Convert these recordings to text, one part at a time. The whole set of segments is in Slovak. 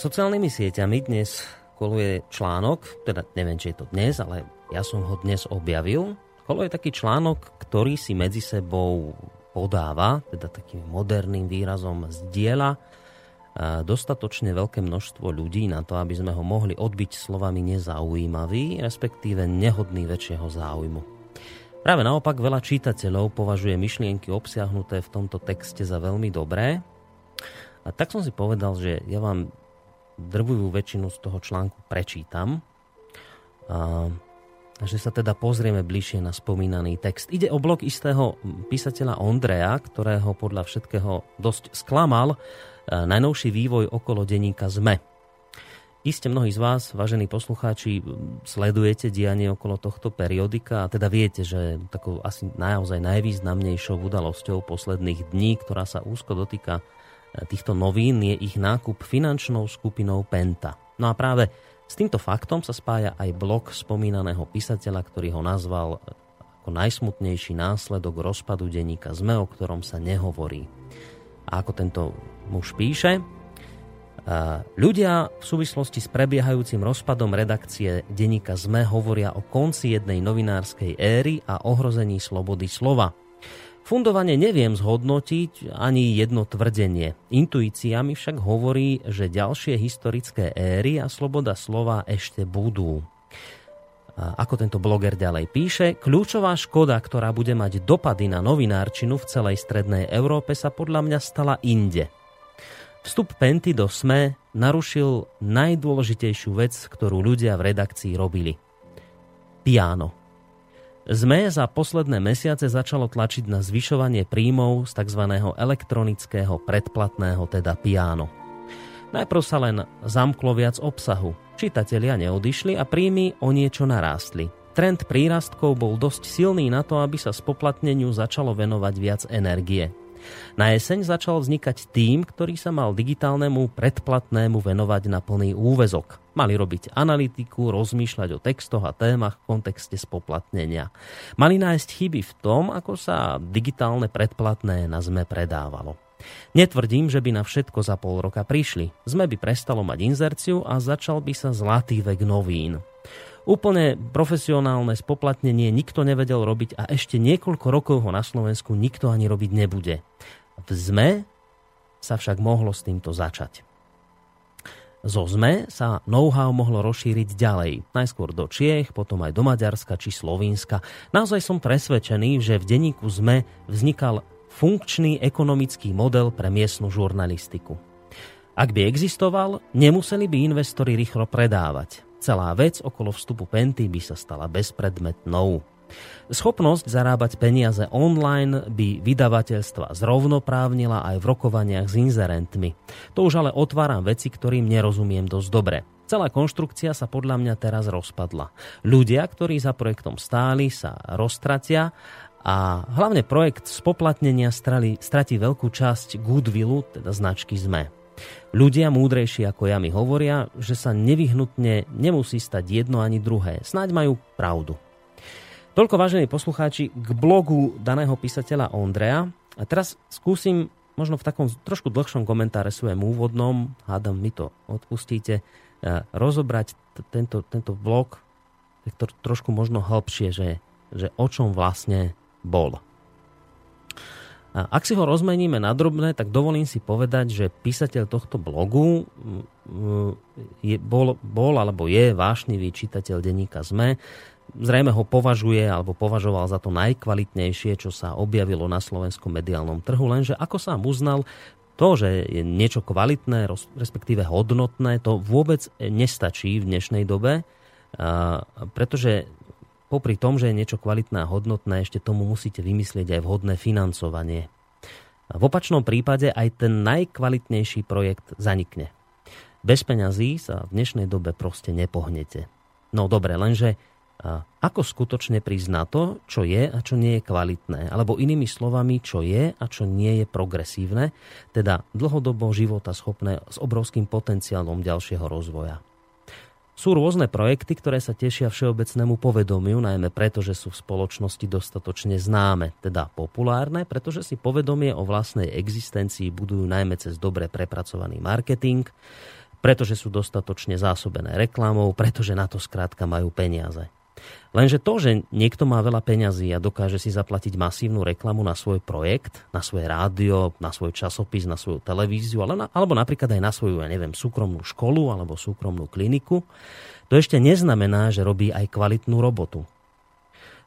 Sociálnymi sieťami dnes koluje článok, teda neviem, či je to dnes, ale ja som ho dnes objavil. Koluje taký článok, ktorý si medzi sebou podáva, teda takým moderným výrazom zdieľa dostatočne veľké množstvo ľudí na to, aby sme ho mohli odbiť slovami nezaujímavý, respektíve nehodný väčšieho záujmu. Práve naopak veľa čítateľov považuje myšlienky obsiahnuté v tomto texte za veľmi dobré. A tak som si povedal, že ja vám drvivú väčšinu z toho článku prečítam. A, že sa teda pozrieme bližšie na spomínaný text. Ide o blok istého písateľa Ondreja, ktorého podľa všetkého dosť sklamal najnovší vývoj okolo denníka ZME. Iste mnohí z vás, vážení poslucháči, sledujete dianie okolo tohto periodika a teda viete, že takou asi naozaj najvýznamnejšou udalosťou posledných dní, ktorá sa úzko dotýka týchto novín je ich nákup finančnou skupinou Penta. No a práve s týmto faktom sa spája aj blok spomínaného písateľa, ktorý ho nazval ako najsmutnejší následok rozpadu denníka ZME, o ktorom sa nehovorí. A ako tento muž píše, ľudia v súvislosti s prebiehajúcim rozpadom redakcie denníka ZME hovoria o konci jednej novinárskej éry a ohrození slobody slova. Fundovane neviem zhodnotiť ani jedno tvrdenie. Intuícia mi však hovorí, že ďalšie historické éry a sloboda slova ešte budú. Ako tento bloger ďalej píše, kľúčová škoda, ktorá bude mať dopady na novinárčinu v celej strednej Európe sa podľa mňa stala inde. Vstup Penty do SME narušil najdôležitejšiu vec, ktorú ľudia v redakcii robili. Piano. ZME za posledné mesiace začalo tlačiť na zvyšovanie príjmov z tzv. elektronického predplatného, teda piano. Najprv sa len zamklo viac obsahu. Čitatelia neodišli a príjmy o niečo narástli. Trend prírastkov bol dosť silný na to, aby sa spoplatneniu začalo venovať viac energie. Na jeseň začal vznikať tým, ktorý sa mal digitálnemu predplatnému venovať na plný úvezok. Mali robiť analytiku, rozmýšľať o textoch a témach v kontexte spoplatnenia. Mali nájsť chyby v tom, ako sa digitálne predplatné na ZME predávalo. Netvrdím, že by na všetko za pol roka prišli. ZME by prestalo mať inzerciu a začal by sa zlatý vek novín. Úplne profesionálne spoplatnenie nikto nevedel robiť a ešte niekoľko rokov ho na Slovensku nikto ani robiť nebude. V ZME sa však mohlo s týmto začať. Zo ZME sa know-how mohlo rozšíriť ďalej. Najskôr do Čiech, potom aj do Maďarska či Slovenska. Naozaj som presvedčený, že v denníku ZME vznikal funkčný ekonomický model pre miestnu žurnalistiku. Ak by existoval, nemuseli by investori rýchlo predávať. Celá vec okolo vstupu Penty by sa stala bezpredmetnou. Schopnosť zarábať peniaze online by vydavateľstva zrovnoprávnila aj v rokovaniach s inzerentmi. To už ale otváram veci, ktorým nerozumiem dosť dobre. Celá konštrukcia sa podľa mňa teraz rozpadla. Ľudia, ktorí za projektom stáli, sa roztratia a hlavne projekt spoplatnenia strali, stratí veľkú časť goodwillu, teda značky ZME. Ľudia múdrejší ako ja mi hovoria, že sa nevyhnutne nemusí stať jedno ani druhé. Snáď majú pravdu. Toľko vážení poslucháči k blogu daného písateľa Ondreja. A teraz skúsim možno v takom trošku dlhšom komentáre svojom úvodnom, hádam mi to odpustíte, e, rozobrať tento, tento blog trošku možno hĺbšie, že, že o čom vlastne bol. A ak si ho rozmeníme na drobné, tak dovolím si povedať, že písateľ tohto blogu je, bol, bol alebo je vášnivý čitateľ denníka ZME zrejme ho považuje alebo považoval za to najkvalitnejšie, čo sa objavilo na slovenskom mediálnom trhu, lenže ako sám uznal, to, že je niečo kvalitné, respektíve hodnotné, to vôbec nestačí v dnešnej dobe, pretože popri tom, že je niečo kvalitné a hodnotné, ešte tomu musíte vymyslieť aj vhodné financovanie. V opačnom prípade aj ten najkvalitnejší projekt zanikne. Bez peňazí sa v dnešnej dobe proste nepohnete. No dobre, lenže ako skutočne prísť na to, čo je a čo nie je kvalitné, alebo inými slovami, čo je a čo nie je progresívne, teda dlhodobo života schopné s obrovským potenciálom ďalšieho rozvoja. Sú rôzne projekty, ktoré sa tešia všeobecnému povedomiu, najmä preto, že sú v spoločnosti dostatočne známe, teda populárne, pretože si povedomie o vlastnej existencii budujú najmä cez dobre prepracovaný marketing, pretože sú dostatočne zásobené reklamou, pretože na to skrátka majú peniaze. Lenže to, že niekto má veľa peňazí a dokáže si zaplatiť masívnu reklamu na svoj projekt, na svoje rádio, na svoj časopis, na svoju televíziu, ale na, alebo napríklad aj na svoju, ja neviem, súkromnú školu alebo súkromnú kliniku, to ešte neznamená, že robí aj kvalitnú robotu.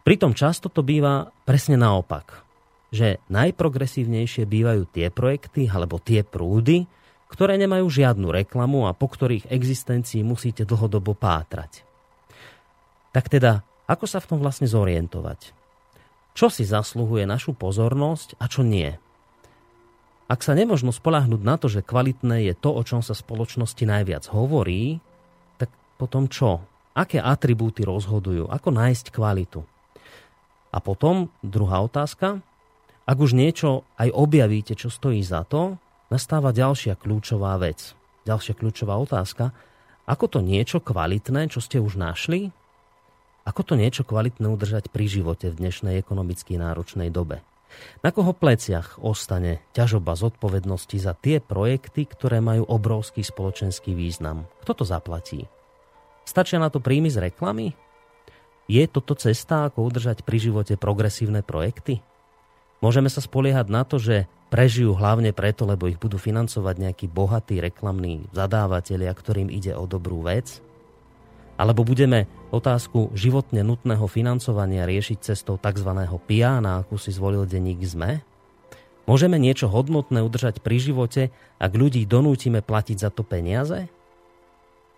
Pritom často to býva presne naopak, že najprogresívnejšie bývajú tie projekty alebo tie prúdy, ktoré nemajú žiadnu reklamu a po ktorých existencii musíte dlhodobo pátrať. Tak teda, ako sa v tom vlastne zorientovať? Čo si zasluhuje našu pozornosť a čo nie? Ak sa nemožno spolahnúť na to, že kvalitné je to, o čom sa spoločnosti najviac hovorí, tak potom čo? Aké atribúty rozhodujú? Ako nájsť kvalitu? A potom druhá otázka. Ak už niečo aj objavíte, čo stojí za to, nastáva ďalšia kľúčová vec. Ďalšia kľúčová otázka. Ako to niečo kvalitné, čo ste už našli, ako to niečo kvalitné udržať pri živote v dnešnej ekonomicky náročnej dobe? Na koho pleciach ostane ťažoba zodpovednosti za tie projekty, ktoré majú obrovský spoločenský význam? Kto to zaplatí? Stačia na to príjmy z reklamy? Je toto cesta, ako udržať pri živote progresívne projekty? Môžeme sa spoliehať na to, že prežijú hlavne preto, lebo ich budú financovať nejakí bohatí reklamní zadávateľia, ktorým ide o dobrú vec? Alebo budeme otázku životne nutného financovania riešiť cestou tzv. piana, akú si zvolil denník ZME? Môžeme niečo hodnotné udržať pri živote, ak ľudí donútime platiť za to peniaze?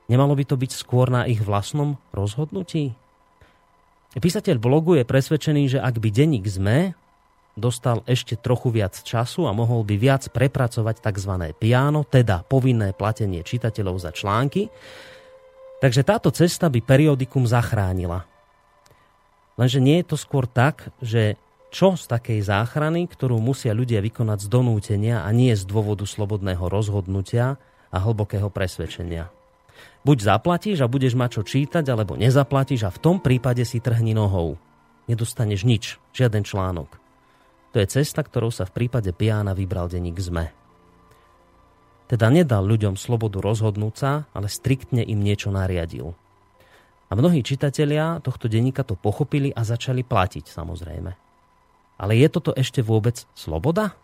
Nemalo by to byť skôr na ich vlastnom rozhodnutí? Písateľ blogu je presvedčený, že ak by denník ZME dostal ešte trochu viac času a mohol by viac prepracovať tzv. piano, teda povinné platenie čitateľov za články, Takže táto cesta by periodikum zachránila. Lenže nie je to skôr tak, že čo z takej záchrany, ktorú musia ľudia vykonať z donútenia a nie z dôvodu slobodného rozhodnutia a hlbokého presvedčenia. Buď zaplatíš a budeš mať čo čítať, alebo nezaplatíš a v tom prípade si trhni nohou. Nedostaneš nič, žiaden článok. To je cesta, ktorou sa v prípade Piana vybral denník ZME. Teda nedal ľuďom slobodu rozhodnúť sa, ale striktne im niečo nariadil. A mnohí čitatelia tohto denníka to pochopili a začali platiť samozrejme. Ale je toto ešte vôbec sloboda?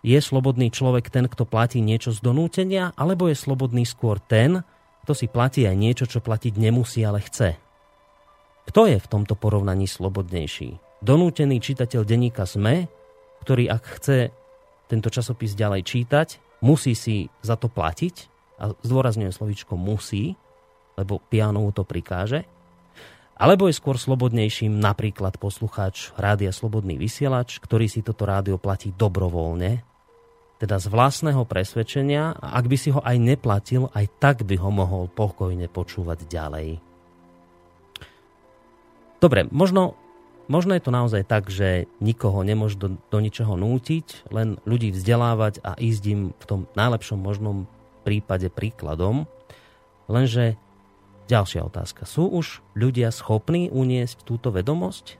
je slobodný človek ten, kto platí niečo z donútenia, alebo je slobodný skôr ten, kto si platí aj niečo, čo platiť nemusí, ale chce? Kto je v tomto porovnaní slobodnejší? Donútený čitateľ denníka SME, ktorý ak chce tento časopis ďalej čítať, musí si za to platiť, a zdôrazňujem slovíčko musí, lebo pianou to prikáže, alebo je skôr slobodnejším napríklad poslucháč Rádia Slobodný vysielač, ktorý si toto rádio platí dobrovoľne, teda z vlastného presvedčenia a ak by si ho aj neplatil, aj tak by ho mohol pokojne počúvať ďalej. Dobre, možno, možno je to naozaj tak, že nikoho nemôže do, do ničoho nútiť, len ľudí vzdelávať a ísť im v tom najlepšom možnom prípade príkladom, lenže Ďalšia otázka. Sú už ľudia schopní uniesť túto vedomosť?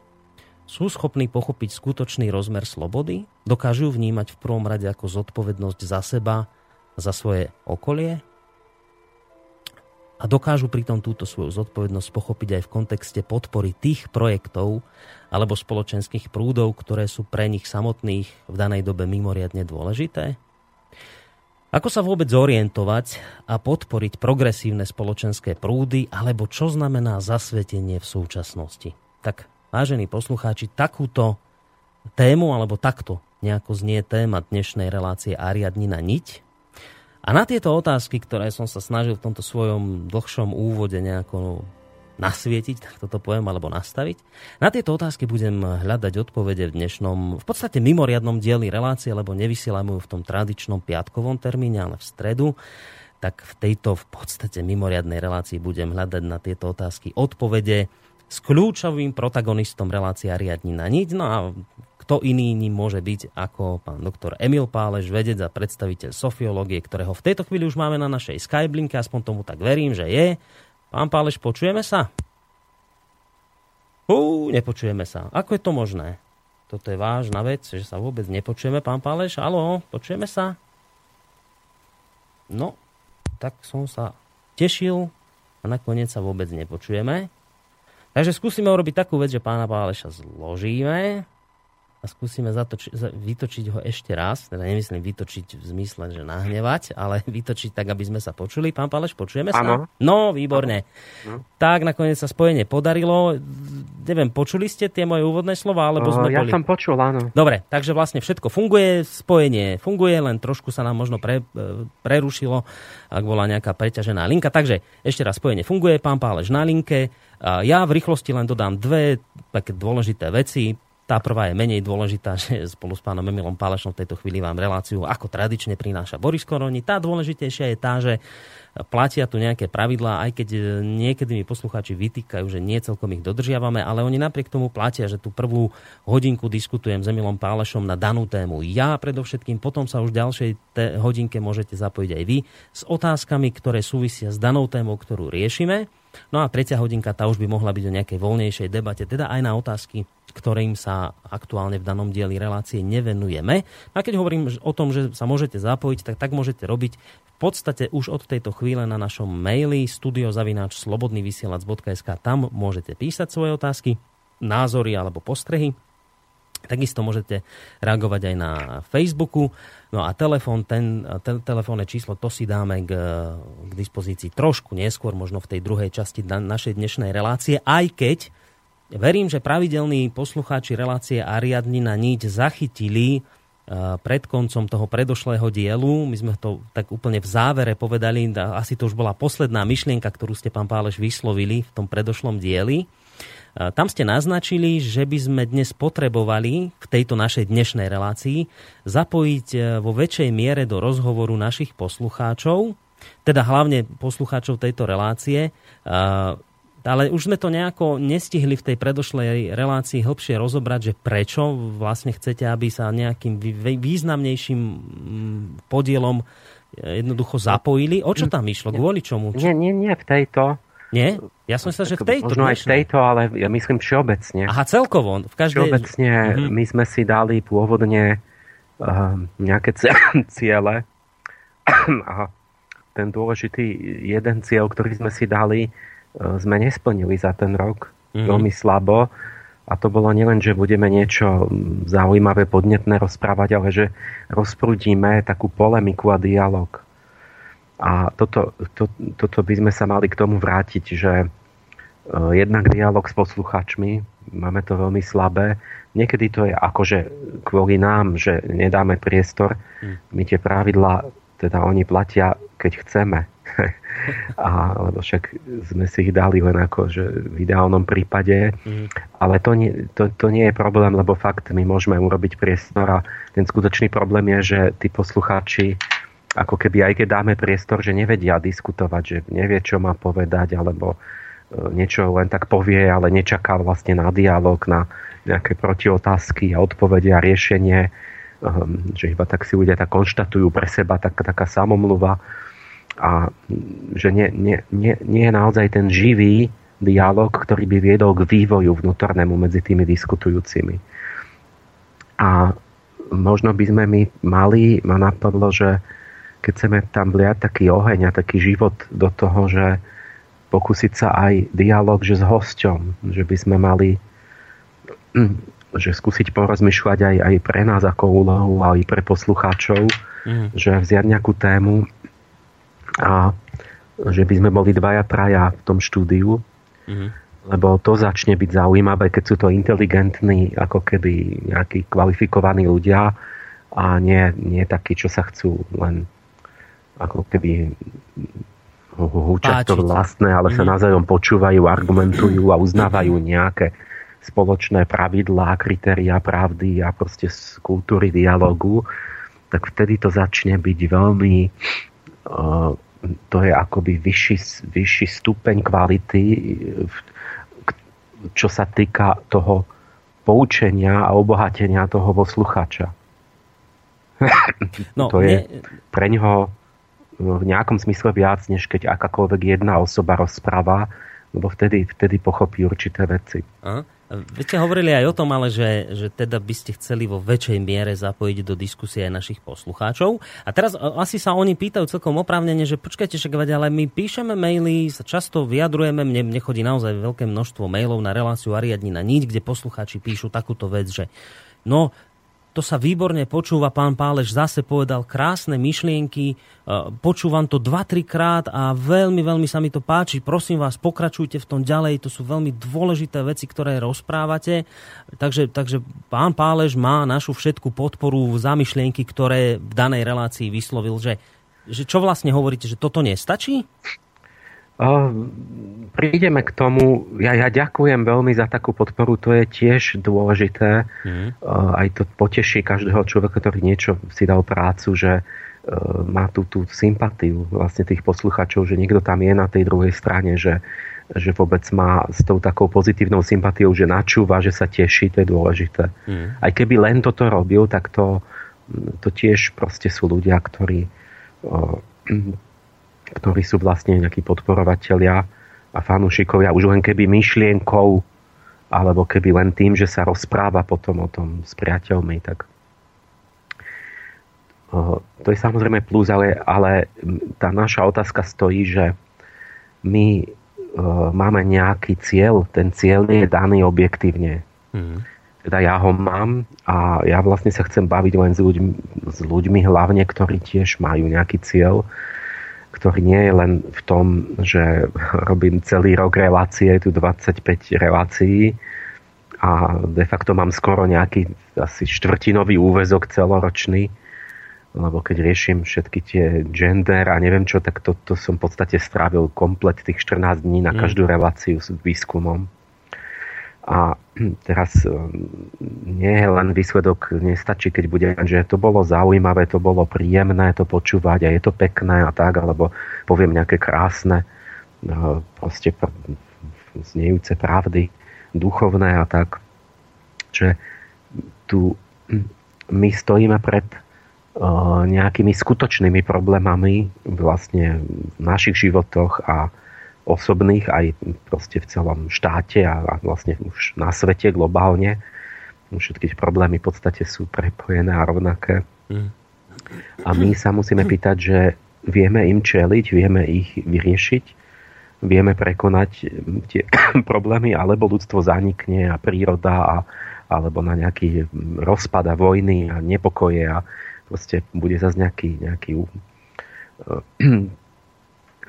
Sú schopní pochopiť skutočný rozmer slobody? Dokážu vnímať v prvom rade ako zodpovednosť za seba, za svoje okolie? A dokážu pritom túto svoju zodpovednosť pochopiť aj v kontexte podpory tých projektov alebo spoločenských prúdov, ktoré sú pre nich samotných v danej dobe mimoriadne dôležité? Ako sa vôbec zorientovať a podporiť progresívne spoločenské prúdy, alebo čo znamená zasvetenie v súčasnosti? Tak, vážení poslucháči, takúto tému, alebo takto nejako znie téma dnešnej relácie Ariadnina niť. A na tieto otázky, ktoré som sa snažil v tomto svojom dlhšom úvode nejako nasvietiť, tak toto poviem, alebo nastaviť. Na tieto otázky budem hľadať odpovede v dnešnom, v podstate mimoriadnom dieli relácie, lebo nevysielame ju v tom tradičnom piatkovom termíne, ale v stredu tak v tejto v podstate mimoriadnej relácii budem hľadať na tieto otázky odpovede s kľúčovým protagonistom relácia riadni na niť. No a kto iný ním môže byť ako pán doktor Emil Páleš, vedec a predstaviteľ sofiológie, ktorého v tejto chvíli už máme na našej Skyblinke, aspoň tomu tak verím, že je. Pán Páleš, počujeme sa? Ú, nepočujeme sa. Ako je to možné? Toto je vážna vec, že sa vôbec nepočujeme, pán Páleš. Alo, počujeme sa? No, tak som sa tešil a nakoniec sa vôbec nepočujeme. Takže skúsime urobiť takú vec, že pána Páleša zložíme a skúsime zatoči- vytočiť ho ešte raz. Teda nemyslím vytočiť v zmysle, že nahnevať, ale vytočiť tak, aby sme sa počuli. Pán Paleš, počujeme sa? Áno. No, výborne. Ano. Tak, nakoniec sa spojenie podarilo. Neviem, počuli ste tie moje úvodné slova, alebo sme ja boli... Som počul, áno. Dobre, takže vlastne všetko funguje, spojenie funguje, len trošku sa nám možno pre, e, prerušilo, ak bola nejaká preťažená linka. Takže ešte raz spojenie funguje, pán Páleš na linke. Ja v rýchlosti len dodám dve také dôležité veci tá prvá je menej dôležitá, že spolu s pánom Emilom Pálešom v tejto chvíli vám reláciu ako tradične prináša Boris Koroni. Tá dôležitejšia je tá, že platia tu nejaké pravidlá, aj keď niekedy mi poslucháči vytýkajú, že nie celkom ich dodržiavame, ale oni napriek tomu platia, že tú prvú hodinku diskutujem s Emilom Pálešom na danú tému. Ja predovšetkým, potom sa už v ďalšej hodinke môžete zapojiť aj vy s otázkami, ktoré súvisia s danou témou, ktorú riešime. No a tretia hodinka, tá už by mohla byť o nejakej voľnejšej debate, teda aj na otázky, ktorým sa aktuálne v danom dieli relácie nevenujeme. A keď hovorím o tom, že sa môžete zapojiť, tak tak môžete robiť v podstate už od tejto chvíle na našom maili studiozavináč slobodnyvysielac.sk. Tam môžete písať svoje otázky, názory alebo postrehy. Takisto môžete reagovať aj na Facebooku. No a telefón, ten, te, telefónne číslo, to si dáme k, k dispozícii trošku neskôr, možno v tej druhej časti našej dnešnej relácie, aj keď verím, že pravidelní poslucháči relácie Ariadnina niť zachytili e, pred koncom toho predošlého dielu. My sme to tak úplne v závere povedali, asi to už bola posledná myšlienka, ktorú ste, pán Páleš, vyslovili v tom predošlom dieli. Tam ste naznačili, že by sme dnes potrebovali v tejto našej dnešnej relácii zapojiť e, vo väčšej miere do rozhovoru našich poslucháčov, teda hlavne poslucháčov tejto relácie, ale už sme to nejako nestihli v tej predošlej relácii hĺbšie rozobrať, že prečo vlastne chcete, aby sa nejakým významnejším podielom e, jednoducho zapojili. O čo tam išlo? Kvôli čomu? Nie, nie, nie v tejto. Nie? Ja som sa, že v tejto. Možno aj v tejto, ale ja myslím všeobecne. Aha, celkovo. V každej... Všeobecne mm-hmm. my sme si dali pôvodne uh, nejaké ciele. A ten dôležitý jeden cieľ, ktorý sme si dali, uh, sme nesplnili za ten rok. Mm-hmm. Veľmi slabo. A to bolo nielen, že budeme niečo zaujímavé, podnetné rozprávať, ale že rozprúdime takú polemiku a dialog. A toto, to, toto by sme sa mali k tomu vrátiť, že e, jednak dialog s posluchačmi, máme to veľmi slabé. Niekedy to je akože kvôli nám, že nedáme priestor. Hm. My tie pravidlá, teda oni platia, keď chceme. a, lebo však sme si ich dali len ako, že v ideálnom prípade. Mm. Ale to nie, to, to nie je problém, lebo fakt my môžeme urobiť priestor a ten skutočný problém je, že tí poslucháči ako keby aj keď dáme priestor, že nevedia diskutovať, že nevie, čo má povedať, alebo e, niečo len tak povie, ale nečaká vlastne na dialog, na nejaké protiotázky a odpovede a riešenie, ehm, že iba tak si ľudia tak konštatujú pre seba tak, taká samomluva a že nie, nie, nie, nie je naozaj ten živý dialog, ktorý by viedol k vývoju vnútornému medzi tými diskutujúcimi. A možno by sme my mali, ma napadlo, že keď chceme tam vliať taký oheň a taký život do toho, že pokúsiť sa aj dialog že s hosťom, že by sme mali že skúsiť porozmýšľať aj, aj pre nás ako úlohu, aj pre poslucháčov, mm. že vziať nejakú tému a že by sme boli dvaja, traja v tom štúdiu, mm-hmm. lebo to začne byť zaujímavé, keď sú to inteligentní, ako keby nejakí kvalifikovaní ľudia a nie, nie takí, čo sa chcú len ako keby húčať to vlastné, ale sa mhm. navzájom počúvajú, argumentujú a uznávajú nejaké spoločné pravidlá, kritéria pravdy a proste z kultúry dialogu, tak vtedy to začne byť veľmi to je akoby vyšší, vyšší stupeň kvality, čo sa týka toho poučenia a obohatenia toho posluchača. No, to je ne... pre ňoho v nejakom smysle viac, než keď akákoľvek jedna osoba rozpráva, lebo vtedý, vtedy pochopí určité veci. Aha. Veď ste hovorili aj o tom, ale že, že teda by ste chceli vo väčšej miere zapojiť do diskusie aj našich poslucháčov. A teraz asi sa oni pýtajú celkom oprávnene, že počkajte, však ale my píšeme maily, sa často vyjadrujeme, mne, mne chodí naozaj veľké množstvo mailov na reláciu Ariadnina niť, kde poslucháči píšu takúto vec, že no, to sa výborne počúva, pán Páleš zase povedal krásne myšlienky, e, počúvam to 2-3 krát a veľmi, veľmi sa mi to páči. Prosím vás, pokračujte v tom ďalej, to sú veľmi dôležité veci, ktoré rozprávate. Takže, takže pán Pálež má našu všetku podporu za myšlienky, ktoré v danej relácii vyslovil, že, že čo vlastne hovoríte, že toto nestačí? Prídeme k tomu, ja, ja ďakujem veľmi za takú podporu, to je tiež dôležité. Mm. Aj to poteší každého človeka, ktorý niečo si dal prácu, že má tú, tú sympatiu vlastne tých posluchačov, že niekto tam je na tej druhej strane, že, že vôbec má s tou takou pozitívnou sympatiou, že načúva, že sa teší, to je dôležité. Mm. Aj keby len toto robil, tak to, to tiež proste sú ľudia, ktorí ktorí sú vlastne nejakí podporovatelia a fanúšikovia už len keby myšlienkou alebo keby len tým, že sa rozpráva potom o tom s priateľmi, tak to je samozrejme plus, ale, ale tá naša otázka stojí, že my máme nejaký cieľ, ten cieľ je daný objektívne. Mm. Teda ja ho mám a ja vlastne sa chcem baviť len s ľuďmi, s ľuďmi hlavne, ktorí tiež majú nejaký cieľ ktorý nie je len v tom, že robím celý rok relácie, tu 25 relácií a de facto mám skoro nejaký asi štvrtinový úvezok celoročný, lebo keď riešim všetky tie gender a neviem čo, tak to, to som v podstate strávil komplet tých 14 dní na mm. každú reláciu s výskumom. A teraz e, nie je len výsledok, nestačí, keď bude, že to bolo zaujímavé, to bolo príjemné to počúvať a je to pekné a tak, alebo poviem nejaké krásne, e, proste znejúce pravdy, duchovné a tak. Že tu my stojíme pred e, nejakými skutočnými problémami vlastne v našich životoch a osobných aj proste v celom štáte a, a vlastne už na svete globálne. Všetky problémy v podstate sú prepojené a rovnaké. Mm. A my sa musíme pýtať, že vieme im čeliť, vieme ich vyriešiť, vieme prekonať tie problémy, alebo ľudstvo zanikne a príroda a, alebo na nejaký rozpad a vojny a nepokoje a proste bude zase nejaký, nejaký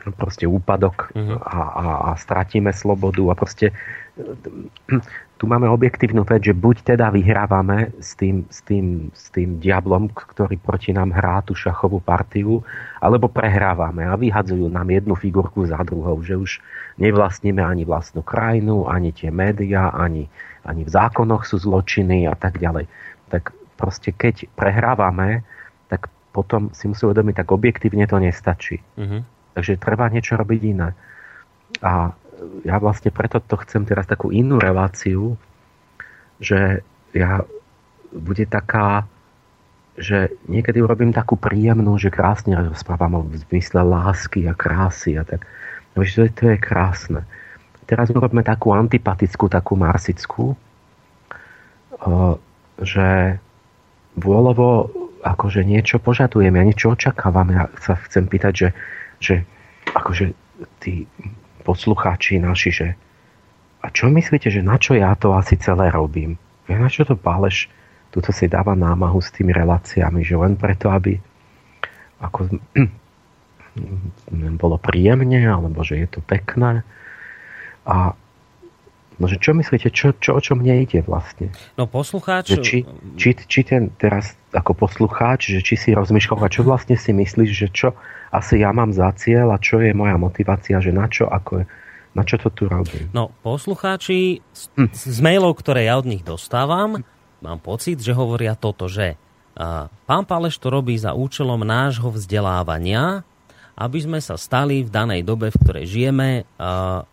proste úpadok uh-huh. a, a, a stratíme slobodu a proste tu máme objektívnu vec, že buď teda vyhrávame s tým, s, tým, s tým diablom, ktorý proti nám hrá tú šachovú partiu, alebo prehrávame a vyhadzujú nám jednu figurku za druhou, že už nevlastníme ani vlastnú krajinu, ani tie médiá, ani, ani v zákonoch sú zločiny a tak ďalej. Tak proste keď prehrávame, tak potom si musí uvedomiť, tak objektívne to nestačí. Uh-huh. Takže treba niečo robiť iné. A ja vlastne preto to chcem teraz takú inú reláciu, že ja bude taká, že niekedy urobím takú príjemnú, že krásne rozprávam o zmysle lásky a krásy a tak. No, že to, je, to je krásne. Teraz urobíme takú antipatickú, takú marsickú, že vôľovo akože niečo požadujeme, ja niečo očakávame. Ja sa chcem pýtať, že že akože tí poslucháči naši, že a čo myslíte, že na čo ja to asi celé robím? Ja na čo to páleš? Tuto si dáva námahu s tými reláciami, že len preto, aby ako bolo príjemne, alebo že je to pekné. A No, že čo myslíte, čo, čo, o čo mne ide vlastne? No poslucháč... Že či, či, či ten teraz ako poslucháč, že či si rozmýšľal, čo vlastne si myslíš, že čo asi ja mám za cieľ a čo je moja motivácia, že na čo, ako je, na čo to tu robím? No, poslucháči z, hm. z mailov, ktoré ja od nich dostávam, mám pocit, že hovoria toto, že a, pán Paleš to robí za účelom nášho vzdelávania, aby sme sa stali v danej dobe, v ktorej žijeme,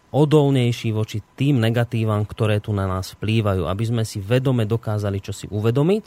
odolnejší voči tým negatívam, ktoré tu na nás vplývajú, aby sme si vedome dokázali čo si uvedomiť.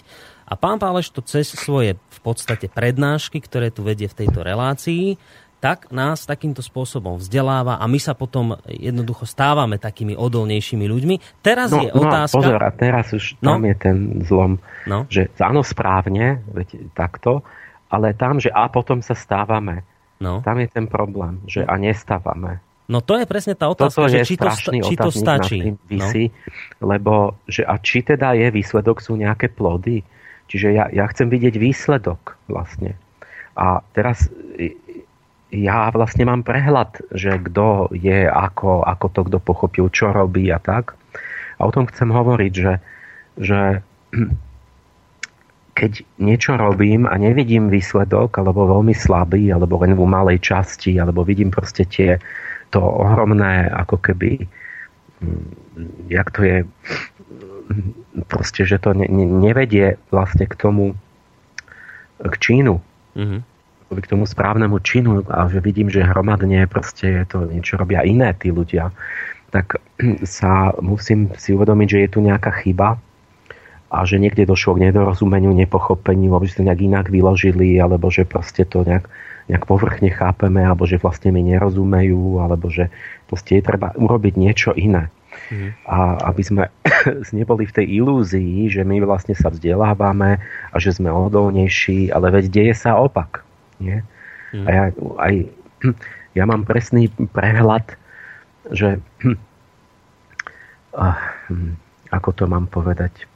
A pán Páleš to cez svoje v podstate prednášky, ktoré tu vedie v tejto relácii, tak nás takýmto spôsobom vzdeláva a my sa potom jednoducho stávame takými odolnejšími ľuďmi. Teraz no, je no, otázka... No, pozor, a teraz už no? tam je ten zlom, no? že áno, správne, veď takto, ale tam, že a potom sa stávame. No. Tam je ten problém, že a nestávame. No to je presne tá otázka, Toto že či to, či to stačí. Vysí, no? Lebo, že a či teda je výsledok, sú nejaké plody. Čiže ja, ja chcem vidieť výsledok vlastne. A teraz ja vlastne mám prehľad, že kto je, ako, ako to kto pochopil, čo robí a tak. A o tom chcem hovoriť, že, že keď niečo robím a nevidím výsledok, alebo veľmi slabý, alebo len v malej časti, alebo vidím proste tie to ohromné, ako keby, mm, jak to je, proste, že to ne, ne, nevedie vlastne k tomu, k čínu. Mm-hmm k tomu správnemu činu a že vidím, že hromadne proste je to niečo robia iné tí ľudia, tak sa musím si uvedomiť, že je tu nejaká chyba a že niekde došlo k nedorozumeniu, nepochopeniu, že to nejak inak vyložili, alebo že proste to nejak nejak povrchne chápeme, alebo že vlastne mi nerozumejú, alebo že proste je treba urobiť niečo iné. Mm. A aby sme neboli v tej ilúzii, že my vlastne sa vzdelávame a že sme odolnejší, ale veď deje sa opak. Nie? Mm. A ja, aj, ja mám presný prehľad, že ako to mám povedať,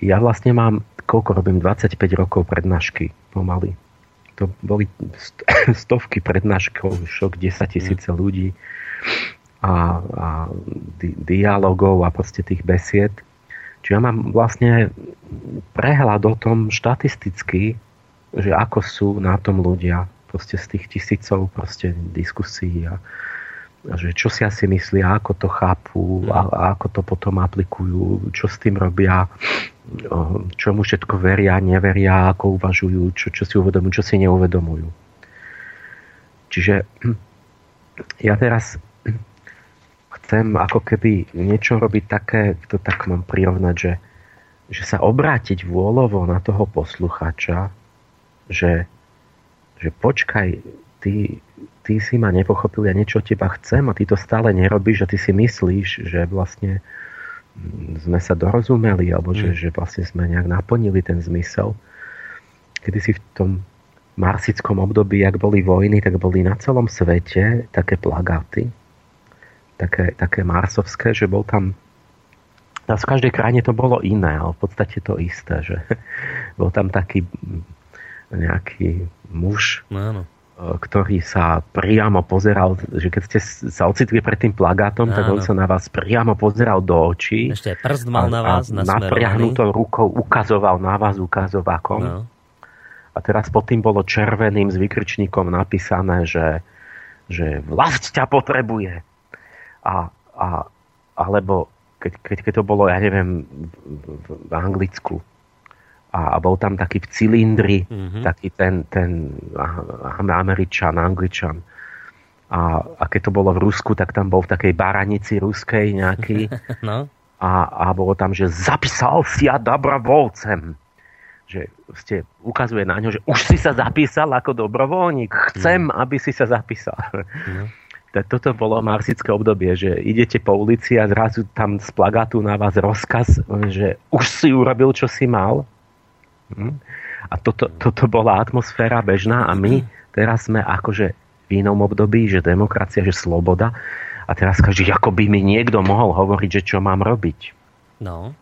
ja vlastne mám koľko robím, 25 rokov prednášky pomaly. To boli stovky prednáškov, šok 10 tisíce mm. ľudí a, a di- dialogov a proste tých besied. Čiže ja mám vlastne prehľad o tom štatisticky, že ako sú na tom ľudia proste z tých tisícov proste diskusí a, a že čo si asi myslia, ako to chápu a, a ako to potom aplikujú, čo s tým robia čomu všetko veria, neveria, ako uvažujú, čo, čo si uvedomujú, čo si neuvedomujú. Čiže ja teraz chcem ako keby niečo robiť také, to tak mám prirovnať, že, že sa obrátiť vôľovo na toho posluchača, že, že počkaj, ty, ty si ma nepochopil, ja niečo od teba chcem a ty to stále nerobíš a ty si myslíš, že vlastne sme sa dorozumeli, alebo že, mm. že vlastne sme nejak naplnili ten zmysel. Kedy si v tom marsickom období, ak boli vojny, tak boli na celom svete také plagáty, také, také marsovské, že bol tam v každej krajine to bolo iné, ale v podstate to isté, že bol tam taký nejaký muž, no, áno. E, ktorý sa priamo pozeral, že keď ste sa ocitli pred tým plagátom, áno. tak on sa na vás priamo pozeral do očí. Ešte prst mal na vás, a napriahnutou rukou ukazoval na vás ukazovákom. No. A teraz pod tým bolo červeným s vykričníkom napísané, že, že vlast ťa potrebuje. A, a, alebo keď, keď, keď to bolo, ja neviem, v, v Anglicku, a bol tam taký v cilindri, mm-hmm. taký ten, ten Američan, Angličan. A, a keď to bolo v Rusku, tak tam bol v takej baranici ruskej nejaký. no. a, a bolo tam, že zapísal si ja dobrovoľcem. Že ste ukazuje na ňo, že už si sa zapísal ako dobrovoľník. Chcem, mm. aby si sa zapísal. Mm. Toto bolo marsické obdobie, že idete po ulici a zrazu tam z plagátu na vás rozkaz, že už si urobil, čo si mal? A toto, toto bola atmosféra bežná a my teraz sme akože v inom období, že demokracia, že sloboda a teraz každý, ako by mi niekto mohol hovoriť, že čo mám robiť. No.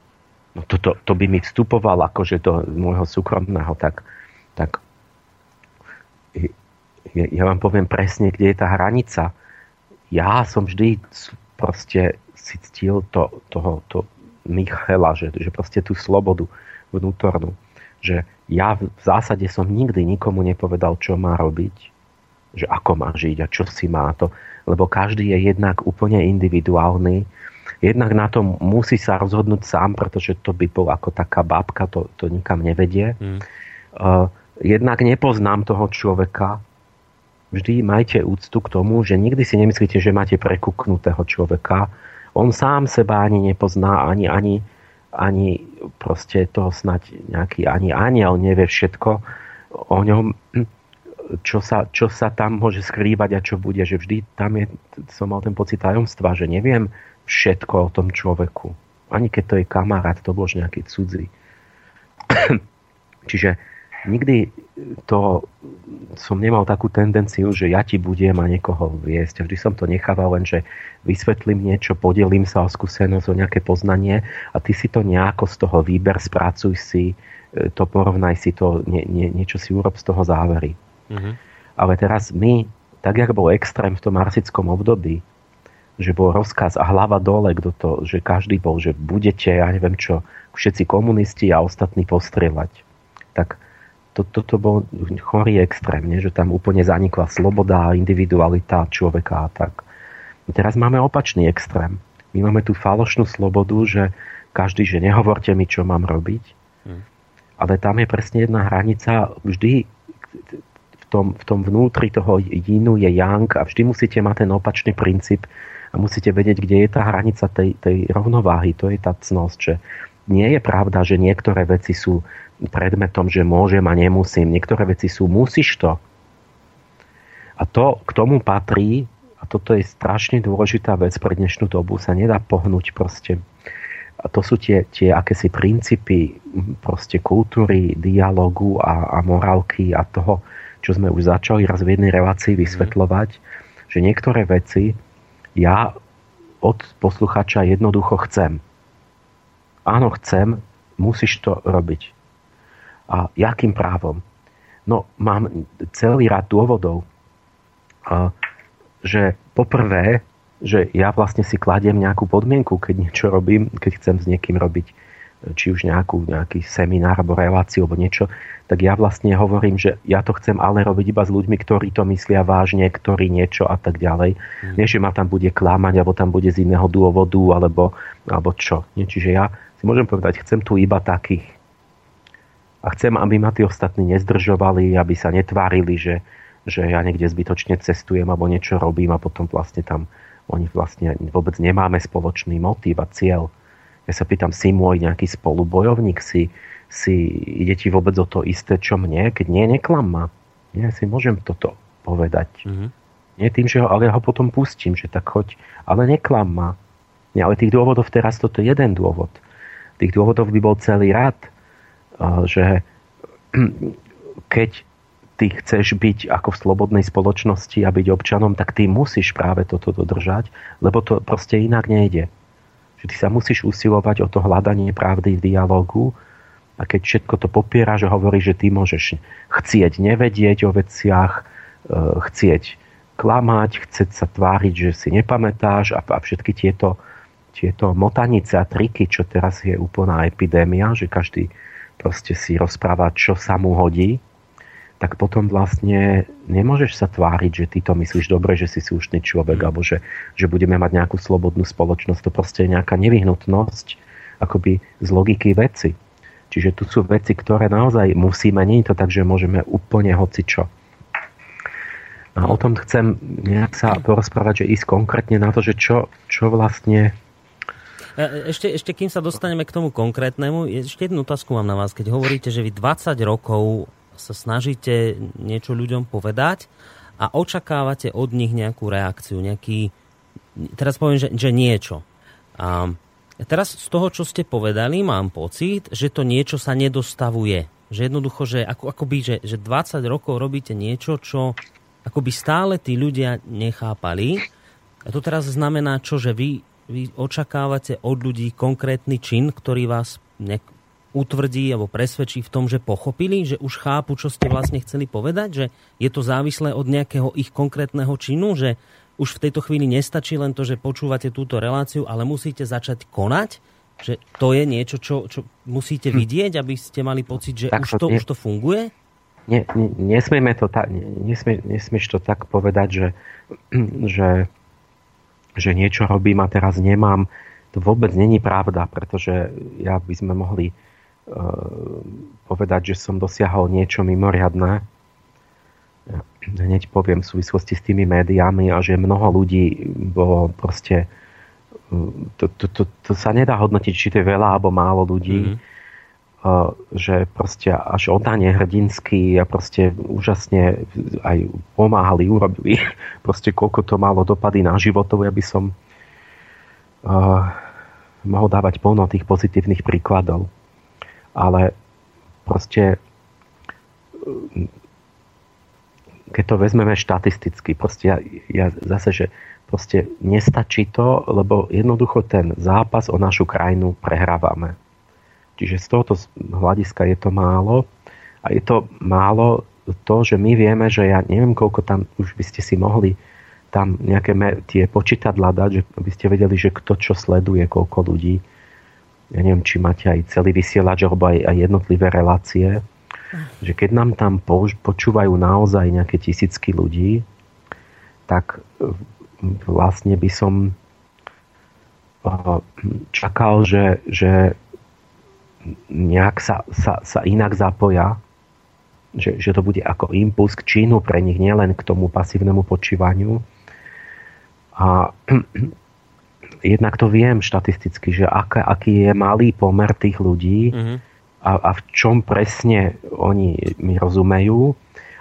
No toto, to by mi vstupoval akože do môjho súkromného, tak, tak ja, ja vám poviem presne, kde je tá hranica. Ja som vždy proste si ctil to, toho, to Michela, že, že proste tú slobodu vnútornú že ja v zásade som nikdy nikomu nepovedal, čo má robiť, že ako má žiť a čo si má to, lebo každý je jednak úplne individuálny, jednak na to musí sa rozhodnúť sám, pretože to by bol ako taká babka, to, to nikam nevedie. Mm. Uh, jednak nepoznám toho človeka, vždy majte úctu k tomu, že nikdy si nemyslíte, že máte prekuknutého človeka. On sám seba ani nepozná, ani, ani ani proste to snať nejaký ani aniel nevie všetko o ňom, čo sa, čo sa tam môže skrývať a čo bude, že vždy tam je, som mal ten pocit tajomstva, že neviem všetko o tom človeku. Ani keď to je kamarát, to bol nejaký cudzí. Čiže nikdy to som nemal takú tendenciu, že ja ti budem a niekoho viesť. Vždy som to nechával len, že vysvetlím niečo, podelím sa o skúsenosť, o nejaké poznanie a ty si to nejako z toho výber, spracuj si, e, to porovnaj si to, nie, nie, niečo si urob z toho závery. Mm-hmm. Ale teraz my, tak jak bol extrém v tom marsickom období, že bol rozkaz a hlava dole, kto to, že každý bol, že budete, ja neviem čo, všetci komunisti a ostatní postrieľať. Tak to, toto bol chorý extrém, nie? že tam úplne zanikla sloboda a individualita človeka a tak. Teraz máme opačný extrém. My máme tú falošnú slobodu, že každý, že nehovorte mi, čo mám robiť. Hmm. Ale tam je presne jedna hranica. Vždy v tom, v tom vnútri toho jínu je yang a vždy musíte mať ten opačný princíp a musíte vedieť, kde je tá hranica tej, tej rovnováhy. To je tá cnosť, že nie je pravda, že niektoré veci sú predmetom, že môžem a nemusím. Niektoré veci sú musíš to. A to k tomu patrí, a toto je strašne dôležitá vec pre dnešnú dobu, sa nedá pohnúť proste. A to sú tie, tie akési princípy proste kultúry, dialogu a, a morálky a toho, čo sme už začali raz v jednej relácii mhm. vysvetľovať, že niektoré veci ja od posluchača jednoducho chcem. Áno, chcem, musíš to robiť. A jakým právom? No, mám celý rád dôvodov, že poprvé, že ja vlastne si kladiem nejakú podmienku, keď niečo robím, keď chcem s niekým robiť či už nejakú, nejaký seminár alebo reláciu alebo niečo, tak ja vlastne hovorím, že ja to chcem ale robiť iba s ľuďmi, ktorí to myslia vážne, ktorí niečo a tak ďalej. Mm. Nie, že ma tam bude klamať, alebo tam bude z iného dôvodu, alebo, alebo čo. Nie, čiže ja si môžem povedať, chcem tu iba takých, a chcem, aby ma tí ostatní nezdržovali, aby sa netvárili, že, že ja niekde zbytočne cestujem alebo niečo robím a potom vlastne tam oni vlastne vôbec nemáme spoločný motív a cieľ. Ja sa pýtam, si môj nejaký spolubojovník, si, si ide ti vôbec o to isté, čo mne? Keď nie, neklam ma. Nie, si môžem toto povedať. Mm-hmm. Nie tým, že ho, ale ja ho potom pustím, že tak choď, ale neklam ma. Nie, ale tých dôvodov teraz toto je jeden dôvod. Tých dôvodov by bol celý rád že keď ty chceš byť ako v slobodnej spoločnosti a byť občanom, tak ty musíš práve toto dodržať, lebo to proste inak nejde. Že ty sa musíš usilovať o to hľadanie pravdy v dialogu a keď všetko to popiera, že hovorí, že ty môžeš chcieť nevedieť o veciach, e, chcieť klamať, chcieť sa tváriť, že si nepamätáš a, a všetky tieto, tieto motanice a triky, čo teraz je úplná epidémia, že každý proste si rozpráva, čo sa mu hodí, tak potom vlastne nemôžeš sa tváriť, že ty to myslíš dobre, že si slušný človek, alebo že, že budeme mať nejakú slobodnú spoločnosť. To proste je nejaká nevyhnutnosť akoby z logiky veci. Čiže tu sú veci, ktoré naozaj musíme, nie je to tak, že môžeme úplne hocičo. A o tom chcem nejak sa porozprávať, že ísť konkrétne na to, že čo, čo vlastne ešte, ešte kým sa dostaneme k tomu konkrétnemu, ešte jednu otázku mám na vás. Keď hovoríte, že vy 20 rokov sa snažíte niečo ľuďom povedať a očakávate od nich nejakú reakciu, nejaký, teraz poviem, že, že niečo. A teraz z toho, čo ste povedali, mám pocit, že to niečo sa nedostavuje. Že jednoducho, že ako, akoby, že, že 20 rokov robíte niečo, čo akoby stále tí ľudia nechápali. A to teraz znamená čo, že vy, vy očakávate od ľudí konkrétny čin, ktorý vás utvrdí alebo presvedčí v tom, že pochopili, že už chápu, čo ste vlastne chceli povedať, že je to závislé od nejakého ich konkrétneho činu, že už v tejto chvíli nestačí len to, že počúvate túto reláciu, ale musíte začať konať, že to je niečo, čo, čo musíte hm. vidieť, aby ste mali pocit, že už to, už to funguje? Nie, nesmieme to tak, nesmie, nesmieš to tak povedať, že, že, že niečo robím a teraz nemám. To vôbec není pravda, pretože ja by sme mohli povedať, že som dosiahol niečo mimoriadné. Hneď poviem v súvislosti s tými médiami a že mnoho ľudí bolo proste to, to, to, to sa nedá hodnotiť, či to je veľa alebo málo ľudí. Mm-hmm. Že proste až oddanie hrdinský a proste úžasne aj pomáhali, urobili proste koľko to malo dopady na životov. Ja by som uh, mohol dávať plno tých pozitívnych príkladov ale proste keď to vezmeme štatisticky, proste ja, ja zase, že proste nestačí to, lebo jednoducho ten zápas o našu krajinu prehrávame. Čiže z tohoto hľadiska je to málo. A je to málo to, že my vieme, že ja neviem, koľko tam už by ste si mohli tam nejaké tie počítadla dať, že by ste vedeli, že kto čo sleduje, koľko ľudí. Ja neviem, či máte aj celý vysielač alebo aj, aj jednotlivé relácie, že keď nám tam počúvajú naozaj nejaké tisícky ľudí, tak e, vlastne by som e, čakal, že, že nejak sa, sa, sa inak zapoja, že, že to bude ako impuls k činu pre nich, nielen k tomu pasívnemu počívaniu. A jednak to viem štatisticky, že aká, aký je malý pomer tých ľudí mm-hmm. a, a v čom presne oni mi rozumejú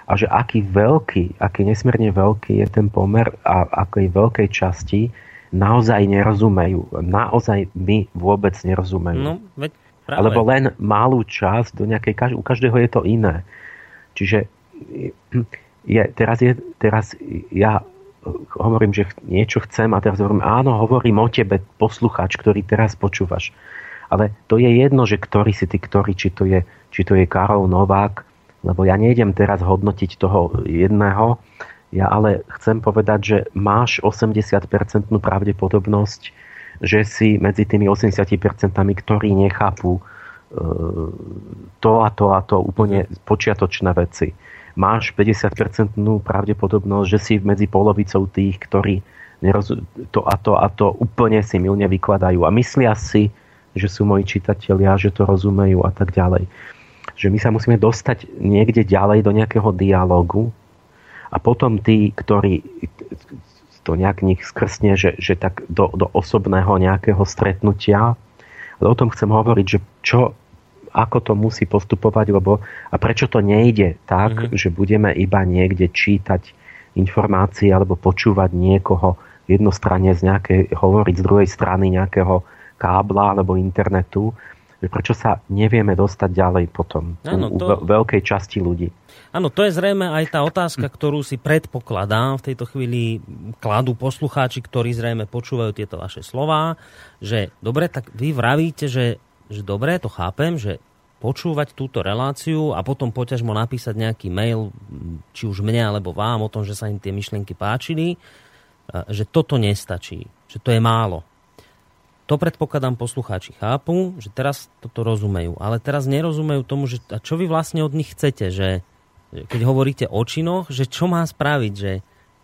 a že aký veľký, aký nesmierne veľký je ten pomer a akej veľkej časti naozaj nerozumejú. Naozaj my vôbec nerozumejú. No, veď práve. Alebo len malú časť, do nejakej, u každého je to iné. Čiže je, teraz, je, teraz ja hovorím, že niečo chcem a teraz hovorím, áno, hovorím o tebe, poslucháč, ktorý teraz počúvaš. Ale to je jedno, že ktorý si ty, ktorý, či to je, či to je Karol Novák, lebo ja nejdem teraz hodnotiť toho jedného, ja ale chcem povedať, že máš 80% pravdepodobnosť, že si medzi tými 80%, ktorí nechápu e, to a to a to úplne počiatočné veci máš 50% pravdepodobnosť, že si medzi polovicou tých, ktorí to a to a to úplne si milne vykladajú a myslia si, že sú moji čitatelia, že to rozumejú a tak ďalej. Že my sa musíme dostať niekde ďalej do nejakého dialogu a potom tí, ktorí to nejak nich skrsne, že, že tak do, do osobného nejakého stretnutia. Ale o tom chcem hovoriť, že čo ako to musí postupovať, lebo a prečo to nejde tak, mm-hmm. že budeme iba niekde čítať informácie alebo počúvať niekoho jednostranne z nejakej, hovoriť z druhej strany nejakého kábla alebo internetu, prečo sa nevieme dostať ďalej potom ano, to... u veľkej časti ľudí. Áno, to je zrejme aj tá otázka, ktorú si predpokladám v tejto chvíli kladú poslucháči, ktorí zrejme počúvajú tieto vaše slova, že dobre, tak vy vravíte, že, že dobre, to chápem, že počúvať túto reláciu a potom poťažmo napísať nejaký mail, či už mne alebo vám o tom, že sa im tie myšlienky páčili, že toto nestačí, že to je málo. To predpokladám poslucháči chápu, že teraz toto rozumejú, ale teraz nerozumejú tomu, že a čo vy vlastne od nich chcete, že keď hovoríte o činoch, že čo má spraviť, že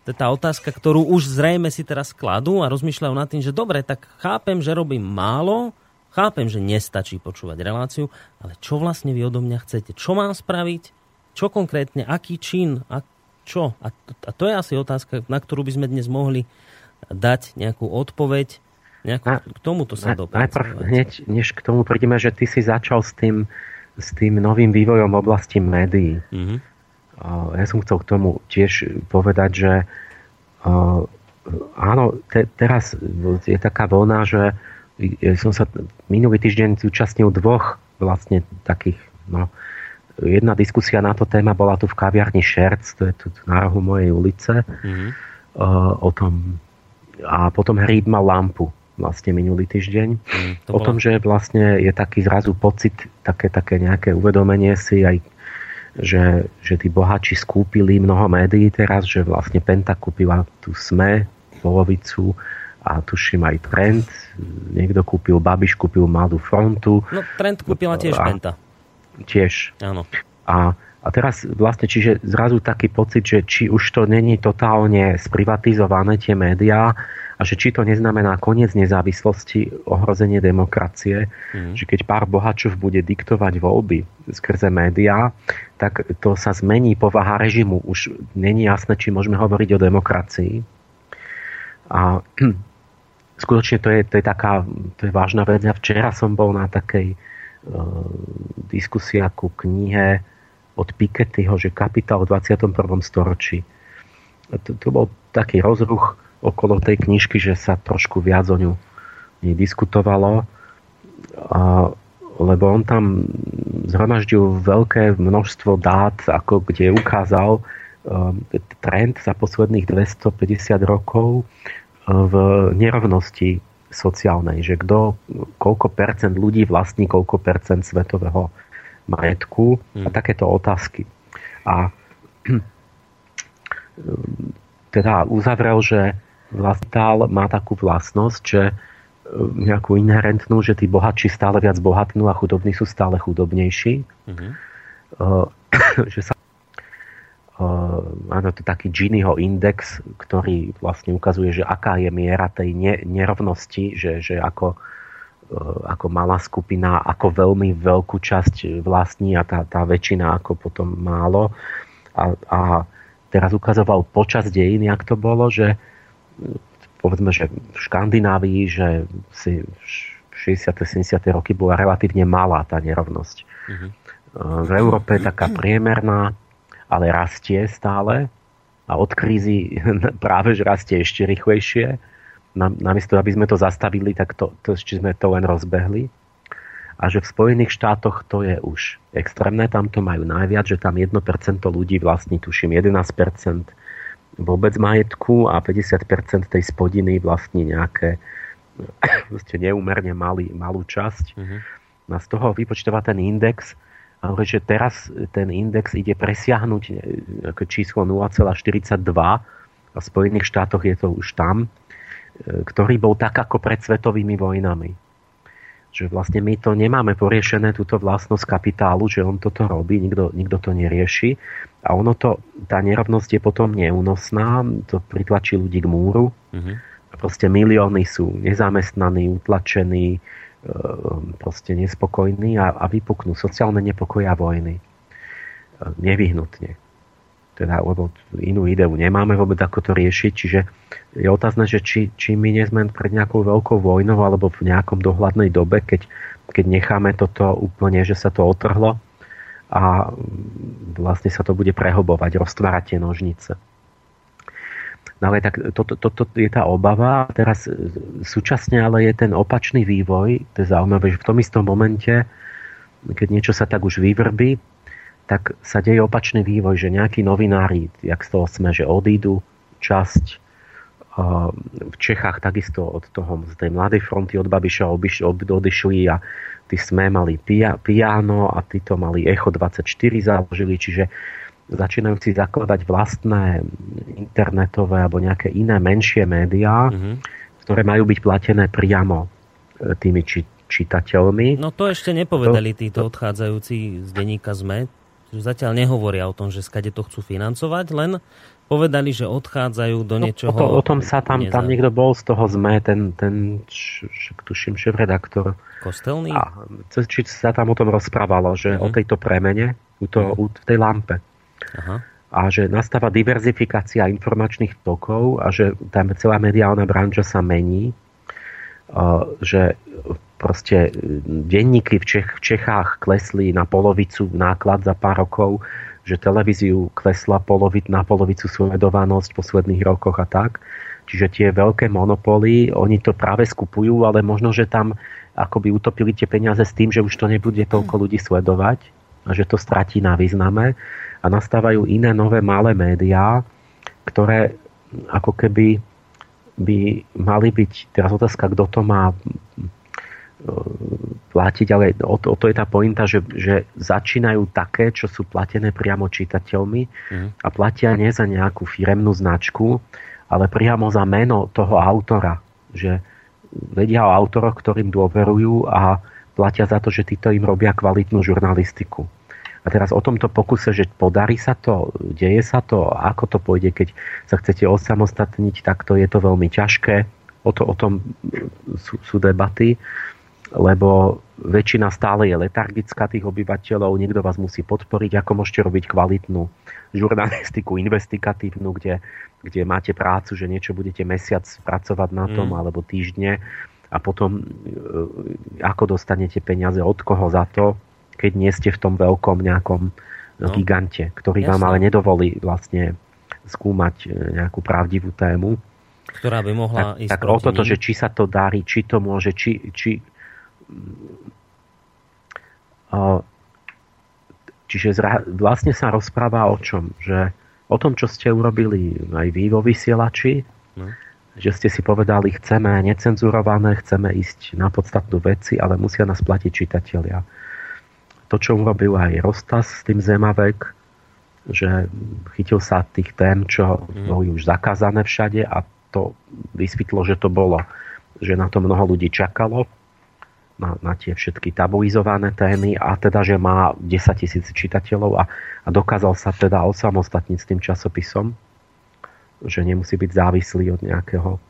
to je tá otázka, ktorú už zrejme si teraz kladú a rozmýšľajú nad tým, že dobre, tak chápem, že robím málo, chápem, že nestačí počúvať reláciu, ale čo vlastne vy odo mňa chcete? Čo mám spraviť? Čo konkrétne? Aký čin? A čo? A to, a to je asi otázka, na ktorú by sme dnes mohli dať nejakú odpoveď Nejako na, k tomuto sa dopracovať. Najprv, hneď, než k tomu prídeme, že ty si začal s tým, s tým novým vývojom v oblasti médií. Mm-hmm. Ja som chcel k tomu tiež povedať, že uh, áno, te, teraz je taká vlna, že som sa minulý týždeň zúčastnil dvoch vlastne takých, no, jedna diskusia na to téma bola tu v kaviarni Šerc, to je tu na rohu mojej ulice, mm-hmm. o tom a potom Hríb mal lampu vlastne minulý týždeň. Mm, to o tom, že vlastne je taký zrazu pocit, také, také nejaké uvedomenie si aj že, že tí bohači skúpili mnoho médií teraz, že vlastne Penta kúpila tú SME, polovicu a tuším aj Trend. Niekto kúpil, Babiš kúpil Mladú frontu. No Trend kúpila tiež a, Penta. Tiež. Áno. A, a teraz vlastne, čiže zrazu taký pocit, že či už to není totálne sprivatizované tie médiá, a že či to neznamená koniec nezávislosti, ohrozenie demokracie, mm. že keď pár bohačov bude diktovať voľby skrze médiá, tak to sa zmení povaha režimu. Už není jasné, či môžeme hovoriť o demokracii. A skutočne to je, to je taká to je vážna vec. Ja včera som bol na takej uh, diskusii ku knihe od Pikettyho, že kapitál v 21. storočí. To, to bol taký rozruch okolo tej knižky, že sa trošku viac o ňu diskutovalo, a, lebo on tam zhromaždil veľké množstvo dát, ako kde ukázal um, trend za posledných 250 rokov uh, v nerovnosti sociálnej, že kto, koľko percent ľudí vlastní koľko percent svetového majetku a hmm. takéto otázky. A teda uzavrel, že Vlastál má takú vlastnosť, že e, nejakú inherentnú, že tí bohatší stále viac bohatnú a chudobní sú stále chudobnejší. Mm-hmm. Uh, že sa uh, áno, to je taký Giniho index, ktorý vlastne ukazuje, že aká je miera tej ne, nerovnosti, že, že ako, uh, ako malá skupina, ako veľmi veľkú časť vlastní a tá, tá väčšina ako potom málo. A, a teraz ukazoval počas dejín, jak to bolo, že povedzme, že v Škandinávii, že si 60. 70. roky bola relatívne malá tá nerovnosť. Mm-hmm. V Európe je taká priemerná, ale rastie stále a od krízy práve že rastie ešte rýchlejšie. Namiesto, aby sme to zastavili, tak to, to ešte sme to len rozbehli. A že v Spojených štátoch to je už extrémne, tam to majú najviac, že tam 1% ľudí vlastní, tuším, 11% vôbec majetku a 50% tej spodiny vlastní nejaké neúmerne malý, malú časť. Uh-huh. A z toho vypočtová ten index a hovorí, že teraz ten index ide presiahnuť číslo 0,42 a v Spojených štátoch je to už tam, e, ktorý bol tak ako pred svetovými vojnami že vlastne my to nemáme poriešené, túto vlastnosť kapitálu, že on toto robí, nikto, nikto to nerieši. A ono to, tá nerovnosť je potom neúnosná, to pritlačí ľudí k múru. Mm-hmm. Proste milióny sú nezamestnaní, utlačení, e, proste nespokojní a, a vypuknú sociálne nepokoja vojny. E, nevyhnutne teda, lebo inú ideu nemáme vôbec ako to riešiť, čiže je otázne, že či, či my nie sme pred nejakou veľkou vojnou alebo v nejakom dohľadnej dobe, keď, keď necháme toto úplne, že sa to otrhlo a vlastne sa to bude prehobovať, roztvárať tie nožnice. No ale tak toto to, to, to je tá obava. Teraz súčasne ale je ten opačný vývoj. To je zaujímavé, že v tom istom momente, keď niečo sa tak už vyvrbí, tak sa deje opačný vývoj, že nejakí novinári, jak z toho sme, že odídu časť v Čechách takisto od toho, z tej mladej fronty od Babiša odišli a tí sme mali Piano a títo mali Echo 24 založili, čiže začínajú si zakladať vlastné internetové alebo nejaké iné menšie médiá, mm-hmm. ktoré majú byť platené priamo e, tými či, čitateľmi. No to ešte nepovedali to, títo odchádzajúci z denníka ZME. Zatiaľ nehovoria o tom, že skade to chcú financovať, len povedali, že odchádzajú do no, niečoho... O, to, o tom sa tam, tam niekto bol z toho ZME, ten, ten tuším, šéf-redaktor. Kostelný? A, či sa tam o tom rozprávalo, že uh-huh. o tejto premene, u to, uh-huh. u, v tej lampe. Uh-huh. A že nastáva diverzifikácia informačných tokov a že tam celá mediálna branža sa mení. Uh, že proste denníky v, Čech, v Čechách klesli na polovicu náklad za pár rokov, že televíziu klesla polovit, na polovicu sledovanosť v posledných rokoch a tak. Čiže tie veľké monopoly, oni to práve skupujú, ale možno, že tam akoby utopili tie peniaze s tým, že už to nebude toľko ľudí sledovať a že to stratí na význame a nastávajú iné nové malé médiá, ktoré ako keby by mali byť, teraz otázka, kto to má platiť, ale o to, o to je tá pointa, že, že začínajú také, čo sú platené priamo čitateľmi mm. a platia nie za nejakú firemnú značku, ale priamo za meno toho autora. Že vedia o autoroch, ktorým dôverujú a platia za to, že títo im robia kvalitnú žurnalistiku. A teraz o tomto pokuse, že podarí sa to, deje sa to, ako to pôjde, keď sa chcete osamostatniť, tak to je to veľmi ťažké. O, to, o tom sú, sú debaty lebo väčšina stále je letargická tých obyvateľov, niekto vás musí podporiť, ako môžete robiť kvalitnú žurnalistiku investigatívnu, kde, kde máte prácu, že niečo budete mesiac pracovať na tom, mm. alebo týždne a potom e, ako dostanete peniaze od koho za to, keď nie ste v tom veľkom nejakom no. gigante, ktorý Jasne. vám ale nedovolí vlastne skúmať e, nejakú pravdivú tému. Ktorá by mohla tak, ísť tak o toto, že či sa to darí, či to môže, či, či Čiže vlastne sa rozpráva o čom? Že o tom, čo ste urobili aj vy vo vysielači, no. že ste si povedali, chceme necenzurované, chceme ísť na podstatnú veci, ale musia nás platiť čitatelia. To, čo urobil aj Rostas s tým Zemavek, že chytil sa tých tém, čo mm. boli už zakázané všade a to vysvetlo, že to bolo, že na to mnoho ľudí čakalo na, na tie všetky tabuizované témy a teda, že má 10 tisíc čitateľov a, a dokázal sa teda osamostatniť s tým časopisom, že nemusí byť závislý od nejakého e,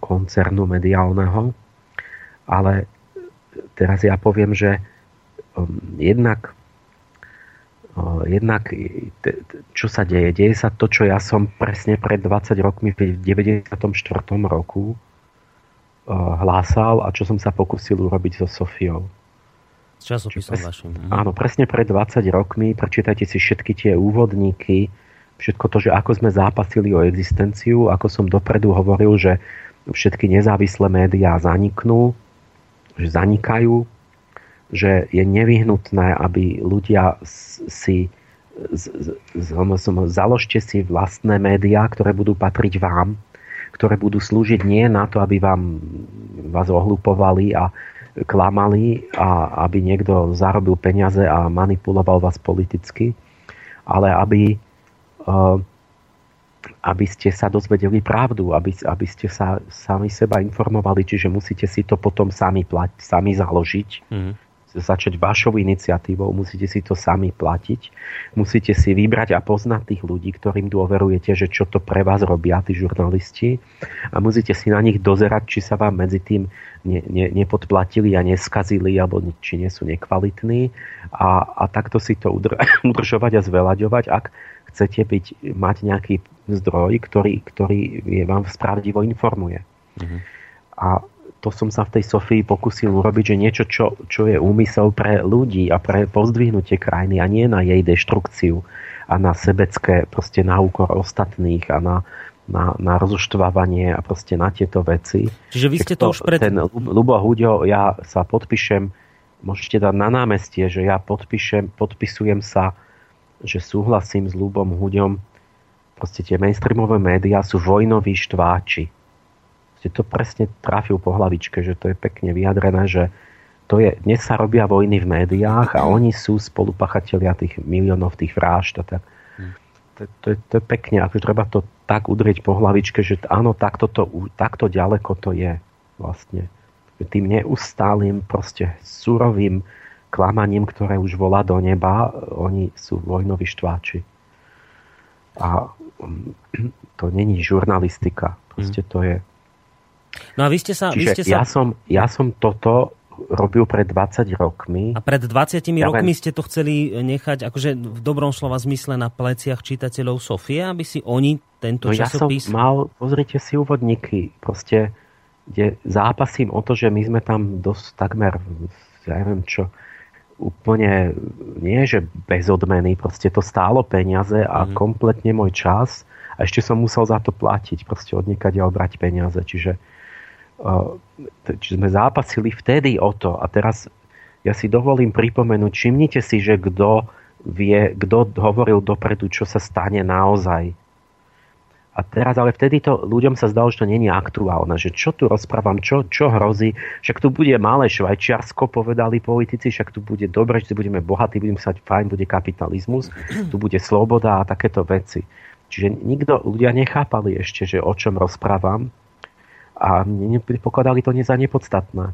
koncernu mediálneho. Ale teraz ja poviem, že um, jednak uh, jednak čo sa deje? Deje sa to, čo ja som presne pred 20 rokmi v 94. roku hlásal a čo som sa pokusil urobiť so Sofiou. S časopisom pres, vašim. Mhm. Áno, presne pred 20 rokmi. Prečítajte si všetky tie úvodníky, všetko to, že ako sme zápasili o existenciu, ako som dopredu hovoril, že všetky nezávislé médiá zaniknú, že zanikajú, že je nevyhnutné, aby ľudia si z, z, z, založte si vlastné médiá, ktoré budú patriť vám, ktoré budú slúžiť nie na to, aby vám, vás ohlupovali a klamali a aby niekto zarobil peniaze a manipuloval vás politicky, ale aby, uh, aby ste sa dozvedeli pravdu, aby, aby ste sa sami seba informovali, čiže musíte si to potom sami plať, sami založiť. Mm začať vašou iniciatívou, musíte si to sami platiť, musíte si vybrať a poznať tých ľudí, ktorým dôverujete, že čo to pre vás robia tí žurnalisti a musíte si na nich dozerať, či sa vám medzi tým ne, ne, nepodplatili a neskazili, alebo či nie sú nekvalitní a, a takto si to udr- udržovať a zvelaďovať, ak chcete byť, mať nejaký zdroj, ktorý, ktorý je vám spravdivo informuje. Mm-hmm. A to som sa v tej Sofii pokusil urobiť, že niečo, čo, čo je úmysel pre ľudí a pre pozdvihnutie krajiny a nie na jej deštrukciu a na sebecké proste na úkor ostatných a na, na, na rozoštvávanie a proste na tieto veci. Čiže vy ste to, to už pred... Ten Lubo Huďo, ja sa podpíšem, môžete dať na námestie, že ja podpíšem, podpisujem sa, že súhlasím s Lubom Huďom. Proste tie mainstreamové médiá sú vojnoví štváči. Ste to presne trafil po hlavičke, že to je pekne vyjadrené, že to je, dnes sa robia vojny v médiách a oni sú spolupachatelia tých miliónov tých vražd a tak. Hm. To, to, je, to je pekne, ako treba to tak udrieť po hlavičke, že áno, takto, to, takto ďaleko to je vlastne. Tým neustálým, proste surovým klamaním, ktoré už volá do neba, oni sú vojnoví štváči. A mm, to není žurnalistika. Proste to je... No a vy ste sa... Čiže vy ste sa... Ja, som, ja som toto robil pred 20 rokmi. A pred 20 ja rokmi ven... ste to chceli nechať akože v dobrom slova zmysle na pleciach čitateľov Sofie, aby si oni tento no časopis... Ja som mal, pozrite si úvodníky, proste, kde zápasím o to, že my sme tam dosť takmer, ja neviem čo, úplne, nie že bez odmeny, proste to stálo peniaze a mm-hmm. kompletne môj čas a ešte som musel za to platiť, proste odnikať a obrať peniaze, čiže čiže sme zápasili vtedy o to a teraz ja si dovolím pripomenúť, všimnite si, že kto vie, kto hovoril dopredu, čo sa stane naozaj. A teraz, ale vtedy to ľuďom sa zdalo, že to není aktuálne, že čo tu rozprávam, čo, čo hrozí, však tu bude malé Švajčiarsko, povedali politici, však tu bude dobre, že budeme bohatí, budeme sa fajn, bude kapitalizmus, tu bude sloboda a takéto veci. Čiže nikto, ľudia nechápali ešte, že o čom rozprávam a nepokladali to nie za nepodstatné.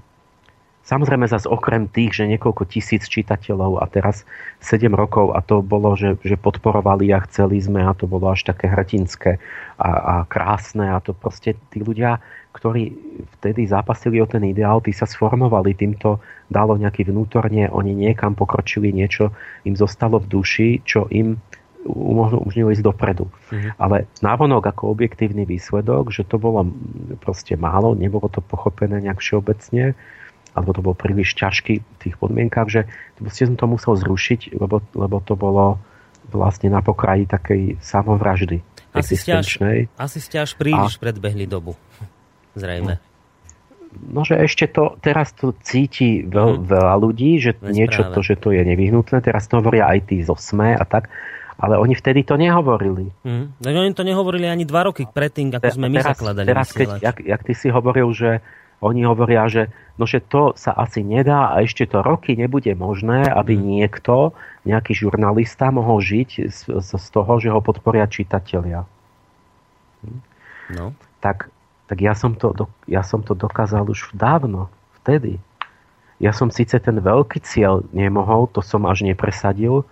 Samozrejme zase okrem tých, že niekoľko tisíc čitateľov a teraz 7 rokov a to bolo, že, že podporovali a chceli sme a to bolo až také hratinské a, a krásne a to proste tí ľudia, ktorí vtedy zápasili o ten ideál, tí sa sformovali, týmto dalo nejaký vnútorne, oni niekam pokročili, niečo im zostalo v duši, čo im umožnilo ísť dopredu. Mm-hmm. Ale návonok ako objektívny výsledok, že to bolo proste málo, nebolo to pochopené nejak všeobecne, alebo to bolo príliš ťažký v tých podmienkach, že proste som to musel zrušiť, lebo, lebo to bolo vlastne na pokraji takej samovraždy. Asi ste až, asi ste až príliš a, predbehli dobu. Zrejme. No, že ešte to, teraz to cíti veľ, mm. veľa ľudí, že Veď niečo práve. to, že to je nevyhnutné. Teraz to hovoria aj tí zo SME a tak. Ale oni vtedy to nehovorili. Mm. No, oni to nehovorili ani dva roky predtým, ako sme my teraz, zakladali Teraz, keď, jak, jak ty si hovoril, že oni hovoria, že, no, že to sa asi nedá a ešte to roky nebude možné, aby mm. niekto, nejaký žurnalista mohol žiť z, z toho, že ho podporia čitatelia. No. Tak, tak ja, som to, ja som to dokázal už dávno, vtedy. Ja som síce ten veľký cieľ nemohol, to som až nepresadil,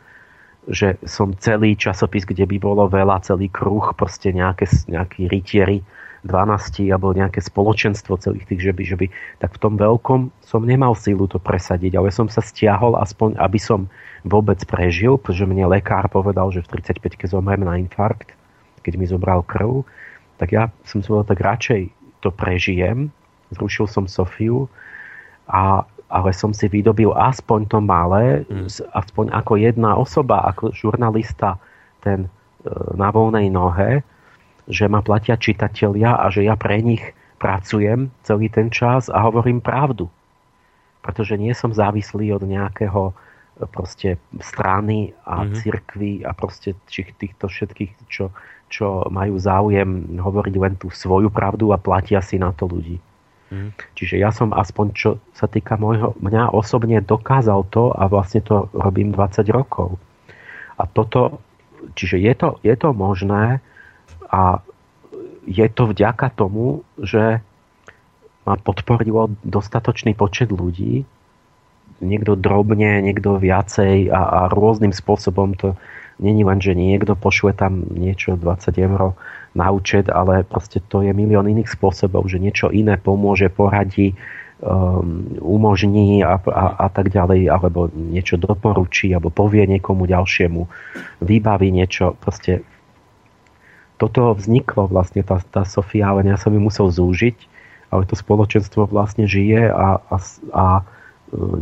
že som celý časopis, kde by bolo veľa, celý kruh, proste nejaké, nejakí rytieri 12 alebo nejaké spoločenstvo celých tých, že že by, tak v tom veľkom som nemal sílu to presadiť, ale som sa stiahol aspoň, aby som vôbec prežil, pretože mne lekár povedal, že v 35 keď zomrem na infarkt, keď mi zobral krv, tak ja som si povedal, tak radšej to prežijem, zrušil som Sofiu a ale som si vydobil aspoň to malé, mm. aspoň ako jedna osoba, ako žurnalista ten e, na voľnej nohe, že ma platia čitatelia a že ja pre nich pracujem celý ten čas a hovorím pravdu. Pretože nie som závislý od nejakého e, proste strany a mm-hmm. cirkvy a proste týchto všetkých, čo, čo majú záujem hovoriť len tú svoju pravdu a platia si na to ľudí. Mm. Čiže ja som aspoň, čo sa týka môjho, mňa osobne dokázal to a vlastne to robím 20 rokov. A toto, čiže je to, je to možné a je to vďaka tomu, že ma podporilo dostatočný počet ľudí, niekto drobne, niekto viacej a, a rôznym spôsobom to není len, že niekto pošle tam niečo 20 eur na účet, ale proste to je milión iných spôsobov, že niečo iné pomôže, poradí, um, umožní a, a, a tak ďalej, alebo niečo doporučí, alebo povie niekomu ďalšiemu, vybaví niečo, proste toto vzniklo vlastne, tá, tá Sofia, ale ja som ju musel zúžiť, ale to spoločenstvo vlastne žije a, a, a e,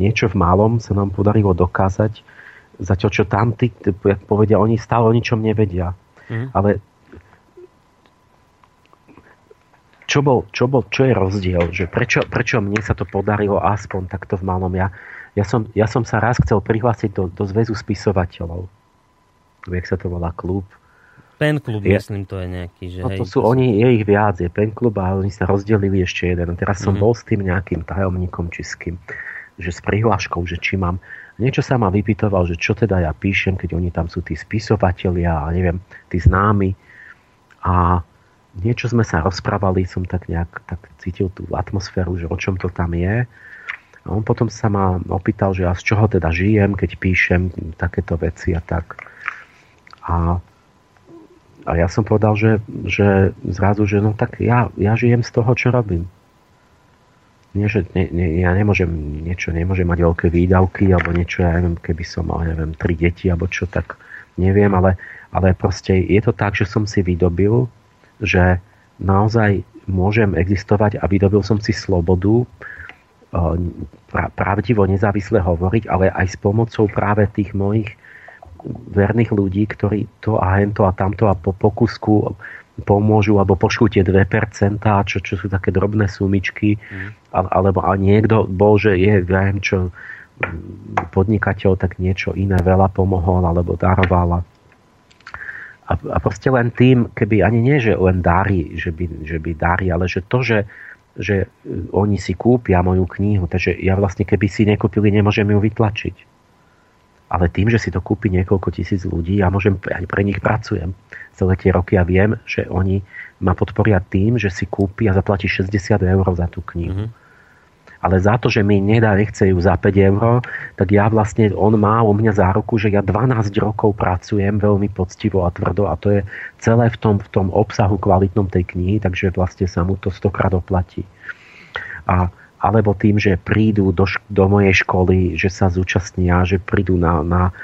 niečo v malom sa nám podarilo dokázať, zatiaľ čo tamty, povedia, oni stále o ničom nevedia. Mm. Ale čo, bol, čo, bol, čo je rozdiel? Že prečo, prečo mne sa to podarilo aspoň takto v malom? Ja, ja, som, ja som sa raz chcel prihlásiť do, do zväzu spisovateľov. Jak sa to volá? Klub? Pen klub, je, myslím, to je nejaký. Že no to hej, sú to oni, je ich viac, je pen klub a oni sa rozdelili ešte jeden. Teraz som mm-hmm. bol s tým nejakým tajomníkom českým, že s prihláškou, že či mám niečo sa ma vypytoval, že čo teda ja píšem, keď oni tam sú tí spisovatelia a neviem, tí známi. A niečo sme sa rozprávali, som tak nejak tak cítil tú atmosféru, že o čom to tam je. A on potom sa ma opýtal, že ja z čoho teda žijem, keď píšem takéto veci a tak. A, a ja som povedal, že, že zrazu, že no tak ja, ja žijem z toho, čo robím. Nie, že ne, ne, ja nemôžem niečo, nemôžem mať veľké výdavky alebo niečo, ja neviem, keby som mal, neviem, tri deti alebo čo, tak neviem, ale, ale proste je to tak, že som si vydobil, že naozaj môžem existovať a vydobil som si slobodu pravdivo, nezávisle hovoriť, ale aj s pomocou práve tých mojich verných ľudí, ktorí to a hento a tamto a po pokusku pomôžu alebo pošlú tie 2%, čo, čo sú také drobné sumičky, mm. alebo a niekto bol, že je, viem čo, podnikateľ, tak niečo iné veľa pomohol alebo daroval. A, a proste len tým, keby ani nie, že len dári, že by, že by dári, ale že to, že že e, oni si kúpia moju knihu, takže ja vlastne keby si nekúpili, nemôžem ju vytlačiť. Ale tým, že si to kúpi niekoľko tisíc ľudí, ja môžem, aj pre nich pracujem celé tie roky a viem, že oni ma podporia tým, že si kúpi a zaplatí 60 eur za tú knihu. Mm-hmm ale za to, že mi nedá, nechce ju za 5 eur, tak ja vlastne, on má u mňa záruku, že ja 12 rokov pracujem veľmi poctivo a tvrdo a to je celé v tom, v tom obsahu kvalitnom tej knihy, takže vlastne sa mu to stokrát oplatí. A, alebo tým, že prídu do, do mojej školy, že sa zúčastnia, že prídu na, na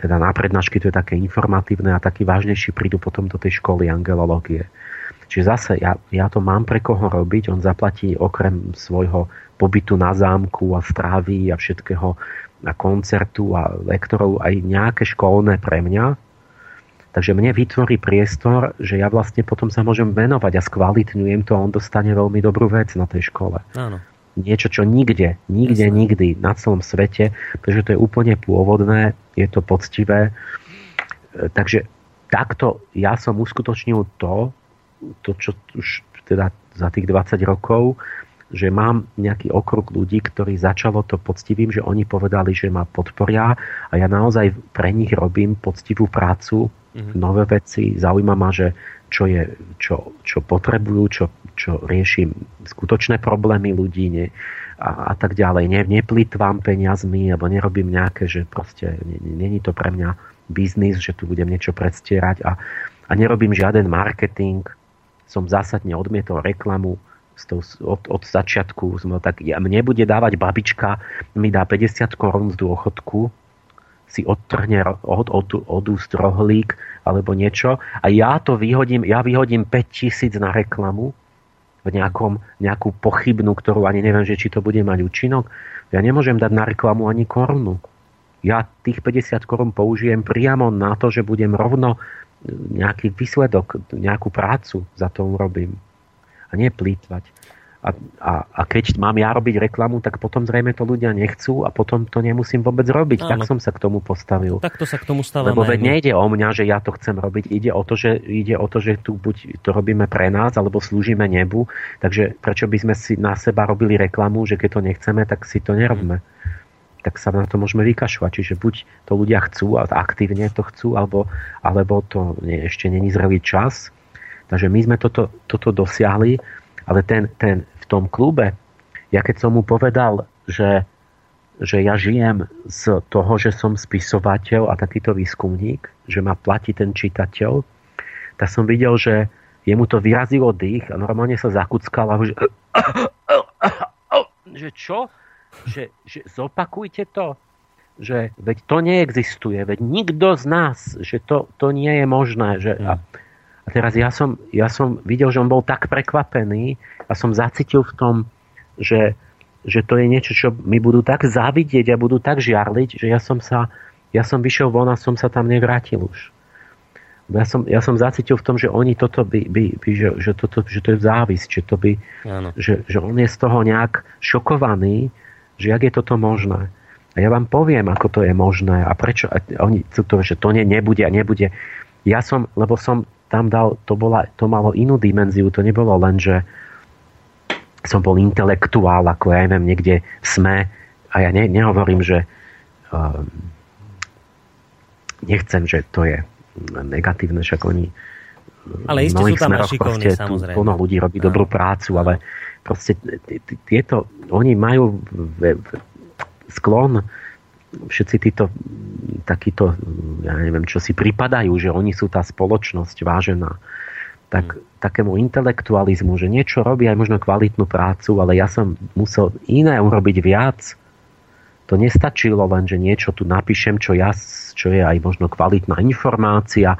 teda na prednášky, to je také informatívne a taký vážnejší prídu potom do tej školy angelológie. Čiže zase ja, ja to mám pre koho robiť, on zaplatí okrem svojho pobytu na zámku a strávy a všetkého a koncertu a lektorov aj nejaké školné pre mňa. Takže mne vytvorí priestor, že ja vlastne potom sa môžem venovať a skvalitňujem to a on dostane veľmi dobrú vec na tej škole. Áno. Niečo, čo nikde, nikde, Jasne. nikdy na celom svete, pretože to je úplne pôvodné, je to poctivé. E, takže takto ja som uskutočnil to, to, čo už teda za tých 20 rokov, že mám nejaký okruh ľudí, ktorí začalo to poctivým, že oni povedali, že ma podporia a ja naozaj pre nich robím poctivú prácu, mm-hmm. nové veci, zaujíma ma, že čo, je, čo, čo potrebujú, čo, čo riešim skutočné problémy ľudí ne, a, a tak ďalej. Ne, neplýtvám peniazmi, alebo nerobím nejaké, že proste není to pre mňa biznis, že tu budem niečo predstierať a, a nerobím žiaden marketing, som zásadne odmietol reklamu od, od začiatku. Som tak, ja, mne bude dávať babička, mi dá 50 korún z dôchodku, si odtrhne od, od, od úst rohlík alebo niečo a ja to vyhodím, ja vyhodím 5000 na reklamu v nejakom, nejakú pochybnú, ktorú ani neviem, že či to bude mať účinok. Ja nemôžem dať na reklamu ani korunu. Ja tých 50 korún použijem priamo na to, že budem rovno nejaký výsledok, nejakú prácu za to urobím. A nie plýtvať. A, a, a keď mám ja robiť reklamu, tak potom zrejme to ľudia nechcú a potom to nemusím vôbec robiť. Áno. Tak som sa k tomu postavil. Takto sa k tomu stávame. Lebo veď nejde o mňa, že ja to chcem robiť. Ide o to, že, ide o to, že tu buď to robíme pre nás, alebo slúžime nebu. Takže prečo by sme si na seba robili reklamu, že keď to nechceme, tak si to nerobíme. Hmm tak sa na to môžeme vykašľať. Čiže buď to ľudia chcú a aktívne to chcú, alebo, alebo to nie, ešte není zrelý čas. Takže my sme toto, toto dosiahli, ale ten, ten v tom klube, ja keď som mu povedal, že, že ja žijem z toho, že som spisovateľ a takýto výskumník, že ma platí ten čitateľ, tak som videl, že jemu to vyrazilo dých a normálne sa zakuckal a že, že čo? Že, že zopakujte to, že veď to neexistuje, veď nikto z nás, že to, to nie je možné. Že, a, a teraz ja som, ja som videl, že on bol tak prekvapený a som zacítil v tom, že, že to je niečo, čo mi budú tak závidieť a budú tak žiarliť, že ja som sa, ja som vyšiel von a som sa tam nevrátil už. ja som, ja som zacítil v tom, že oni toto by, by, by že, že, toto, že to je závisť, že, to by, že, že on je z toho nejak šokovaný, že jak je toto možné. A ja vám poviem, ako to je možné a prečo a oni to, že to ne, nebude a nebude. Ja som, lebo som tam dal, to, bola, to malo inú dimenziu, to nebolo len, že som bol intelektuál, ako ja neviem, niekde sme a ja ne, nehovorím, že um, nechcem, že to je negatívne, však oni ale isté sú tam šikovní, samozrejme. Plno ľudí robí no. dobrú prácu, ale proste tieto, oni majú sklon všetci títo takíto, ja neviem, čo si pripadajú, že oni sú tá spoločnosť vážená, tak hmm. takému intelektualizmu, že niečo robí aj možno kvalitnú prácu, ale ja som musel iné urobiť viac, to nestačilo len, že niečo tu napíšem, čo, ja, čo je aj možno kvalitná informácia.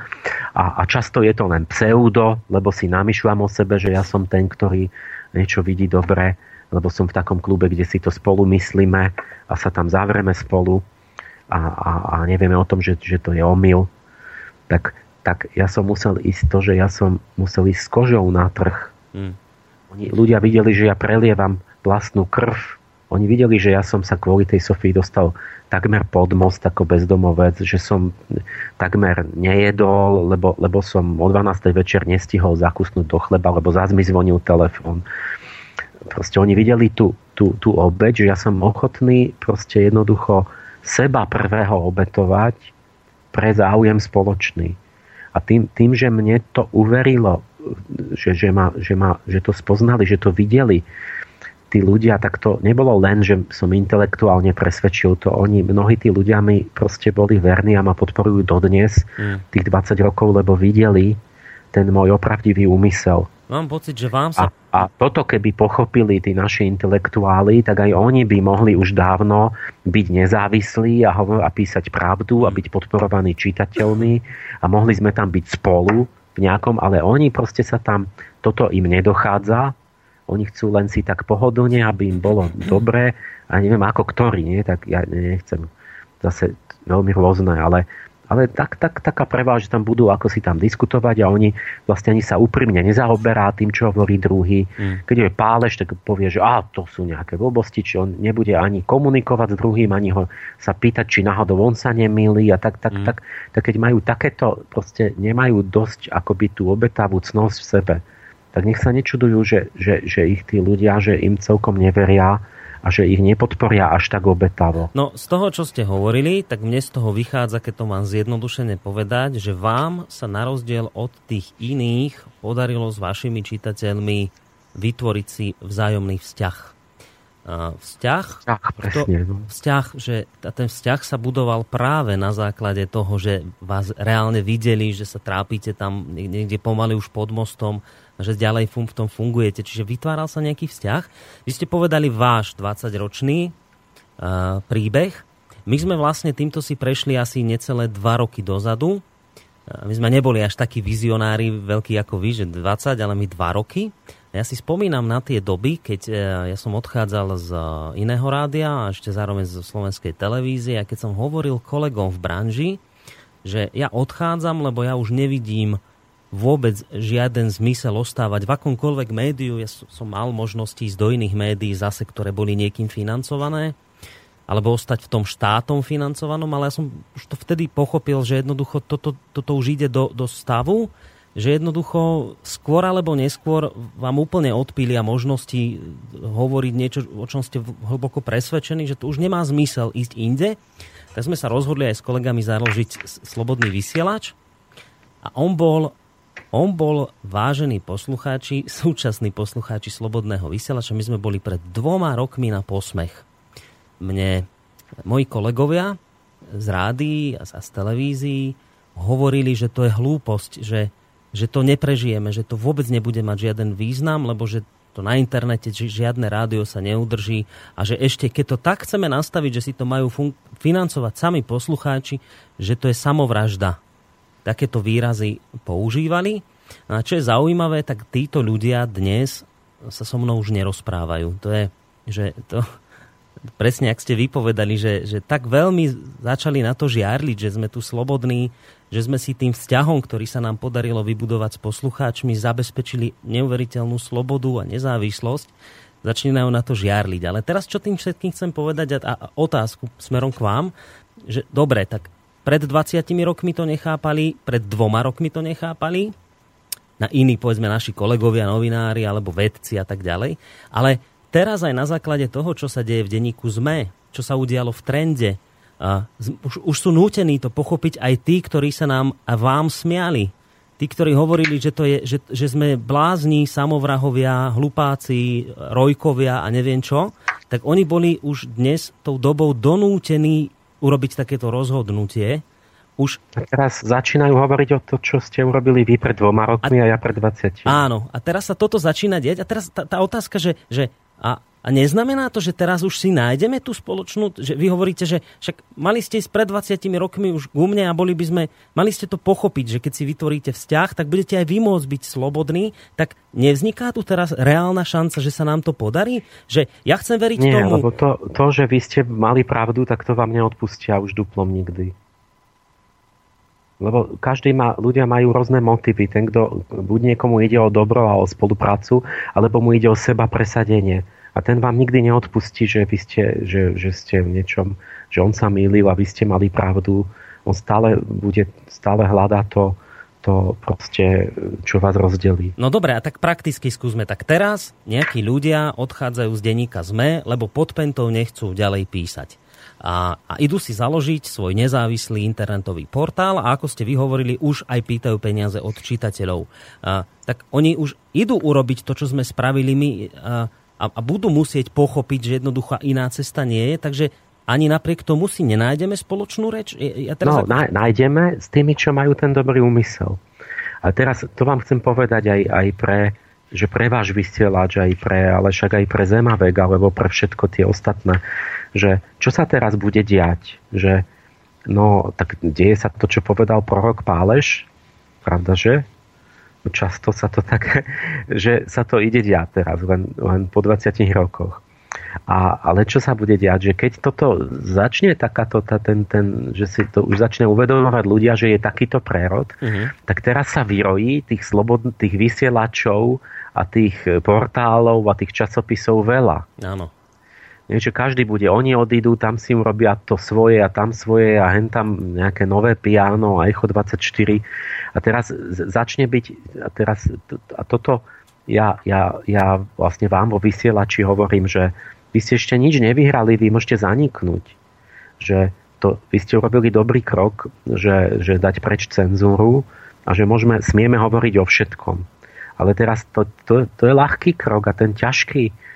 A, a často je to len pseudo, lebo si namýšľam o sebe, že ja som ten, ktorý niečo vidí dobre, lebo som v takom klube, kde si to spolu myslíme a sa tam zavreme spolu a, a, a nevieme o tom, že, že to je omyl. Tak, tak ja som musel ísť to, že ja som musel ísť s kožou na trh. Hmm. Oni, ľudia videli, že ja prelievam vlastnú krv oni videli, že ja som sa kvôli tej Sofii dostal takmer pod most ako bezdomovec, že som takmer nejedol, lebo, lebo som o 12. večer nestihol zakusnúť do chleba, lebo zás mi zvonil telefón. Proste oni videli tú, tú, tú obeď, že ja som ochotný proste jednoducho seba prvého obetovať pre záujem spoločný. A tým, tým že mne to uverilo, že, že, ma, že, ma, že to spoznali, že to videli, tí ľudia, tak to nebolo len, že som intelektuálne presvedčil to. Oni, mnohí tí ľudia mi proste boli verní a ma podporujú dodnes mm. tých 20 rokov, lebo videli ten môj opravdivý úmysel. Mám pocit, že vám sa... A, a toto keby pochopili tí naši intelektuáli, tak aj oni by mohli už dávno byť nezávislí a, hovor, a písať pravdu a byť podporovaní čitateľmi a mohli sme tam byť spolu v nejakom, ale oni proste sa tam, toto im nedochádza oni chcú len si tak pohodlne, aby im bolo dobre a neviem ako ktorý, nie? tak ja nechcem zase veľmi rôzne, ale, ale tak, tak, taká preváž, že tam budú ako si tam diskutovať a oni vlastne ani sa úprimne nezaoberá tým, čo hovorí druhý. Mm. Keď je pálež, tak povie, že a, to sú nejaké blbosti, či on nebude ani komunikovať s druhým, ani ho sa pýtať, či náhodou on sa nemýli a tak, tak, mm. tak, tak keď majú takéto, proste nemajú dosť akoby tú obetavú cnosť v sebe, tak nech sa nečudujú, že, že, že ich tí ľudia, že im celkom neveria a že ich nepodporia až tak obetavo. No z toho, čo ste hovorili, tak mne z toho vychádza, keď to mám zjednodušene povedať, že vám sa na rozdiel od tých iných podarilo s vašimi čitateľmi vytvoriť si vzájomný vzťah vzťah, vzťah, presne, to, no. vzťah, že ten vzťah sa budoval práve na základe toho, že vás reálne videli, že sa trápite tam niekde pomaly už pod mostom, že ďalej v tom fungujete. Čiže vytváral sa nejaký vzťah. Vy ste povedali váš 20-ročný uh, príbeh. My sme vlastne týmto si prešli asi necelé dva roky dozadu. My sme neboli až takí vizionári veľkí ako vy, že 20, ale my dva roky. Ja si spomínam na tie doby, keď e, ja som odchádzal z e, iného rádia a ešte zároveň zo slovenskej televízie a keď som hovoril kolegom v branži, že ja odchádzam, lebo ja už nevidím vôbec žiaden zmysel ostávať v akomkoľvek médiu. Ja som mal možnosti ísť do iných médií zase, ktoré boli niekým financované, alebo ostať v tom štátom financovanom, ale ja som už to vtedy pochopil, že jednoducho toto, toto už ide do, do stavu, že jednoducho skôr alebo neskôr vám úplne odpília možnosti hovoriť niečo, o čom ste hlboko presvedčení, že to už nemá zmysel ísť inde. Tak sme sa rozhodli aj s kolegami založiť Slobodný vysielač. A on bol, on bol vážení poslucháči, súčasní poslucháči Slobodného vysielača. My sme boli pred dvoma rokmi na posmech. Mne moji kolegovia z rádií a z televízií hovorili, že to je hlúposť, že že to neprežijeme, že to vôbec nebude mať žiaden význam, lebo že to na internete žiadne rádio sa neudrží a že ešte keď to tak chceme nastaviť, že si to majú financovať sami poslucháči, že to je samovražda. Takéto výrazy používali. A čo je zaujímavé, tak títo ľudia dnes sa so mnou už nerozprávajú. To je, že to, presne ak ste vypovedali, že, že tak veľmi začali na to žiarliť, že sme tu slobodní, že sme si tým vzťahom, ktorý sa nám podarilo vybudovať s poslucháčmi, zabezpečili neuveriteľnú slobodu a nezávislosť, začínajú na to žiarliť. Ale teraz čo tým všetkým chcem povedať a, a otázku smerom k vám, že dobre, tak pred 20 rokmi to nechápali, pred dvoma rokmi to nechápali, na iní, povedzme, naši kolegovia, novinári alebo vedci a tak ďalej. Ale teraz aj na základe toho, čo sa deje v denníku ZME, čo sa udialo v trende, a už, už sú nútení to pochopiť aj tí, ktorí sa nám a vám smiali. Tí, ktorí hovorili, že, to je, že, že sme blázni, samovrahovia, hlupáci, rojkovia a neviem čo, tak oni boli už dnes tou dobou donútení urobiť takéto rozhodnutie už... A teraz začínajú hovoriť o to, čo ste urobili vy pred dvoma rokmi a, a ja pred 20. Áno, a teraz sa toto začína deť a teraz tá, tá otázka, že, že a, a neznamená to, že teraz už si nájdeme tú spoločnú, že vy hovoríte, že však mali ste ísť pred 20 rokmi už k mne a boli by sme, mali ste to pochopiť, že keď si vytvoríte vzťah, tak budete aj vy môcť byť slobodní, tak nevzniká tu teraz reálna šanca, že sa nám to podarí? Že ja chcem veriť Nie, tomu... lebo to, to, že vy ste mali pravdu, tak to vám neodpustia už duplom nikdy. Lebo každý má, ľudia majú rôzne motívy. Ten, kto buď niekomu ide o dobro a o spoluprácu, alebo mu ide o seba presadenie. A ten vám nikdy neodpustí, že, vy ste, že, že ste v niečom, že on sa mýlil a vy ste mali pravdu. On stále bude, stále hľadá to, to proste, čo vás rozdelí. No dobre, a tak prakticky skúsme. Tak teraz nejakí ľudia odchádzajú z denníka ZME, lebo pod pentou nechcú ďalej písať a, a idú si založiť svoj nezávislý internetový portál a ako ste vyhovorili, už aj pýtajú peniaze od čitateľov. A, tak oni už idú urobiť to, čo sme spravili my a, a, a budú musieť pochopiť, že jednoduchá iná cesta nie je, takže ani napriek tomu si nenájdeme spoločnú reč? Ja teraz no, ak... nájdeme s tými, čo majú ten dobrý úmysel. A teraz to vám chcem povedať aj, aj pre, že pre váš vysielač, aj pre, ale však aj pre Zemavek, alebo pre všetko tie ostatné že čo sa teraz bude diať, že no tak deje sa to, čo povedal prorok Páleš, pravda, že? Často sa to tak, že sa to ide diať teraz, len, len po 20 rokoch. A, ale čo sa bude diať, že keď toto začne takáto, tá, ten, ten, že si to už začne uvedomovať ľudia, že je takýto prerod, uh-huh. tak teraz sa vyrojí tých, slobod, tých vysielačov a tých portálov a tých časopisov veľa. Áno. Nie, že každý bude, oni odídu, tam si urobia to svoje a tam svoje a hen tam nejaké nové piano a Echo 24 a teraz začne byť a teraz a toto ja, ja, ja vlastne vám vo vysielači hovorím, že vy ste ešte nič nevyhrali, vy môžete zaniknúť. Že to, vy ste urobili dobrý krok, že, že dať preč cenzúru a že môžeme, smieme hovoriť o všetkom. Ale teraz to, to, to je ľahký krok a ten ťažký,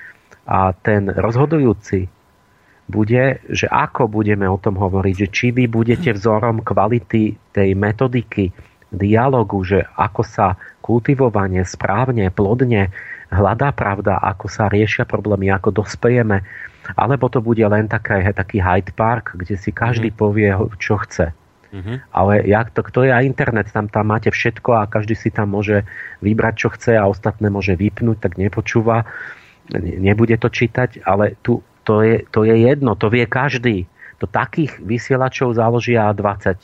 a ten rozhodujúci bude, že ako budeme o tom hovoriť, že či vy budete vzorom kvality tej metodiky, dialogu, že ako sa kultivovanie správne, plodne hľadá pravda, ako sa riešia problémy, ako dospejeme, alebo to bude len také, taký Hyde Park, kde si každý mm. povie, čo chce. Mm-hmm. Ale jak to, kto je aj internet, tam, tam máte všetko a každý si tam môže vybrať, čo chce a ostatné môže vypnúť, tak nepočúva nebude to čítať, ale tu, to, je, to je jedno, to vie každý. To takých vysielačov založia 20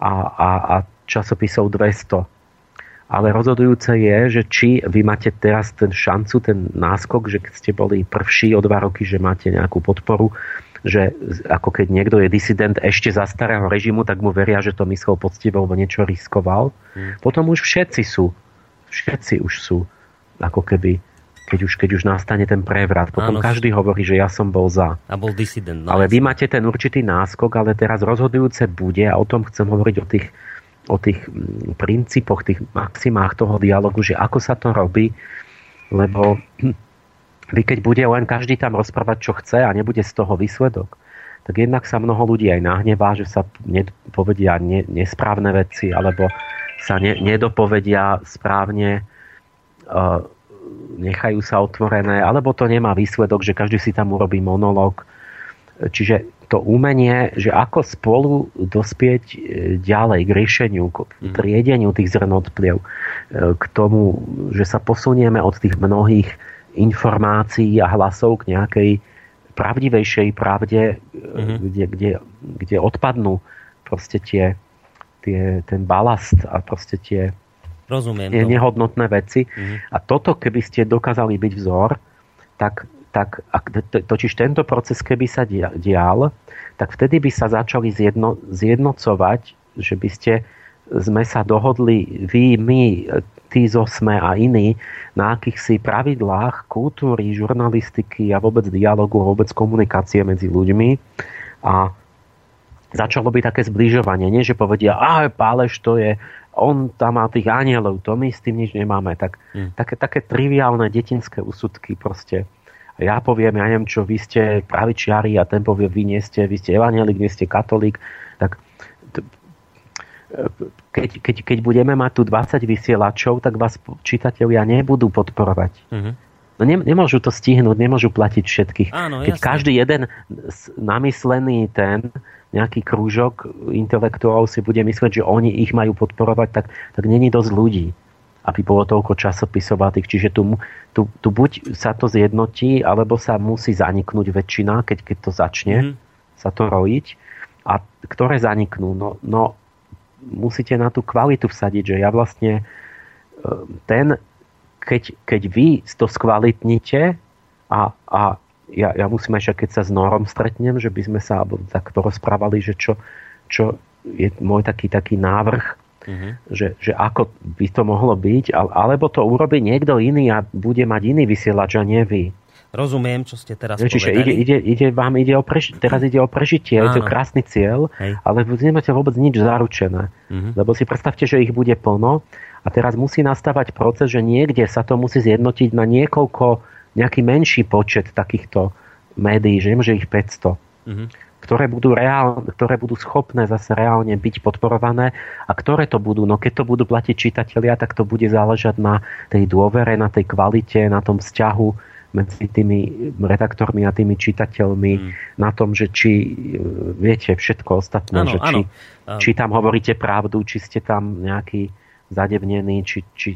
a, a, a časopisov 200. Ale rozhodujúce je, že či vy máte teraz ten šancu, ten náskok, že keď ste boli prvší o dva roky, že máte nejakú podporu, že ako keď niekto je disident ešte za starého režimu, tak mu veria, že to myslel poctivo, lebo niečo riskoval. Hmm. Potom už všetci sú, všetci už sú ako keby keď už, keď už nastane ten prevrat. Potom Áno. každý hovorí, že ja som bol za. A bol disident. No ale vy máte ten určitý náskok, ale teraz rozhodujúce bude, a o tom chcem hovoriť o tých, o tých mm, princípoch, tých maximách toho dialogu, že ako sa to robí, lebo hm, vy keď bude len každý tam rozprávať, čo chce a nebude z toho výsledok, tak jednak sa mnoho ľudí aj nahnevá, že sa povedia ne, nesprávne veci, alebo sa ne, nedopovedia správne uh, nechajú sa otvorené, alebo to nemá výsledok, že každý si tam urobí monológ. Čiže to umenie, že ako spolu dospieť e, ďalej k riešeniu, k mhm. triedeniu tých zrnotpliev, e, k tomu, že sa posunieme od tých mnohých informácií a hlasov k nejakej pravdivejšej pravde, mm-hmm. kde, kde, kde odpadnú proste tie, tie, ten balast a proste tie, Rozumiem tie nehodnotné veci. Mm-hmm. A toto, keby ste dokázali byť vzor, tak, tak ak, totiž tento proces, keby sa dial, tak vtedy by sa začali zjedno, zjednocovať, že by ste sme sa dohodli vy, my, tí zo SME a iní na akýchsi pravidlách kultúry, žurnalistiky a vôbec dialogu, vôbec komunikácie medzi ľuďmi a začalo by také zbližovanie. Nie, že povedia, a Páleš to je, on tam má tých anielov, to my s tým nič nemáme. Tak, hmm. také, také triviálne detinské úsudky proste. Ja poviem, ja neviem čo, vy ste pravičiari a ten povie, vy nie ste, vy ste evanielik, nie ste katolík. Keď, keď, keď budeme mať tu 20 vysielačov, tak vás čitatelia nebudú podporovať. Uh-huh. No ne, nemôžu to stihnúť, nemôžu platiť všetkých. Áno, keď jasne. každý jeden namyslený ten nejaký krúžok intelektuálov si bude myslieť, že oni ich majú podporovať, tak, tak není dosť ľudí, aby bolo toľko časopisov a tých. Čiže tu, tu, tu buď sa to zjednotí, alebo sa musí zaniknúť väčšina, keď, keď to začne mm. sa to rojiť. A ktoré zaniknú? No, no musíte na tú kvalitu vsadiť, že ja vlastne e, ten, keď, keď vy to skvalitnite a, a ja, ja musím ešte, keď sa s Norom stretnem, že by sme sa tak porozprávali, že čo, čo je môj taký, taký návrh, uh-huh. že, že ako by to mohlo byť, alebo to urobí niekto iný a bude mať iný vysielač a nie vy. Rozumiem, čo ste teraz Čiže povedali. Ide, ide, ide, vám ide o preži- teraz ide o prežitie, Áno. je to krásny cieľ, Hej. ale vy nemáte vôbec nič zaručené. Uh-huh. Lebo si predstavte, že ich bude plno a teraz musí nastávať proces, že niekde sa to musí zjednotiť na niekoľko, nejaký menší počet takýchto médií, že nemôže ich 500. Uh-huh mhm. ktoré budú, reál, ktoré budú schopné zase reálne byť podporované a ktoré to budú, no keď to budú platiť čitatelia, tak to bude záležať na tej dôvere, na tej kvalite, na tom vzťahu medzi tými redaktormi a tými čitateľmi mm. na tom, že či viete všetko ostatné, ano, že či, či tam hovoríte pravdu, či ste tam nejaký zadevnený, či, či,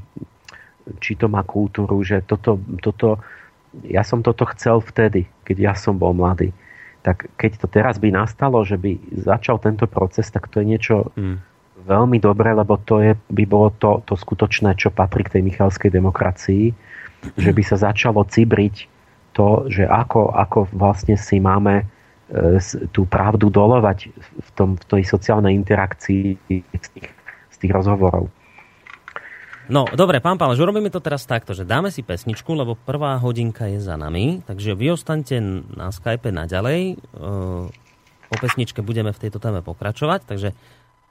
či to má kultúru, že toto, toto, ja som toto chcel vtedy, keď ja som bol mladý. Tak keď to teraz by nastalo, že by začal tento proces, tak to je niečo mm. veľmi dobré, lebo to je, by bolo to, to skutočné, čo patrí k tej michalskej demokracii že by sa začalo cibriť to, že ako, ako vlastne si máme e, tú pravdu dolovať v, tom, v tej sociálnej interakcii z tých, z tých rozhovorov. No, dobre, pán Pálež, urobíme to teraz takto, že dáme si pesničku, lebo prvá hodinka je za nami, takže vy ostaňte na Skype naďalej. E, po pesničke budeme v tejto téme pokračovať, takže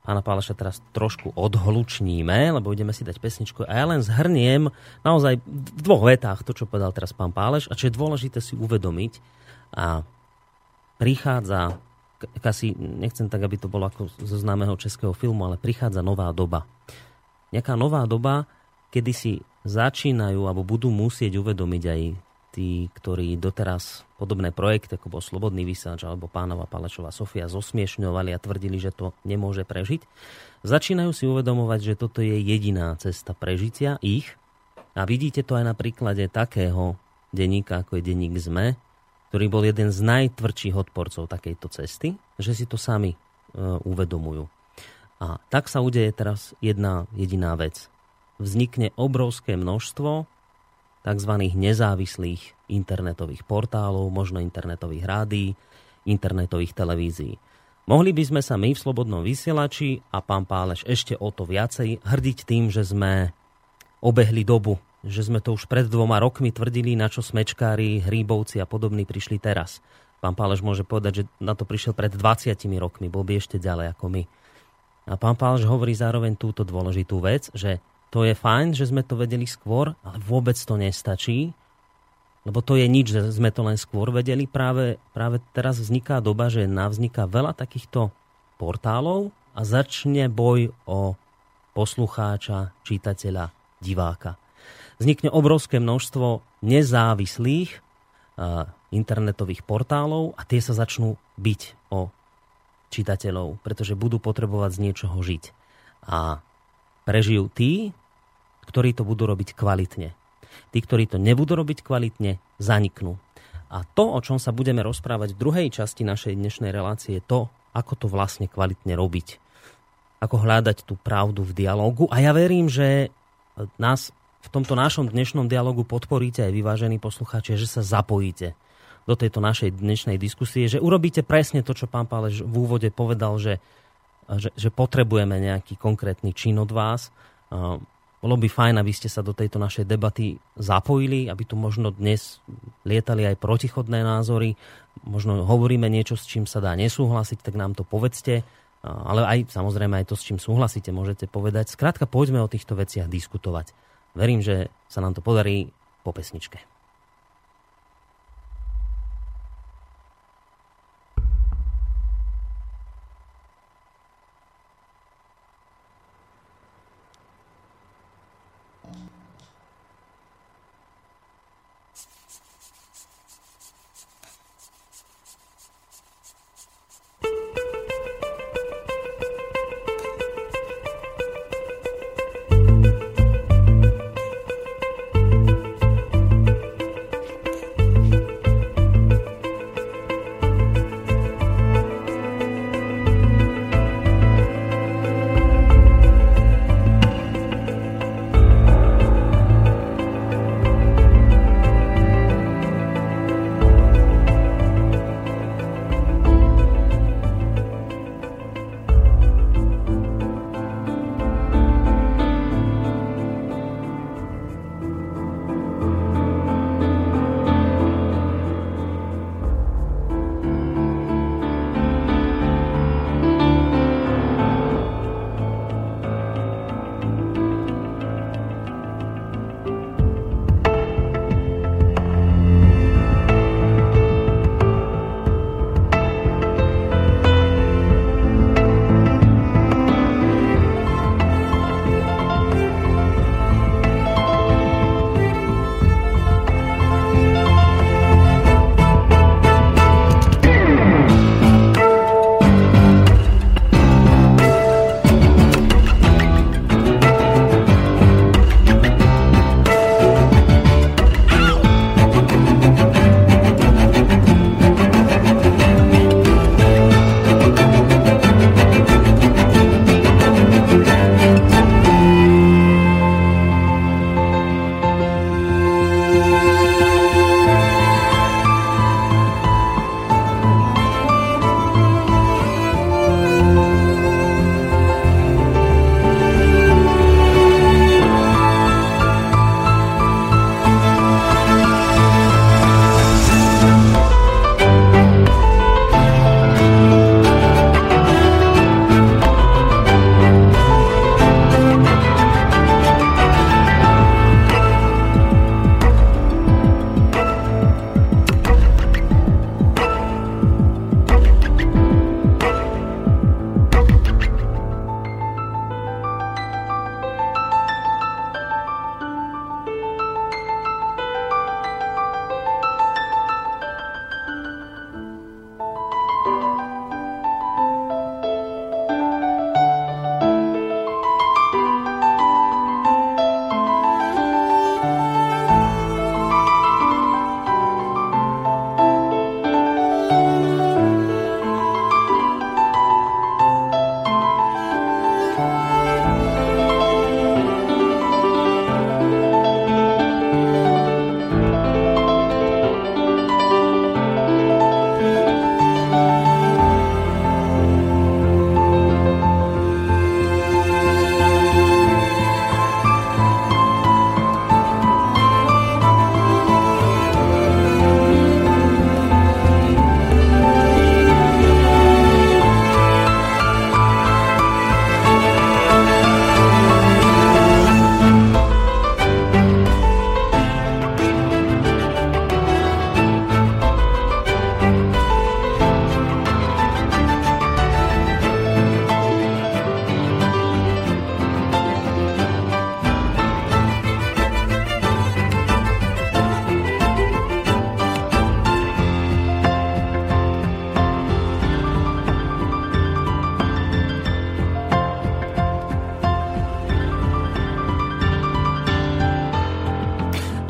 pána Páleša teraz trošku odhlučníme, lebo ideme si dať pesničku a ja len zhrniem naozaj v dvoch vetách to, čo povedal teraz pán Páleš a čo je dôležité si uvedomiť a prichádza kasi, nechcem tak, aby to bolo ako zo známeho českého filmu, ale prichádza nová doba. Nejaká nová doba, kedy si začínajú alebo budú musieť uvedomiť aj tí, ktorí doteraz podobné projekty, ako bol Slobodný vysáč alebo Pánova Palečová Sofia, zosmiešňovali a tvrdili, že to nemôže prežiť, začínajú si uvedomovať, že toto je jediná cesta prežitia ich. A vidíte to aj na príklade takého denníka, ako je denník ZME, ktorý bol jeden z najtvrdších odporcov takejto cesty, že si to sami e, uvedomujú. A tak sa udeje teraz jedna jediná vec. Vznikne obrovské množstvo tzv. nezávislých internetových portálov, možno internetových rádií, internetových televízií. Mohli by sme sa my v Slobodnom vysielači a pán Páleš ešte o to viacej hrdiť tým, že sme obehli dobu, že sme to už pred dvoma rokmi tvrdili, na čo smečkári, hríbovci a podobní prišli teraz. Pán Páleš môže povedať, že na to prišiel pred 20 rokmi, bol by ešte ďalej ako my. A pán Páleš hovorí zároveň túto dôležitú vec, že to je fajn, že sme to vedeli skôr, ale vôbec to nestačí, lebo to je nič, že sme to len skôr vedeli. Práve, práve teraz vzniká doba, že navzniká veľa takýchto portálov a začne boj o poslucháča, čitateľa, diváka. Vznikne obrovské množstvo nezávislých internetových portálov a tie sa začnú byť o čitateľov, pretože budú potrebovať z niečoho žiť. A prežijú tí, ktorí to budú robiť kvalitne. Tí, ktorí to nebudú robiť kvalitne, zaniknú. A to, o čom sa budeme rozprávať v druhej časti našej dnešnej relácie, je to, ako to vlastne kvalitne robiť. Ako hľadať tú pravdu v dialogu. A ja verím, že nás v tomto našom dnešnom dialogu podporíte aj vyvážení poslucháči, že sa zapojíte do tejto našej dnešnej diskusie, že urobíte presne to, čo pán Pálež v úvode povedal, že, že, že potrebujeme nejaký konkrétny čin od vás bolo by fajn, aby ste sa do tejto našej debaty zapojili, aby tu možno dnes lietali aj protichodné názory, možno hovoríme niečo, s čím sa dá nesúhlasiť, tak nám to povedzte, ale aj samozrejme aj to, s čím súhlasíte, môžete povedať. Skrátka, poďme o týchto veciach diskutovať. Verím, že sa nám to podarí po pesničke.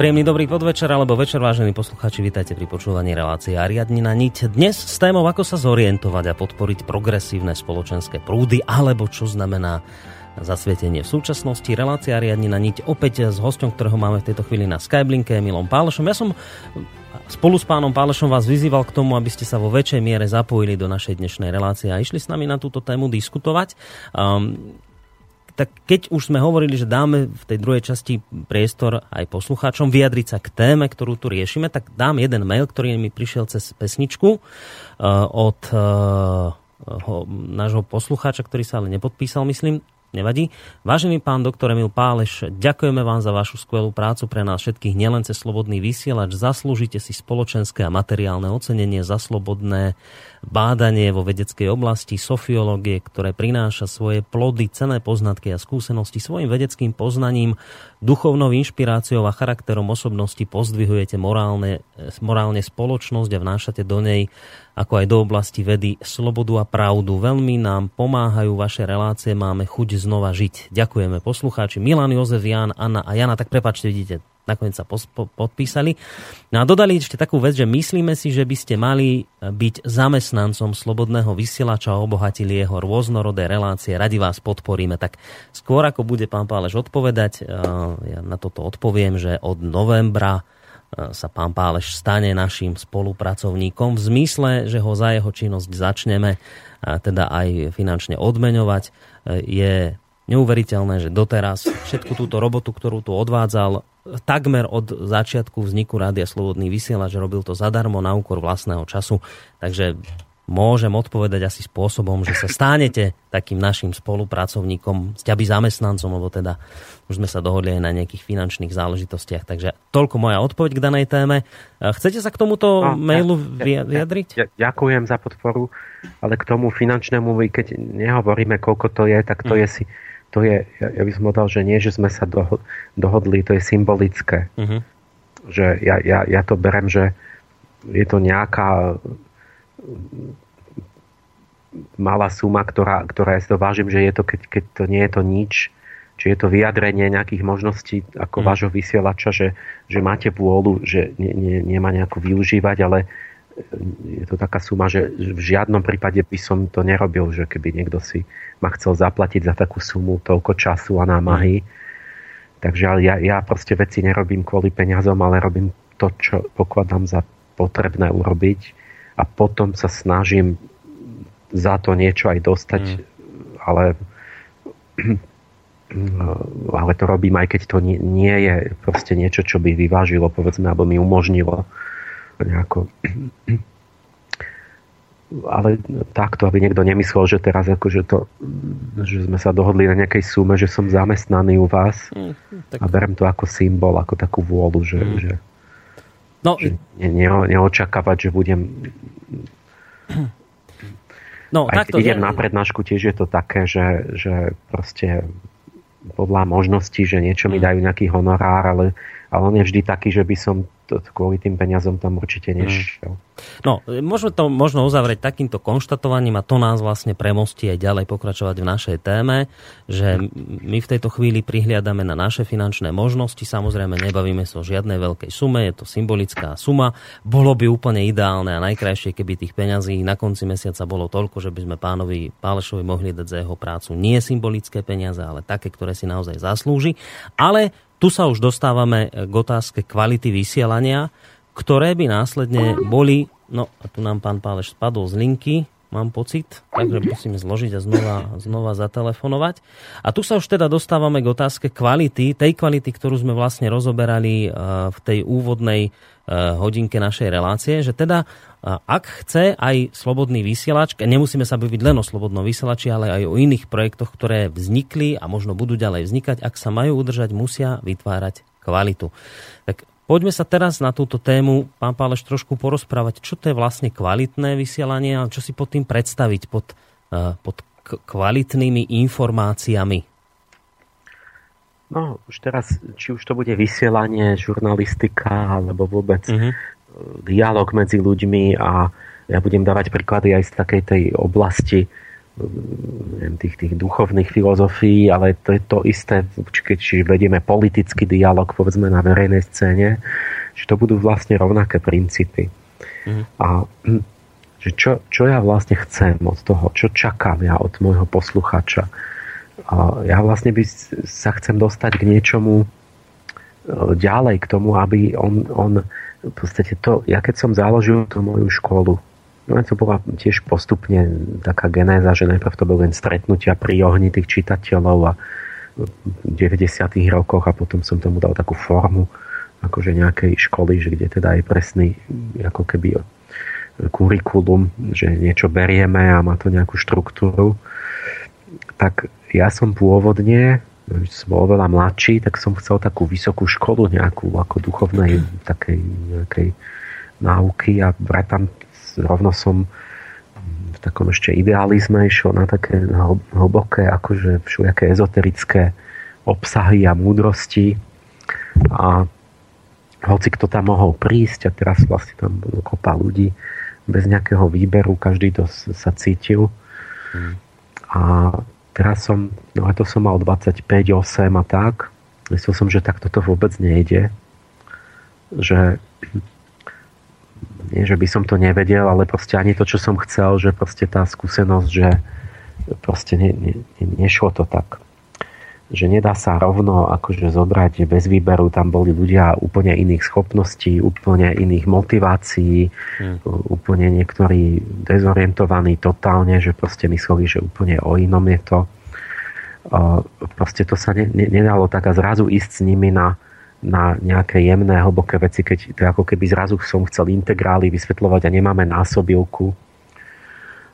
Príjemný dobrý podvečer alebo večer, vážení poslucháči, vítajte pri počúvaní relácie Ariadnina niť. Dnes s témou, ako sa zorientovať a podporiť progresívne spoločenské prúdy, alebo čo znamená zasvietenie v súčasnosti. Relácia Ariadnina niť opäť s hostom, ktorého máme v tejto chvíli na Skyblinke, Milom Pálešom. Ja som spolu s pánom Pálešom vás vyzýval k tomu, aby ste sa vo väčšej miere zapojili do našej dnešnej relácie a išli s nami na túto tému diskutovať. Um, tak keď už sme hovorili, že dáme v tej druhej časti priestor aj poslucháčom vyjadriť sa k téme, ktorú tu riešime, tak dám jeden mail, ktorý mi prišiel cez pesničku uh, od uh, ho, nášho poslucháča, ktorý sa ale nepodpísal, myslím. Nevadí. Vážený pán doktor Emil Páleš, ďakujeme vám za vašu skvelú prácu pre nás všetkých, nielen cez Slobodný vysielač. Zaslúžite si spoločenské a materiálne ocenenie za slobodné bádanie vo vedeckej oblasti, sofiológie, ktoré prináša svoje plody, cené poznatky a skúsenosti svojim vedeckým poznaním, duchovnou inšpiráciou a charakterom osobnosti pozdvihujete morálne, morálne spoločnosť a vnášate do nej ako aj do oblasti vedy slobodu a pravdu. Veľmi nám pomáhajú vaše relácie, máme chuť znova žiť. Ďakujeme poslucháči Milan, Jozef, Jan, Anna a Jana. Tak prepačte, vidíte, nakoniec sa podpísali. No a dodali ešte takú vec, že myslíme si, že by ste mali byť zamestnancom Slobodného vysielača a obohatili jeho rôznorodé relácie. Radi vás podporíme. Tak skôr ako bude pán Pálež odpovedať, ja na toto odpoviem, že od novembra sa pán Páleš stane našim spolupracovníkom v zmysle, že ho za jeho činnosť začneme teda aj finančne odmeňovať. Je neuveriteľné, že doteraz všetku túto robotu, ktorú tu odvádzal, takmer od začiatku vzniku Rádia Slobodný vysielač, robil to zadarmo na úkor vlastného času. Takže môžem odpovedať asi spôsobom, že sa stánete takým našim spolupracovníkom, sťaby zamestnancom, lebo teda už sme sa dohodli aj na nejakých finančných záležitostiach. Takže toľko moja odpoveď k danej téme. Chcete sa k tomuto no, mailu ja, vyjadriť? Ja, ja, ďakujem za podporu, ale k tomu finančnému, keď nehovoríme, koľko to je, tak to mm. je si to je, ja, ja by som povedal, že nie, že sme sa dohodli, to je symbolické. Uh-huh. Že ja, ja, ja to berem, že je to nejaká malá suma, ktorá, ktorá ja si to vážim, že je to, keď, keď to nie je to nič, či je to vyjadrenie nejakých možností ako mm. vášho vysielača, že, že máte vôľu, že nie, nie, nemá nejako využívať, ale je to taká suma, že v žiadnom prípade by som to nerobil, že keby niekto si ma chcel zaplatiť za takú sumu toľko času a námahy. Takže ja, ja proste veci nerobím kvôli peniazom, ale robím to, čo pokladám za potrebné urobiť a potom sa snažím za to niečo aj dostať, mm. ale ale to robím aj keď to nie, nie je proste niečo, čo by vyvážilo, povedzme, alebo mi umožnilo nejako ale takto, aby niekto nemyslel, že teraz akože to, že sme sa dohodli na nejakej sume, že som zamestnaný u vás mm, tak... a berem to ako symbol, ako takú vôľu, že, mm. že No, že ne, ne, neočakávať, že budem... No, Aj takto, idem ja... na prednášku, tiež je to také, že, že proste podľa možností, že niečo mi mm. dajú nejaký honorár, ale, ale on je vždy taký, že by som kvôli tým peniazom tam určite mm. nešiel. No, môžeme to možno uzavrieť takýmto konštatovaním a to nás vlastne premostí aj ďalej pokračovať v našej téme, že my v tejto chvíli prihliadame na naše finančné možnosti, samozrejme nebavíme sa o žiadnej veľkej sume, je to symbolická suma. Bolo by úplne ideálne a najkrajšie, keby tých peňazí na konci mesiaca bolo toľko, že by sme pánovi Pálešovi mohli dať za jeho prácu nie symbolické peniaze, ale také, ktoré si naozaj zaslúži. Ale tu sa už dostávame k otázke kvality vysielania, ktoré by následne boli, no a tu nám pán Páleš spadol z linky, mám pocit, takže musíme zložiť a znova, znova zatelefonovať. A tu sa už teda dostávame k otázke kvality, tej kvality, ktorú sme vlastne rozoberali eh, v tej úvodnej Eh, hodinke našej relácie, že teda eh, ak chce aj slobodný vysielač, nemusíme sa baviť len o slobodnom vysielači, ale aj o iných projektoch, ktoré vznikli a možno budú ďalej vznikať, ak sa majú udržať, musia vytvárať kvalitu. Tak poďme sa teraz na túto tému, pán Páleš, trošku porozprávať, čo to je vlastne kvalitné vysielanie a čo si pod tým predstaviť, pod, eh, pod kvalitnými informáciami. No, už teraz, či už to bude vysielanie, žurnalistika, alebo vôbec uh-huh. dialog medzi ľuďmi a ja budem dávať príklady aj z takej tej oblasti neviem, tých, tých duchovných filozofií, ale to je to isté, keď či vedieme politický dialog povedzme na verejnej scéne, že to budú vlastne rovnaké princípy. Mm. A hm, že čo, čo ja vlastne chcem od toho, čo čakám ja od môjho posluchača. A ja vlastne by sa chcem dostať k niečomu e, ďalej, k tomu, aby on, on v podstate to, ja keď som založil tú moju školu, No to bola tiež postupne taká genéza, že najprv to bol len stretnutia pri ohni tých čitateľov a v 90. rokoch a potom som tomu dal takú formu akože nejakej školy, že kde teda je presný ako keby kurikulum, že niečo berieme a má to nejakú štruktúru. Tak ja som pôvodne, som bol oveľa mladší, tak som chcel takú vysokú školu nejakú ako duchovnej takej nejakej náuky a tam rovno som v takom ešte idealizme išiel na také hlboké, akože všelijaké ezoterické obsahy a múdrosti a hoci kto tam mohol prísť a teraz vlastne tam bolo kopa ľudí bez nejakého výberu, každý to sa cítil. Hmm. A teraz som, no to som mal 25, 8 a tak. Myslel som, že tak toto vôbec nejde. Že nie, že by som to nevedel, ale proste ani to, čo som chcel, že proste tá skúsenosť, že proste ne, ne, nešlo to tak. Že nedá sa rovno akože zobrať bez výberu, tam boli ľudia úplne iných schopností, úplne iných motivácií, hmm. úplne niektorí dezorientovaní totálne, že proste mysleli, že úplne o inom je to. Proste to sa ne, ne, nedalo tak a zrazu ísť s nimi na, na nejaké jemné, hlboké veci, keď to ako keby zrazu som chcel integrály vysvetľovať a nemáme násobilku.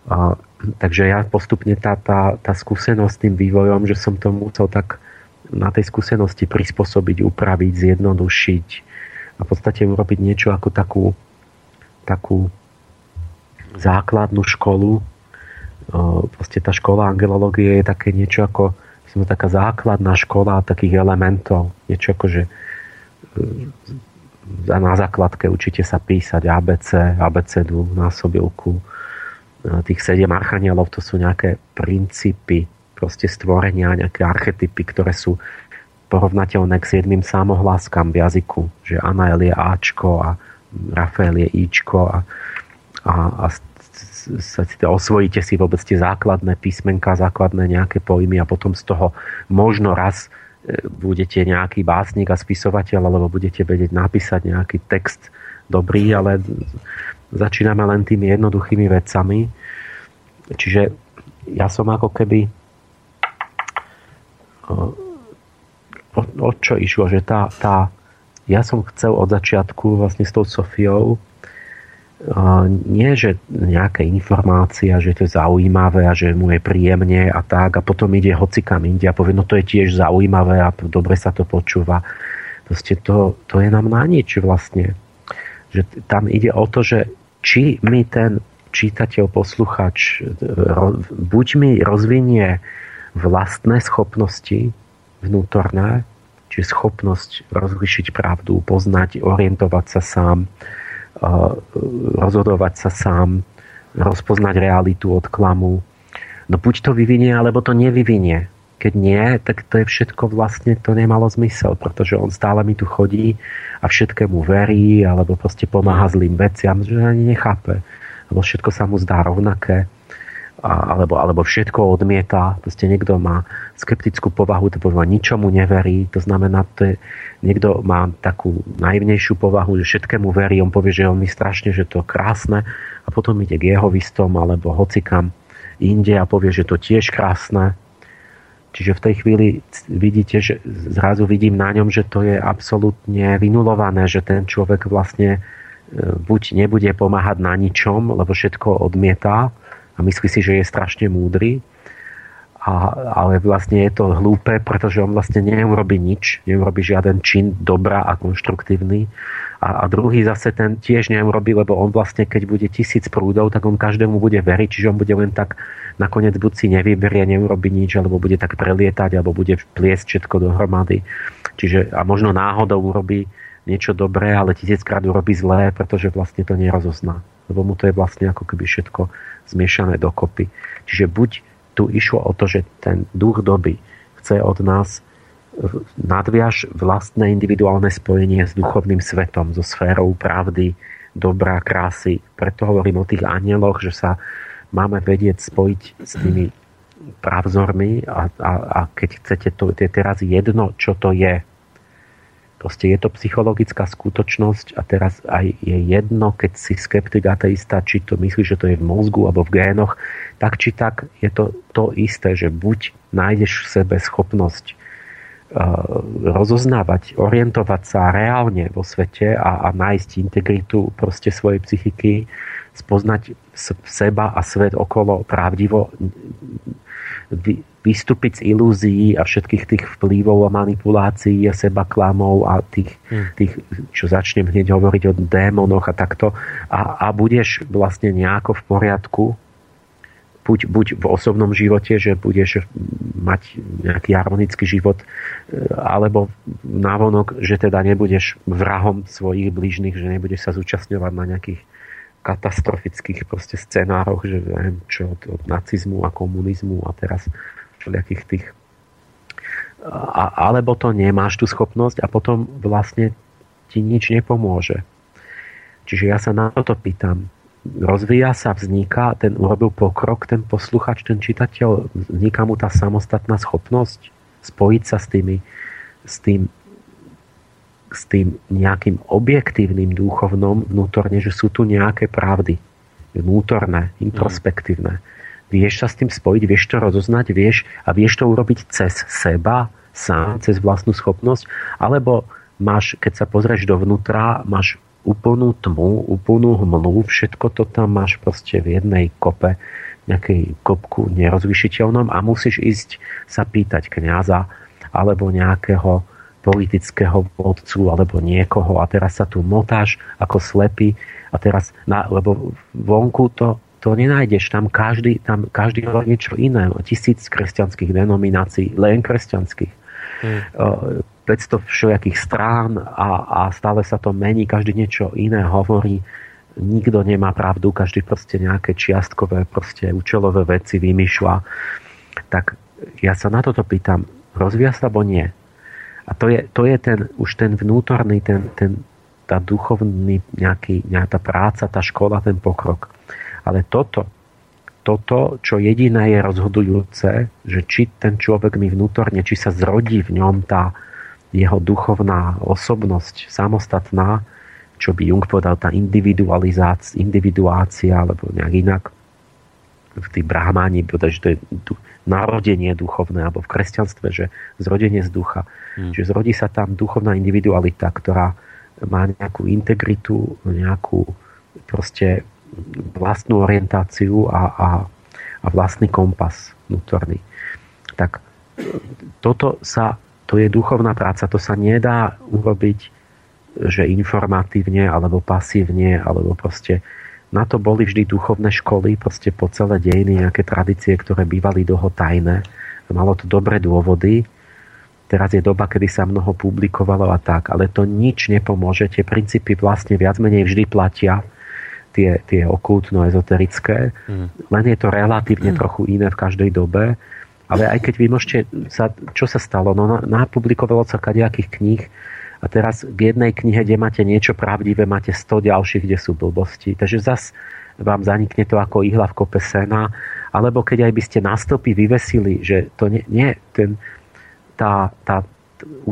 A, takže ja postupne tá, tá, tá skúsenosť tým vývojom, že som to musel tak na tej skúsenosti prispôsobiť, upraviť, zjednodušiť a v podstate urobiť niečo ako takú, takú základnú školu. Proste tá škola angelológie je také niečo ako som taká základná škola takých elementov. Niečo ako, že na základke učíte sa písať ABC, abecedu, násobilku. Tých sedem archanielov to sú nejaké princípy proste stvorenia, nejaké archetypy, ktoré sú porovnateľné k siedmým samohláskam v jazyku, že Anael je Ačko a Rafael je Ičko a, a, a sa, osvojíte si vôbec tie základné písmenka, základné nejaké pojmy a potom z toho možno raz budete nejaký básnik a spisovateľ, alebo budete vedieť napísať nejaký text dobrý, ale začíname len tými jednoduchými vecami. Čiže ja som ako keby o, o čo išlo, že tá, tá ja som chcel od začiatku vlastne s tou Sofiou nie, že nejaká informácia, že to je zaujímavé a že mu je príjemne a tak a potom ide hocikam inde a povie, no to je tiež zaujímavé a dobre sa to počúva. Proste to, to je nám na nič vlastne. Že tam ide o to, že či mi ten čítateľ, posluchač buď mi rozvinie vlastné schopnosti vnútorné, či schopnosť rozlišiť pravdu, poznať, orientovať sa sám, rozhodovať sa sám, rozpoznať realitu od klamu. No buď to vyvinie, alebo to nevyvinie. Keď nie, tak to je všetko vlastne, to nemalo zmysel, pretože on stále mi tu chodí a všetkému verí, alebo proste pomáha zlým veciam, že ani nechápe. Lebo všetko sa mu zdá rovnaké alebo, alebo všetko odmieta. Proste niekto má skeptickú povahu, to povie, ničomu neverí. To znamená, to je, niekto má takú naivnejšiu povahu, že všetkému verí. On povie, že on mi strašne, že to krásne a potom ide k jeho vystom alebo hocikam inde a povie, že to tiež krásne. Čiže v tej chvíli vidíte, že zrazu vidím na ňom, že to je absolútne vynulované, že ten človek vlastne e, buď nebude pomáhať na ničom, lebo všetko odmieta, a myslí si, že je strašne múdry, a, ale vlastne je to hlúpe, pretože on vlastne neurobi nič, neurobi žiaden čin dobrá a konštruktívny. A, a druhý zase ten tiež neurobi, lebo on vlastne, keď bude tisíc prúdov, tak on každému bude veriť, čiže on bude len tak nakoniec buď si nevyberie, neurobi nič, alebo bude tak prelietať, alebo bude pliesť všetko dohromady. Čiže a možno náhodou urobí niečo dobré, ale tisíckrát urobí zlé, pretože vlastne to nerozozná. Lebo mu to je vlastne ako keby všetko zmiešané dokopy. Čiže buď tu išlo o to, že ten duch doby chce od nás nadviaž vlastné individuálne spojenie s duchovným svetom, so sférou pravdy, dobrá, krásy. Preto hovorím o tých anieloch, že sa máme vedieť spojiť s tými pravzormi a, a, a keď chcete, to je teraz jedno, čo to je. Proste je to psychologická skutočnosť a teraz aj je jedno, keď si skeptik ateista, či to myslí, že to je v mozgu alebo v génoch, tak či tak je to to isté, že buď nájdeš v sebe schopnosť rozoznávať, orientovať sa reálne vo svete a, a nájsť integritu proste svojej psychiky, spoznať seba a svet okolo pravdivo, vystúpiť z ilúzií a všetkých tých vplyvov a manipulácií a seba klamov a tých, hmm. tých, čo začnem hneď hovoriť o démonoch a takto a, a budeš vlastne nejako v poriadku buď, buď v osobnom živote, že budeš mať nejaký harmonický život alebo návonok, že teda nebudeš vrahom svojich blížnych, že nebudeš sa zúčastňovať na nejakých katastrofických proste scenároch, že neviem, čo od, od nacizmu a komunizmu a teraz všelijakých tých a, alebo to nemáš tú schopnosť a potom vlastne ti nič nepomôže. Čiže ja sa na toto pýtam. Rozvíja sa, vzniká, ten urobil pokrok, ten posluchač, ten čitateľ, vzniká mu tá samostatná schopnosť spojiť sa s tými, s tým s tým nejakým objektívnym duchovnom vnútorne, že sú tu nejaké pravdy. Vnútorné, introspektívne. Mm. Vieš sa s tým spojiť, vieš to rozoznať, vieš a vieš to urobiť cez seba, sám, cez vlastnú schopnosť, alebo máš, keď sa pozrieš dovnútra, máš úplnú tmu, úplnú hmlu, všetko to tam máš proste v jednej kope, nejakej kopku nerozvyšiteľnom a musíš ísť sa pýtať kniaza alebo nejakého politického vodcu alebo niekoho a teraz sa tu motáš ako slepý a teraz, na, lebo vonku to, to nenájdeš, tam každý, tam každý hovorí niečo iné, tisíc kresťanských denominácií, len kresťanských. Hmm. 500 všelijakých strán a, a stále sa to mení, každý niečo iné hovorí, nikto nemá pravdu, každý proste nejaké čiastkové, proste účelové veci vymýšľa. Tak ja sa na toto pýtam, rozvíja sa alebo nie? A to je, to je ten, už ten vnútorný, ten, ten, tá duchovný nejaký, nejaká práca, tá škola, ten pokrok. Ale toto, toto, čo jediné je rozhodujúce, že či ten človek mi vnútorne, či sa zrodí v ňom tá jeho duchovná osobnosť samostatná, čo by Jung povedal, tá individualizácia, individuácia, alebo nejak inak, v tých brahmáni, že to je narodenie duchovné, alebo v kresťanstve, že zrodenie z ducha. Hmm. Čiže zrodí sa tam duchovná individualita, ktorá má nejakú integritu, nejakú proste vlastnú orientáciu a, a, a vlastný kompas vnútorný. Tak toto sa, to je duchovná práca, to sa nedá urobiť, že informatívne, alebo pasívne, alebo proste na to boli vždy duchovné školy, proste po celé dejiny, nejaké tradície, ktoré bývali dlho tajné. Malo to dobré dôvody. Teraz je doba, kedy sa mnoho publikovalo a tak, ale to nič nepomôže. Tie princípy vlastne viac menej vždy platia, tie, tie okultno-ezoterické, mm. len je to relatívne mm. trochu iné v každej dobe. Ale aj keď vy môžete sa, čo sa stalo? No, napublikovalo sa kadejakých kníh, a teraz v jednej knihe, kde máte niečo pravdivé, máte 100 ďalších, kde sú blbosti. Takže zas vám zanikne to ako ihla v kope sena, alebo keď aj by ste na stopy vyvesili, že to nie, nie ten, tá, tá,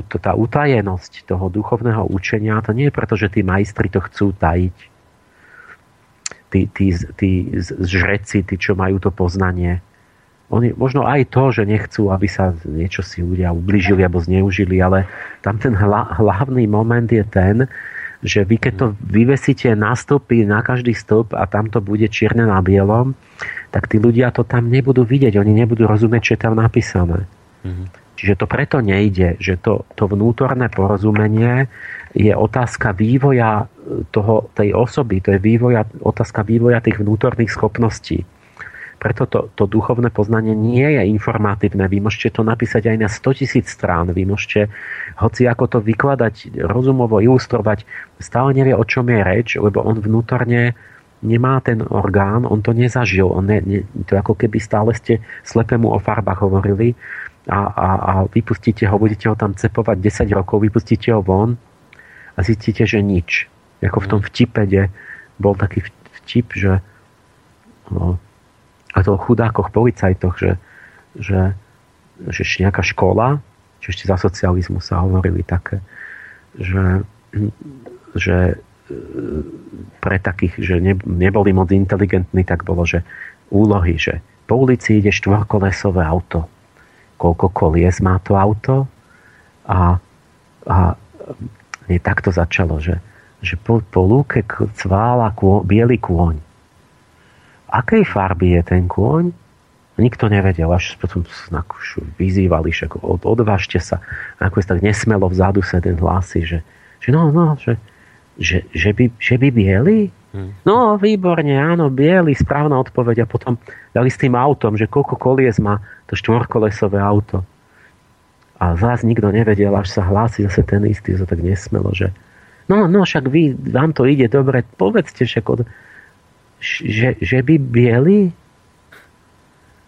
tá utajenosť toho duchovného učenia, to nie je preto, že tí majstri to chcú tajiť. Tí, tí, tí žreci, tí, čo majú to poznanie, oni, možno aj to, že nechcú, aby sa niečo si ľudia ubližili alebo zneužili, ale tam ten hla, hlavný moment je ten, že vy keď to vyvesíte na stopy, na každý stĺp a tam to bude čierne na bielom, tak tí ľudia to tam nebudú vidieť, oni nebudú rozumieť, čo je tam napísané. Mm-hmm. Čiže to preto nejde, že to, to vnútorné porozumenie je otázka vývoja toho, tej osoby, to je vývoja, otázka vývoja tých vnútorných schopností. Preto to, to duchovné poznanie nie je informatívne. Vy môžete to napísať aj na 100 tisíc strán. Vy môžete hoci ako to vykladať, rozumovo ilustrovať. Stále nevie, o čom je reč, lebo on vnútorne nemá ten orgán, on to nezažil. On ne, ne, to ako keby stále ste slepému o farbách hovorili a, a, a vypustíte ho, budete ho tam cepovať 10 rokov, vypustíte ho von a zistíte, že nič. Ako v tom vtipe, kde bol taký vtip, že no, a to o chudákoch policajtoch, že, že, že nejaká škola, čo ešte za socializmu sa hovorili také, že, že pre takých, že ne, neboli moc inteligentní, tak bolo, že úlohy, že po ulici ide štvorkolesové auto. Koľko kolies má to auto? A, a nie, tak to začalo, že, že po, po lúke cvála kô, biely kôň. Akej farby je ten kôň? Nikto nevedel, až potom vyzývali, že od, odvážte sa. A ako tak nesmelo vzadu sa ten hlási, že, že no, no, že, že, že, by, že by bieli? Hmm. No, výborne, áno, biely, správna odpoveď. A potom dali s tým autom, že koľko kolies má to štvorkolesové auto. A zás nikto nevedel, až sa hlási zase ten istý, to tak nesmelo, že no, no, však vy, vám to ide dobre, povedzte však, od, že, že by bieli?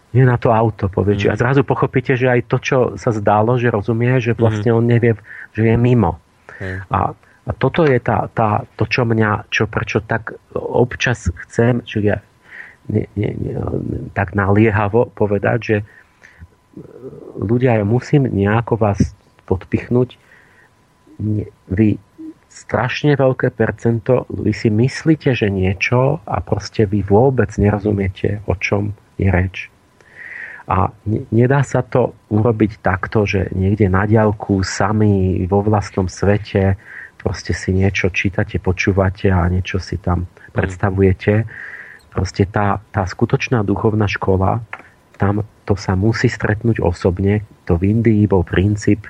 Nie na to auto, povie. Mm. A zrazu pochopíte, že aj to, čo sa zdalo, že rozumie, že vlastne mm. on nevie, že je mimo. Mm. A a toto je tá, tá, to, čo mňa, čo prečo tak občas chcem, že ja ne, ne, ne, tak naliehavo povedať, že ľudia, ja musím nejako vás podpichnúť. Vy strašne veľké percento, vy si myslíte, že niečo a proste vy vôbec nerozumiete, o čom je reč. A nedá sa to urobiť takto, že niekde na diálku sami vo vlastnom svete proste si niečo čítate, počúvate a niečo si tam predstavujete. Proste tá, tá skutočná duchovná škola, tam to sa musí stretnúť osobne. To v Indii bol princíp,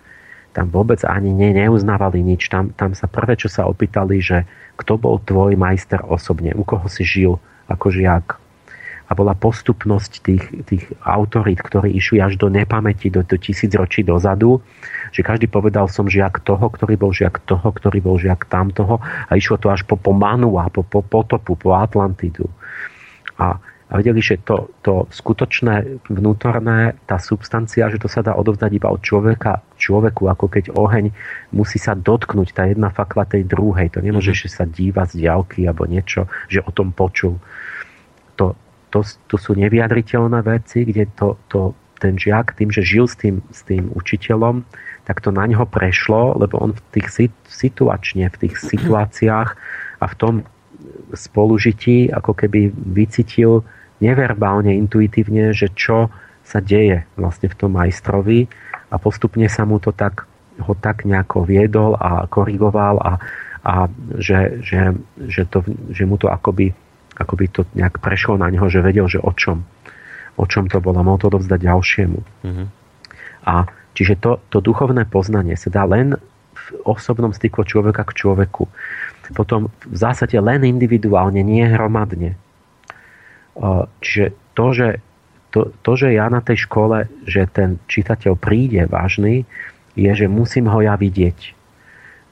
tam vôbec ani ne, neuznávali nič. Tam, tam sa prvé, čo sa opýtali, že kto bol tvoj majster osobne, u koho si žil ako žiak, a bola postupnosť tých, tých autorít, ktorí išli až do nepamäti, do, do tisíc ročí dozadu, že každý povedal som žiak toho, ktorý bol žiak toho, ktorý bol žiak tamtoho a išlo to až po, po Manua, po, po potopu, po Atlantidu. A, a vedeli, že to, to skutočné vnútorné, tá substancia, že to sa dá odovzdať iba od človeka človeku, ako keď oheň musí sa dotknúť tá jedna fakla tej druhej. To nemôže, mm-hmm. že sa díva z diálky alebo niečo, že o tom počul. To, to, to sú nevyjadriteľné veci, kde to, to, ten žiak tým, že žil s tým, s tým učiteľom, tak to na neho prešlo, lebo on v tých situačne, v tých situáciách a v tom spolužití ako keby vycítil neverbálne, intuitívne, že čo sa deje vlastne v tom majstrovi a postupne sa mu to tak, ho tak nejako viedol a korigoval a, a že, že, že, to, že mu to akoby ako by to nejak prešlo na neho, že vedel, že o čom, o čom to bolo, mohol to dovzdať ďalšiemu. Mm-hmm. A čiže to, to duchovné poznanie sa dá len v osobnom styku človeka k človeku. Potom v zásade len individuálne, nie hromadne. Čiže to, že, to, to, že ja na tej škole, že ten čitateľ príde vážny, je, že musím ho ja vidieť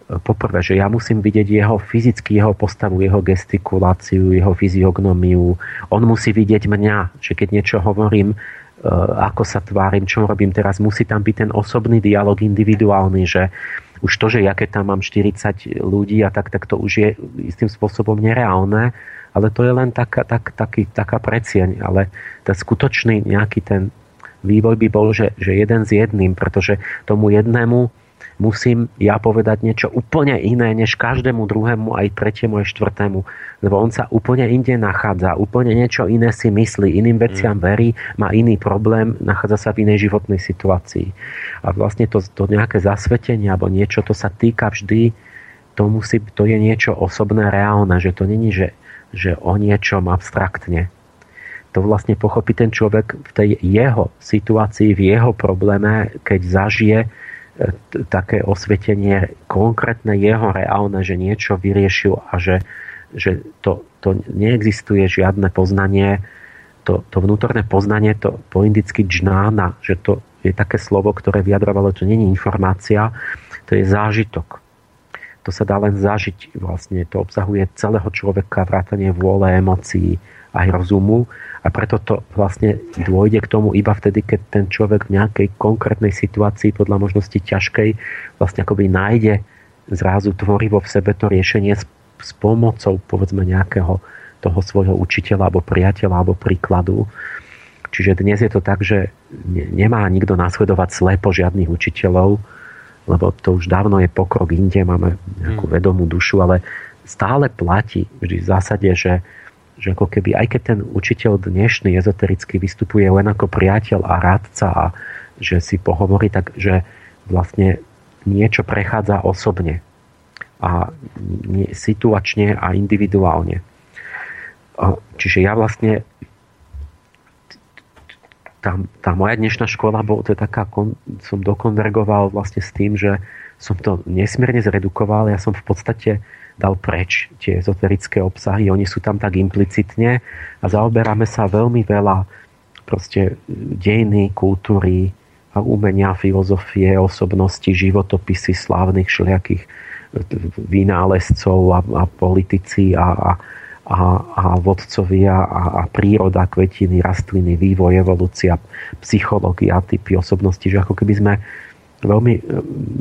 poprvé, že ja musím vidieť jeho fyzicky, jeho postavu, jeho gestikuláciu, jeho fyziognomiu. On musí vidieť mňa, že keď niečo hovorím, e, ako sa tvárim, čo robím teraz, musí tam byť ten osobný dialog individuálny, že už to, že ja keď tam mám 40 ľudí a tak, tak to už je istým spôsobom nereálne, ale to je len taká, tak, taký, taká precieň, ale ten skutočný nejaký ten vývoj by bol, že, že jeden s jedným, pretože tomu jednému musím ja povedať niečo úplne iné, než každému druhému, aj tretiemu, aj štvrtému. Lebo on sa úplne inde nachádza, úplne niečo iné si myslí, iným veciam mm. verí, má iný problém, nachádza sa v inej životnej situácii. A vlastne to, to nejaké zasvetenie alebo niečo, to sa týka vždy, to, musí, to je niečo osobné, reálne, že to není, že, že o niečom abstraktne. To vlastne pochopí ten človek v tej jeho situácii, v jeho probléme, keď zažije také osvetenie konkrétne jeho reálne, že niečo vyriešil a že, že to, to neexistuje žiadne poznanie, to, to vnútorné poznanie, to po indicky džnána, že to je také slovo, ktoré vyjadrovalo, to není informácia, to je zážitok. To sa dá len zažiť. Vlastne to obsahuje celého človeka, vrátanie vôle, emócií, aj rozumu a preto to vlastne dôjde k tomu iba vtedy, keď ten človek v nejakej konkrétnej situácii podľa možnosti ťažkej vlastne akoby nájde zrazu tvorivo v sebe to riešenie s, s pomocou povedzme nejakého toho svojho učiteľa alebo priateľa alebo príkladu. Čiže dnes je to tak, že nemá nikto následovať slepo žiadnych učiteľov, lebo to už dávno je pokrok inde, máme nejakú hmm. vedomú dušu, ale stále platí vždy v zásade, že, že ako keby, aj keď ten učiteľ dnešný ezotericky vystupuje len ako priateľ a radca a že si pohovorí, tak že vlastne niečo prechádza osobne a situačne a individuálne. Čiže ja vlastne tá, tá moja dnešná škola, bol to taká, som dokonvergoval vlastne s tým, že som to nesmierne zredukoval. Ja som v podstate dal preč tie ezoterické obsahy. Oni sú tam tak implicitne a zaoberáme sa veľmi veľa proste dejiny, kultúry, umenia, filozofie, osobnosti, životopisy slávnych všelijakých vynálezcov a, a politici a, a, a, a vodcovia a, a príroda, kvetiny, rastliny, vývoj, evolúcia, psychológia, typy osobnosti, že ako keby sme veľmi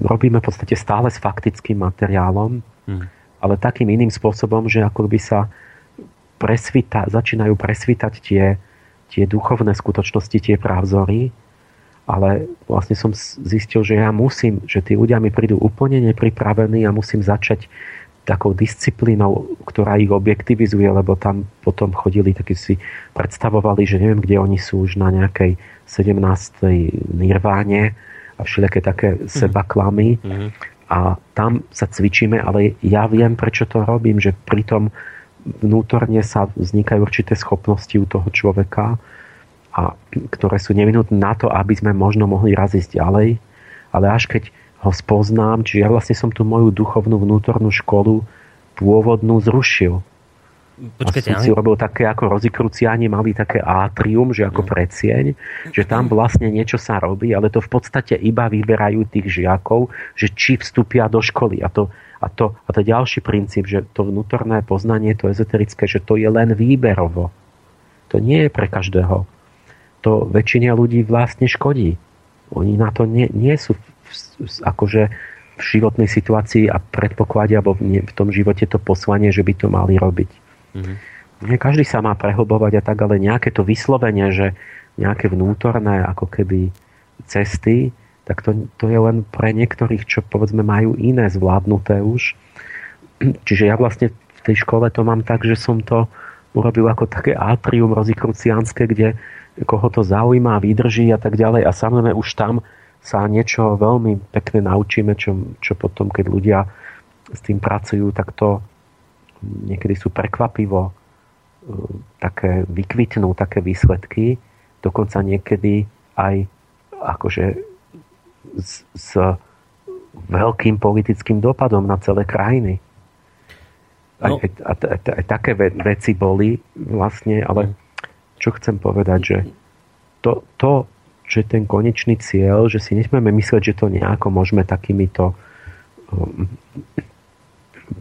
robíme v podstate stále s faktickým materiálom, hmm. ale takým iným spôsobom, že ako by sa presvita, začínajú presvítať tie, tie duchovné skutočnosti, tie právzory, ale vlastne som zistil, že ja musím, že tí ľudia mi prídu úplne nepripravení a musím začať takou disciplínou, ktorá ich objektivizuje, lebo tam potom chodili, takí si predstavovali, že neviem, kde oni sú už na nejakej 17. nirváne a všelijaké také mm. seba klamy. Mm. A tam sa cvičíme, ale ja viem, prečo to robím, že pritom vnútorne sa vznikajú určité schopnosti u toho človeka, a ktoré sú nevinutné na to, aby sme možno mohli razísť ďalej, ale až keď ho spoznám, čiže ja vlastne som tú moju duchovnú vnútornú školu pôvodnú zrušil. Počkajte, a som si urobil také ako rozikruciáni, mali také atrium, že ako mm. predsieň, že tam vlastne niečo sa robí, ale to v podstate iba vyberajú tých žiakov, že či vstúpia do školy. A to, a to, a to ďalší princíp, že to vnútorné poznanie, to ezoterické, že to je len výberovo. To nie je pre každého. To väčšina ľudí vlastne škodí. Oni na to nie, nie sú akože v životnej situácii a predpokladia, alebo v tom živote to poslanie, že by to mali robiť. Mm-hmm. Každý sa má prehlbovať a tak, ale nejaké to vyslovenie, že nejaké vnútorné ako keby cesty, tak to, to je len pre niektorých, čo povedzme majú iné zvládnuté už. Čiže ja vlastne v tej škole to mám tak, že som to urobil ako také atrium rozikruciánske, kde koho to zaujíma, vydrží a tak ďalej a samozrejme už tam sa niečo veľmi pekne naučíme, čo, čo potom, keď ľudia s tým pracujú, tak to niekedy sú prekvapivo e, také vykvitnú také výsledky, dokonca niekedy aj akože s, s veľkým politickým dopadom na celé krajiny. Aj, no. aj, aj, aj, aj také veci boli vlastne, ale čo chcem povedať, že to, to že ten konečný cieľ, že si nesmieme myslieť, že to nejako môžeme takýmito um,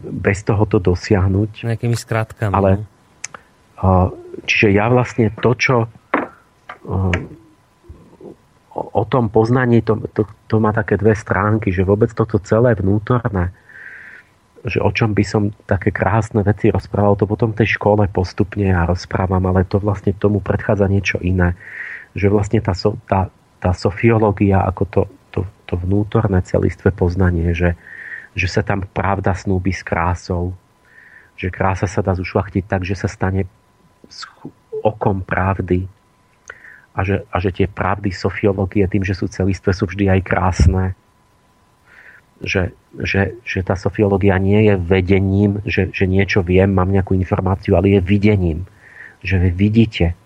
bez toho to dosiahnuť. Nejakými skratkami. Ale no. uh, čiže ja vlastne to, čo uh, o tom poznaní, to, to, to má také dve stránky, že vôbec toto celé vnútorné, že o čom by som také krásne veci rozprával, to potom v tej škole postupne ja rozprávam, ale to vlastne tomu predchádza niečo iné že vlastne tá, tá, tá sofiológia ako to, to, to vnútorné celistvé poznanie, že, že sa tam pravda snúbi s krásou, že krása sa dá zušlachtiť tak, že sa stane okom pravdy a že, a že tie pravdy sofiológie tým, že sú celistvé, sú vždy aj krásne. Že, že, že tá sofiológia nie je vedením, že, že niečo viem, mám nejakú informáciu, ale je videním. Že vy vidíte,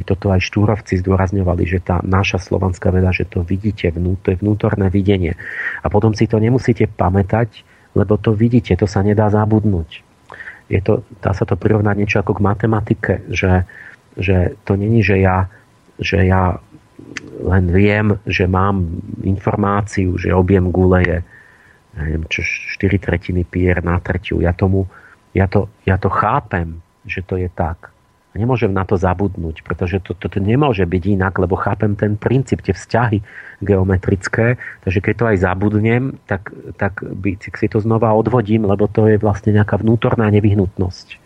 aj toto aj štúrovci zdôrazňovali, že tá naša slovanská veda, že to vidíte, vnútor, vnútorné videnie. A potom si to nemusíte pamätať, lebo to vidíte, to sa nedá zabudnúť. Je to, dá sa to prirovnať niečo ako k matematike, že, že to není, že ja, že ja len viem, že mám informáciu, že objem gule je neviem, čo 4 tretiny pier na tretiu. Ja, tomu, ja, to, ja to chápem, že to je tak. A nemôžem na to zabudnúť, pretože to, to, to nemôže byť inak, lebo chápem ten princíp, tie vzťahy geometrické, takže keď to aj zabudnem, tak, tak by, si to znova odvodím, lebo to je vlastne nejaká vnútorná nevyhnutnosť.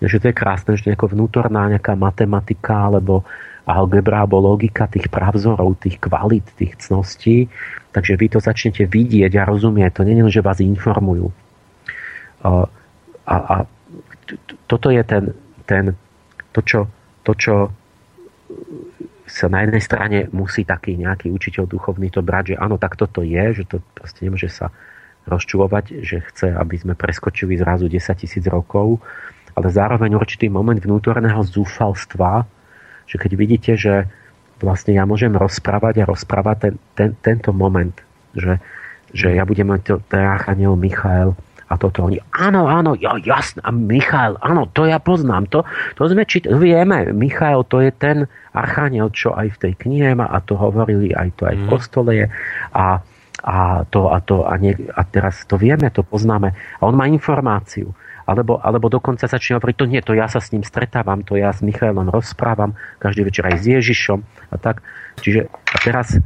Takže to je krásne, že nejaká vnútorná nejaká matematika alebo algebra alebo logika tých pravzorov, tých kvalit, tých cností. Takže vy to začnete vidieť a rozumieť. To nie je, že vás informujú. A, a, a toto je ten, ten to, čo, to, čo sa na jednej strane musí taký nejaký učiteľ duchovný to brať, že áno, tak toto je, že to proste nemôže sa rozčulovať, že chce, aby sme preskočili zrazu 10 tisíc rokov, ale zároveň určitý moment vnútorného zúfalstva, že keď vidíte, že vlastne ja môžem rozprávať a rozprávať ten, ten, tento moment, že, že ja budem mať to, archaniel Michael, a toto oni, áno, áno, ja, jasné, a Michal, áno, to ja poznám, to, to sme či, vieme, Michal, to je ten archaniel, čo aj v tej knihe má a to hovorili, aj to aj v mhm. kostole je a, a to a to a, nie, a teraz to vieme, to poznáme a on má informáciu. Alebo, alebo dokonca začne hovoriť, to nie, to ja sa s ním stretávam, to ja s Michailom rozprávam, každý večer aj s Ježišom a tak. Čiže a teraz,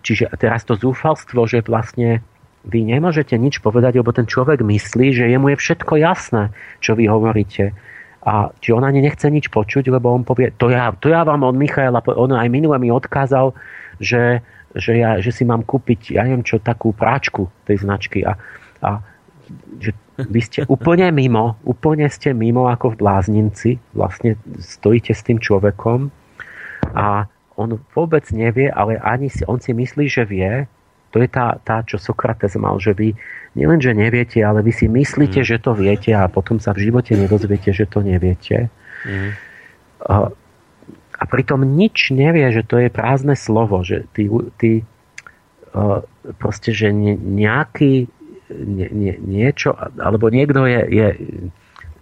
čiže teraz to zúfalstvo, že vlastne vy nemôžete nič povedať, lebo ten človek myslí, že jemu je všetko jasné, čo vy hovoríte. A či on ani nechce nič počuť, lebo on povie, to ja, to ja vám od Michaela, on aj minule mi odkázal, že, že, ja, že si mám kúpiť, ja neviem čo, takú práčku tej značky. A, a že vy ste úplne mimo, úplne ste mimo ako v bláznici, vlastne stojíte s tým človekom a on vôbec nevie, ale ani si, on si myslí, že vie, to je tá, tá, čo Sokrates mal, že vy nielen, že neviete, ale vy si myslíte, mm. že to viete a potom sa v živote nedozviete, že to neviete. Mm. A, a pritom nič nevie, že to je prázdne slovo, že ty, ty uh, proste, že ne, nejaký nie, nie, niečo, alebo niekto je, je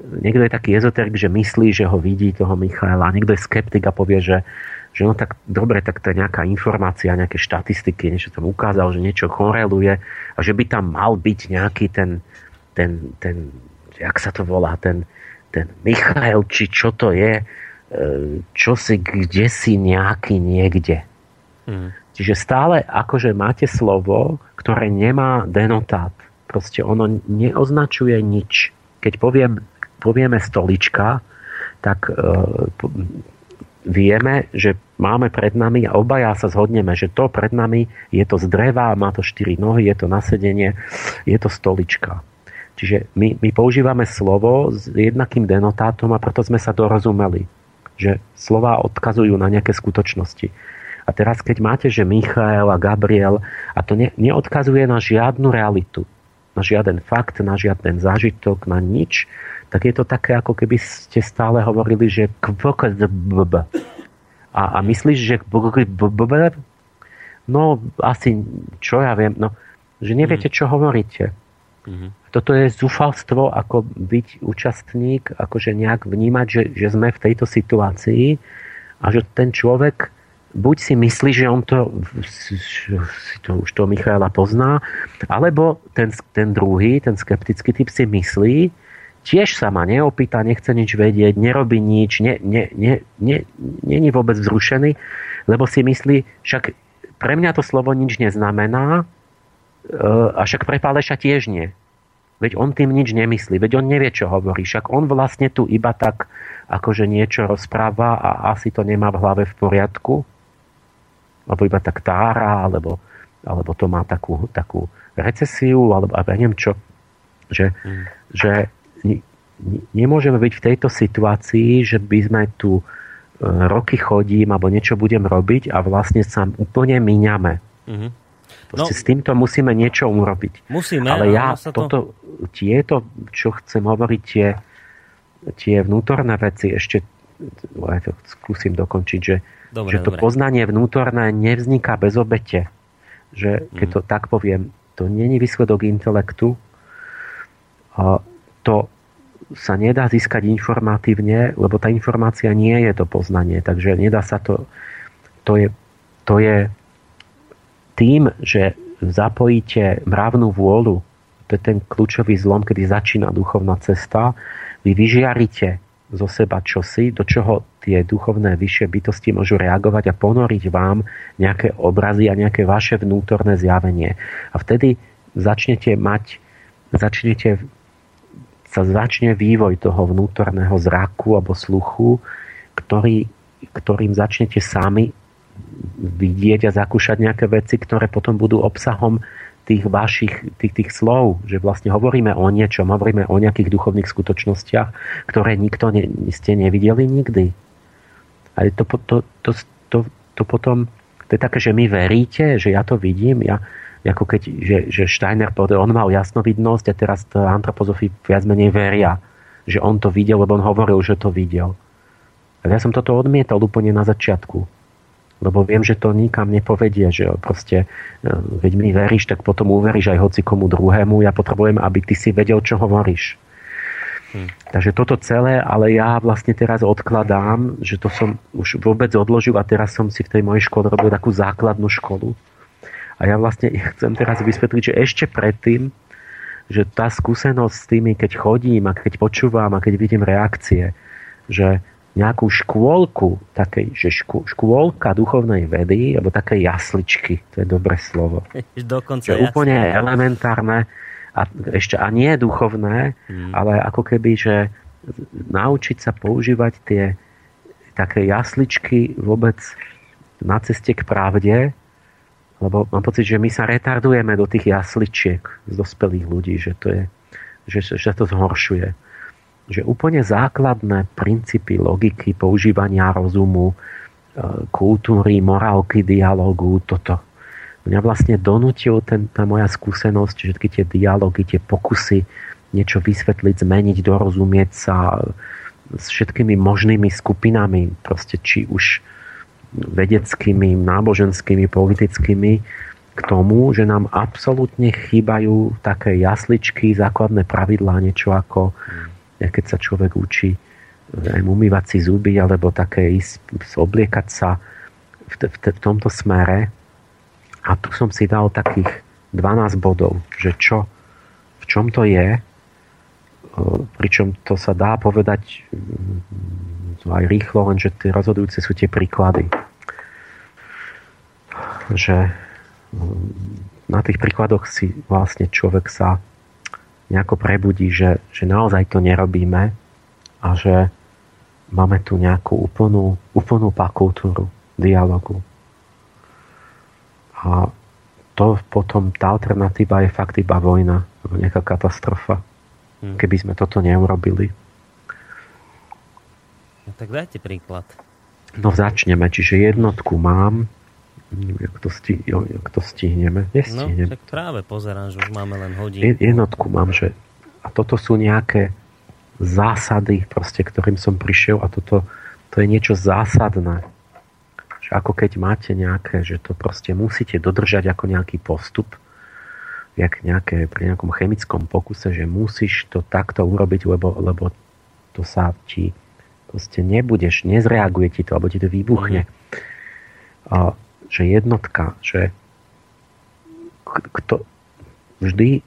niekto je taký ezoterik, že myslí, že ho vidí toho Michaela, niekto je skeptik a povie, že že no tak dobre, tak to je nejaká informácia, nejaké štatistiky, niečo tam ukázal, že niečo koreluje a že by tam mal byť nejaký ten, ten, ten jak sa to volá, ten, ten Michael, či čo to je, e, čo si, kde si nejaký niekde. Mm. Čiže stále akože máte slovo, ktoré nemá denotát. Proste ono neoznačuje nič. Keď poviem, povieme stolička, tak e, vieme, že máme pred nami a obaja sa zhodneme, že to pred nami je to z dreva, má to štyri nohy, je to nasedenie, je to stolička. Čiže my, my používame slovo s jednakým denotátom a preto sme sa dorozumeli, že slova odkazujú na nejaké skutočnosti. A teraz, keď máte, že Michael a Gabriel, a to ne, neodkazuje na žiadnu realitu, na žiaden fakt, na žiaden zážitok, na nič, tak je to také, ako keby ste stále hovorili, že a, a myslíš, že no asi, čo ja viem, no, že neviete, mhm. čo hovoríte. Mm-hmm. Toto je zúfalstvo, ako byť účastník, akože nejak vnímať, že, že sme v tejto situácii a že ten človek buď si myslí, že on to, to už to Michaela pozná, alebo ten, ten druhý, ten skeptický typ si myslí, tiež sa ma neopýta, nechce nič vedieť, nerobí nič, nie, nie, nie, nie, není vôbec vzrušený, lebo si myslí, však pre mňa to slovo nič neznamená, e, a však pre Páleša tiež nie. Veď on tým nič nemyslí, veď on nevie, čo hovorí. Však on vlastne tu iba tak akože niečo rozpráva a asi to nemá v hlave v poriadku. Alebo iba tak tára, alebo, alebo to má takú, takú recesiu, alebo, alebo ja neviem čo. Že, mm. že nemôžeme byť v tejto situácii, že by sme tu e, roky chodím alebo niečo budem robiť a vlastne sa úplne míňame. Mm-hmm. no, s týmto musíme niečo urobiť. Musíme, ale ja sa to... toto, tieto, čo chcem hovoriť, tie, tie vnútorné veci ešte ja to skúsim dokončiť, že, dobre, že to dobre. poznanie vnútorné nevzniká bez obete. Že keď mm. to tak poviem, to není výsledok intelektu, to sa nedá získať informatívne, lebo tá informácia nie je to poznanie, takže nedá sa to, to je, to je tým, že zapojíte mravnú vôľu, to je ten kľúčový zlom, kedy začína duchovná cesta, vy vyžiarite zo seba čosi, do čoho tie duchovné vyššie bytosti môžu reagovať a ponoriť vám nejaké obrazy a nejaké vaše vnútorné zjavenie. A vtedy začnete mať, začnete sa začne vývoj toho vnútorného zraku alebo sluchu, ktorý, ktorým začnete sami vidieť a zakúšať nejaké veci, ktoré potom budú obsahom tých vašich, tých, tých slov, že vlastne hovoríme o niečom, hovoríme o nejakých duchovných skutočnostiach, ktoré nikto ne, ste nevideli nikdy. A to, to, to, to, to potom, to je také, že my veríte, že ja to vidím, ja, ako keď, že, že Steiner povedal, on mal jasnovidnosť a teraz antropozofi viac menej veria, že on to videl, lebo on hovoril, že to videl. A ja som toto odmietal úplne na začiatku lebo viem, že to nikam nepovedie, že proste, keď mi veríš, tak potom uveríš aj hoci komu druhému. Ja potrebujem, aby ty si vedel, čo hovoríš. Hmm. Takže toto celé, ale ja vlastne teraz odkladám, že to som už vôbec odložil a teraz som si v tej mojej škole robil takú základnú školu. A ja vlastne chcem teraz vysvetliť, že ešte predtým, že tá skúsenosť s tými, keď chodím a keď počúvam a keď vidím reakcie, že nejakú škôlku, takej, že škô, škôlka duchovnej vedy, alebo také jasličky, to je dobré slovo. Dokonca je úplne elementárne a ešte a nie duchovné, hmm. ale ako keby, že naučiť sa používať tie také jasličky vôbec na ceste k pravde, lebo mám pocit, že my sa retardujeme do tých jasličiek z dospelých ľudí, že to je, že, že to zhoršuje že úplne základné princípy logiky, používania rozumu, e, kultúry, morálky, dialogu, toto. Mňa vlastne donútil ten, tá moja skúsenosť, všetky tie dialógy, tie pokusy niečo vysvetliť, zmeniť, dorozumieť sa s všetkými možnými skupinami, proste či už vedeckými, náboženskými, politickými, k tomu, že nám absolútne chýbajú také jasličky, základné pravidlá, niečo ako keď sa človek učí aj umývať si zuby alebo také ísť, obliekať sa v, v, v tomto smere. A tu som si dal takých 12 bodov, že čo, v čom to je, pričom to sa dá povedať aj rýchlo, lenže tie rozhodujúce sú tie príklady. Že na tých príkladoch si vlastne človek sa nejako prebudí, že, že naozaj to nerobíme a že máme tu nejakú úplnú, úplnú kultúru dialogu. A to potom, tá alternatíva je fakt iba vojna, nejaká katastrofa, hmm. keby sme toto neurobili. Tak dajte príklad. No začneme, čiže jednotku mám, jak to, sti, jak to stihneme. Nestihneme. No, tak práve pozerám, že už máme len hodinu. Jednotku mám, že a toto sú nejaké zásady, proste, ktorým som prišiel a toto to je niečo zásadné. Že ako keď máte nejaké, že to proste musíte dodržať ako nejaký postup, jak nejaké, pri nejakom chemickom pokuse, že musíš to takto urobiť, lebo, lebo to sa ti proste nebudeš, nezreaguje ti to, alebo ti to vybuchne. Mm. A, že jednotka, že kto, vždy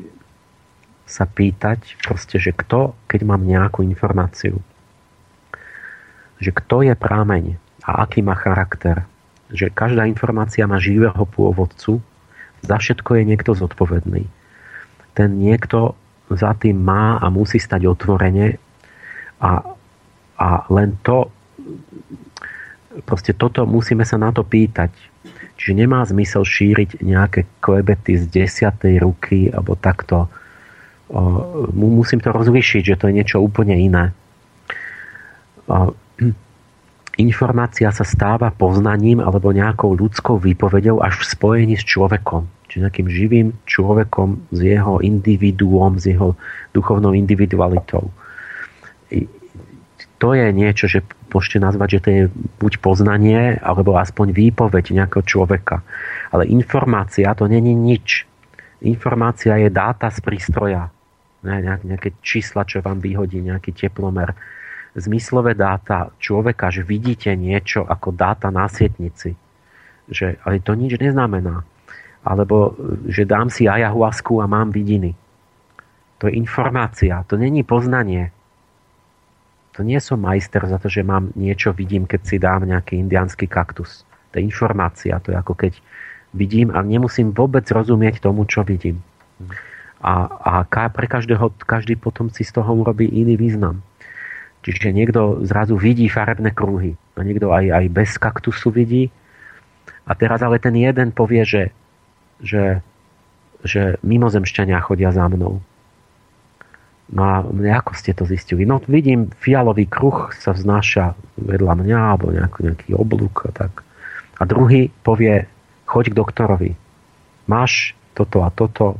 sa pýtať proste, že kto, keď mám nejakú informáciu, že kto je prámeň a aký má charakter. Že každá informácia má živého pôvodcu, za všetko je niekto zodpovedný. Ten niekto za tým má a musí stať otvorene a, a len to proste toto musíme sa na to pýtať Čiže nemá zmysel šíriť nejaké klebety z desiatej ruky alebo takto. Musím to rozlišiť, že to je niečo úplne iné. Informácia sa stáva poznaním alebo nejakou ľudskou výpovedou až v spojení s človekom. Čiže nejakým živým človekom s jeho individuom, s jeho duchovnou individualitou to je niečo, že môžete nazvať, že to je buď poznanie, alebo aspoň výpoveď nejakého človeka. Ale informácia to není nič. Informácia je dáta z prístroja. Ne, nejaké čísla, čo vám vyhodí, nejaký teplomer. Zmyslové dáta človeka, že vidíte niečo ako dáta na sietnici. Že, ale to nič neznamená. alebo že dám si ayahuasku a mám vidiny. To je informácia, to není poznanie. To nie som majster za to, že mám niečo, vidím, keď si dám nejaký indiánsky kaktus. To je informácia, to je ako keď vidím a nemusím vôbec rozumieť tomu, čo vidím. A, a pre každého, každý potom si z toho urobí iný význam. Čiže niekto zrazu vidí farebné kruhy a niekto aj, aj bez kaktusu vidí. A teraz ale ten jeden povie, že, že, že mimozemšťania chodia za mnou. No a ako ste to zistili? No vidím, fialový kruh sa vznáša vedľa mňa, alebo nejaký, nejaký oblúk a tak. A druhý povie, choď k doktorovi. Máš toto a toto,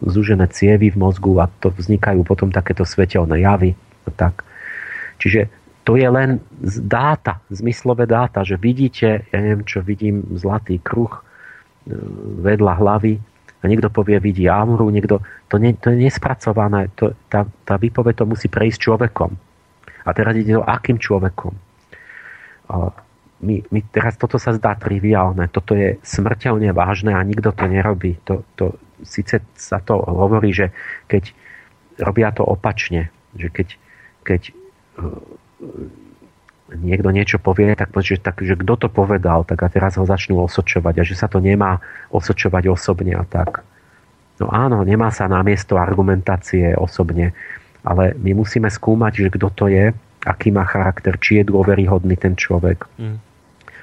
zúžené cievy v mozgu a to vznikajú potom takéto svetelné javy a tak. Čiže to je len dáta, zmyslové dáta, že vidíte, ja neviem čo, vidím zlatý kruh e, vedľa hlavy a niekto povie, vidí Amru, niekto, to, nie, to je nespracované, to, tá, tá výpoveď to musí prejsť človekom. A teraz ide o akým človekom. My, my teraz toto sa zdá triviálne, toto je smrteľne vážne a nikto to nerobí. To, to, síce sa to hovorí, že keď robia to opačne, že keď, keď niekto niečo povie, tak, že, tak, že kto to povedal, tak a teraz ho začnú osočovať a že sa to nemá osočovať osobne a tak. No áno, nemá sa na miesto argumentácie osobne, ale my musíme skúmať, že kto to je, aký má charakter, či je dôveryhodný ten človek. Mm.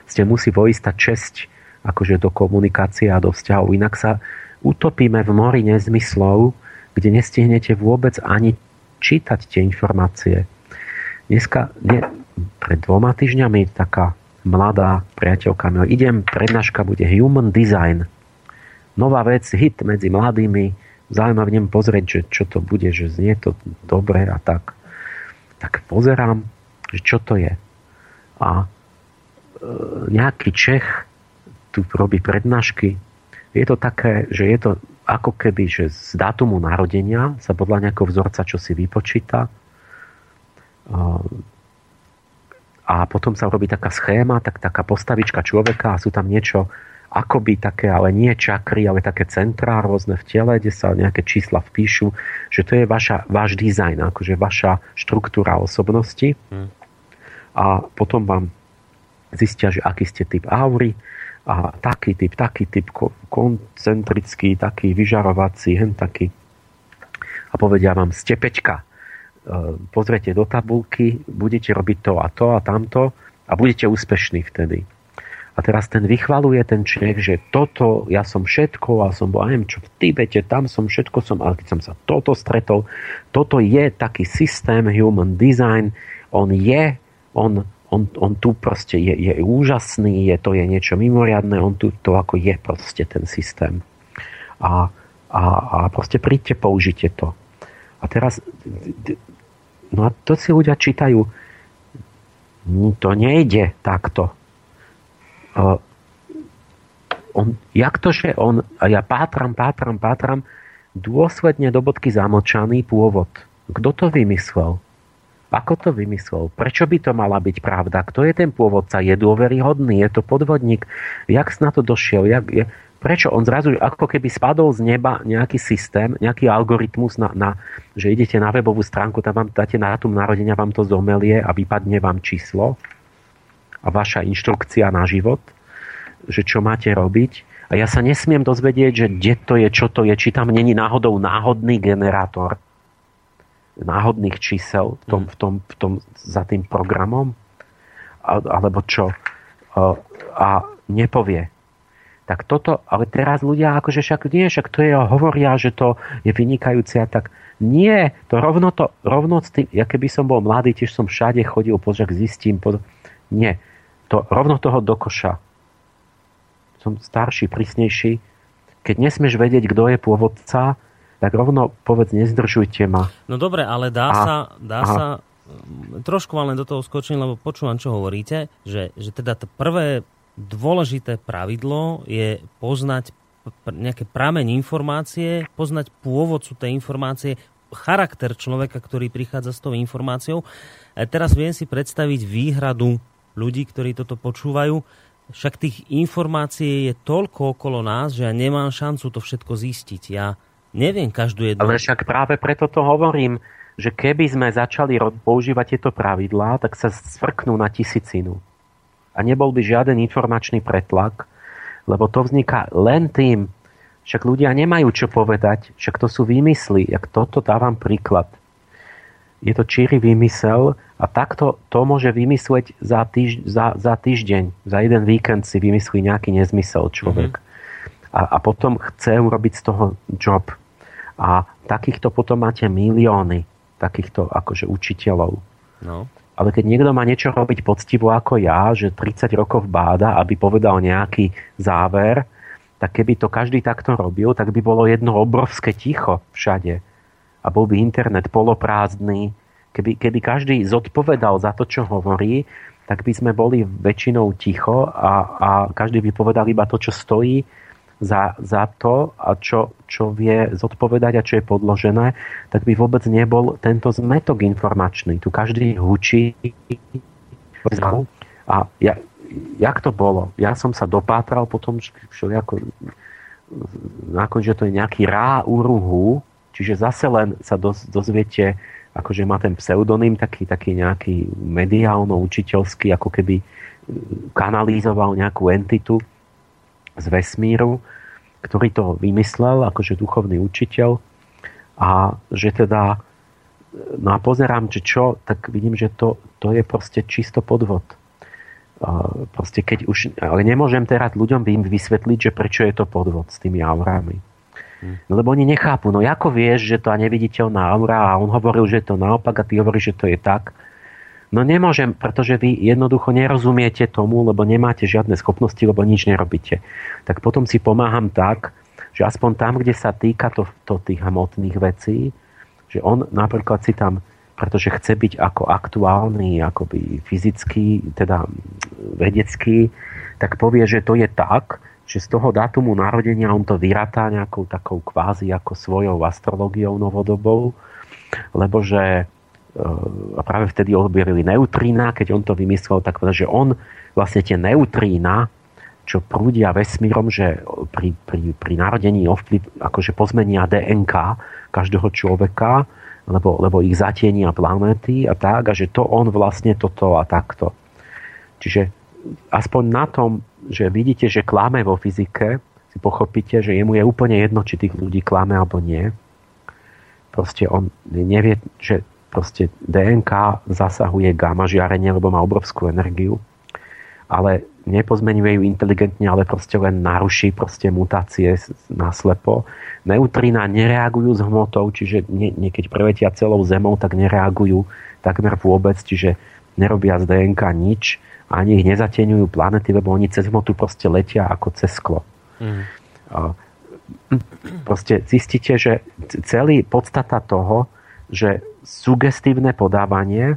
Ste musí vojsť tá česť akože do komunikácie a do vzťahov, inak sa utopíme v mori nezmyslov, kde nestihnete vôbec ani čítať tie informácie. Dneska, nie, pred dvoma týždňami taká mladá priateľka mi idem, prednáška bude Human Design. Nová vec, hit medzi mladými, zaujímavé vnem pozrieť, že čo to bude, že znie to dobre a tak. Tak pozerám, že čo to je. A e, nejaký Čech tu robí prednášky. Je to také, že je to ako keby, že z dátumu narodenia sa podľa nejakého vzorca čo si vypočíta a potom sa robí taká schéma, tak, taká postavička človeka a sú tam niečo akoby také, ale nie čakry, ale také centrá rôzne v tele, kde sa nejaké čísla vpíšu, že to je vaša, váš dizajn, akože vaša štruktúra osobnosti. Hmm. A potom vám zistia, že aký ste typ aury a taký typ, taký typ koncentrický, taký vyžarovací, hen taký. A povedia vám, ste peťka E, pozriete do tabulky, budete robiť to a to a tamto a budete úspešní vtedy. A teraz ten vychvaluje ten človek, že toto, ja som všetko a som bol, neviem čo, v Tibete, tam som všetko som, ale keď som sa toto stretol, toto je taký systém human design, on je, on, on, on tu proste je, je úžasný, je to je niečo mimoriadné, on tu to ako je proste ten systém. A, a, a proste príďte, použite to. A teraz No a to si ľudia čítajú. To nejde takto. On, jak to, že on, a ja pátram, pátram, pátram, dôsledne do bodky zamlčaný pôvod. Kto to vymyslel? Ako to vymyslel? Prečo by to mala byť pravda? Kto je ten pôvodca? Je dôveryhodný? Je to podvodník? Jak na to došiel? Jak, je, prečo on zrazu ako keby spadol z neba nejaký systém, nejaký algoritmus, na, na, že idete na webovú stránku, tam vám dáte na datum narodenia, vám to zomelie a vypadne vám číslo a vaša inštrukcia na život, že čo máte robiť. A ja sa nesmiem dozvedieť, že kde to je, čo to je, či tam není náhodou náhodný generátor náhodných čísel v tom, v tom, v tom, za tým programom, alebo čo. A nepovie tak toto, ale teraz ľudia akože však nie, však to je, hovoria, že to je vynikajúce a tak nie, to rovno to, rovno s tým, ja keby som bol mladý, tiež som všade chodil, pozak zistím, pod... nie, to rovno toho do koša. Som starší, prísnejší. Keď nesmieš vedieť, kto je pôvodca, tak rovno povedz, nezdržujte ma. No dobre, ale dá a, sa, dá sa trošku vám len do toho skočím, lebo počúvam, čo hovoríte, že, že teda to prvé dôležité pravidlo je poznať nejaké prameň informácie, poznať pôvodcu tej informácie, charakter človeka, ktorý prichádza s tou informáciou. A teraz viem si predstaviť výhradu ľudí, ktorí toto počúvajú. však tých informácií je toľko okolo nás, že ja nemám šancu to všetko zistiť. Ja neviem každú jednu. Ale však práve preto to hovorím, že keby sme začali používať tieto pravidlá, tak sa svrknú na tisícinu. A nebol by žiaden informačný pretlak, lebo to vzniká len tým, však ľudia nemajú čo povedať, však to sú výmysly, jak toto dávam príklad. Je to číry výmysel a takto to môže vymysleť za, týž, za, za týždeň, za jeden víkend si vymyslí nejaký nezmysel človek. Mm-hmm. A, a potom chce urobiť z toho job. A takýchto potom máte milióny takýchto akože učiteľov. No. Ale keď niekto má niečo robiť poctivo ako ja, že 30 rokov báda, aby povedal nejaký záver, tak keby to každý takto robil, tak by bolo jedno obrovské ticho všade. A bol by internet poloprázdny. Keby, keby každý zodpovedal za to, čo hovorí, tak by sme boli väčšinou ticho a, a každý by povedal iba to, čo stojí za, za to, a čo, čo vie zodpovedať a čo je podložené, tak by vôbec nebol tento zmetok informačný. Tu každý hučí. A ja, jak to bolo? Ja som sa dopátral potom, čo ako, nakon, že to je nejaký rá úruhu, čiže zase len sa dozviete, akože má ten pseudonym taký, taký nejaký mediálno-učiteľský, ako keby kanalizoval nejakú entitu z vesmíru, ktorý to vymyslel, akože duchovný učiteľ a že teda no a pozerám, že čo, tak vidím, že to, to je proste čisto podvod. Proste keď už, ale nemôžem teraz ľuďom im vysvetliť, že prečo je to podvod s tými aurami. No lebo oni nechápu, no ako vieš, že to je neviditeľná aura a on hovoril, že je to naopak a ty hovoríš, že to je tak. No nemôžem, pretože vy jednoducho nerozumiete tomu, lebo nemáte žiadne schopnosti, lebo nič nerobíte. Tak potom si pomáham tak, že aspoň tam, kde sa týka to, to tých hmotných vecí, že on napríklad si tam, pretože chce byť ako aktuálny, akoby fyzický, teda vedecký, tak povie, že to je tak, že z toho dátumu narodenia on to vyratá nejakou takou kvázi ako svojou astrologiou novodobou, lebo že a práve vtedy objavili neutrína, keď on to vymyslel, tak že on vlastne tie neutrína, čo prúdia vesmírom, že pri, pri, pri narodení ovplyv, akože pozmenia DNK každého človeka, lebo, lebo ich zatienia planéty a tak, a že to on vlastne toto a takto. Čiže aspoň na tom, že vidíte, že klame vo fyzike, si pochopíte, že jemu je úplne jedno, či tých ľudí klame alebo nie. Proste on nevie, že proste DNK zasahuje gamma žiarenie, lebo má obrovskú energiu, ale nepozmenuje ju inteligentne, ale proste len naruší proste mutácie naslepo. Neutrína nereagujú s hmotou, čiže nie, nie, keď prevetia celou zemou, tak nereagujú takmer vôbec, čiže nerobia z DNK nič, ani ich nezateňujú planety, lebo oni cez hmotu proste letia ako cez sklo. Mm. Proste zistíte, že celý podstata toho, že sugestívne podávanie,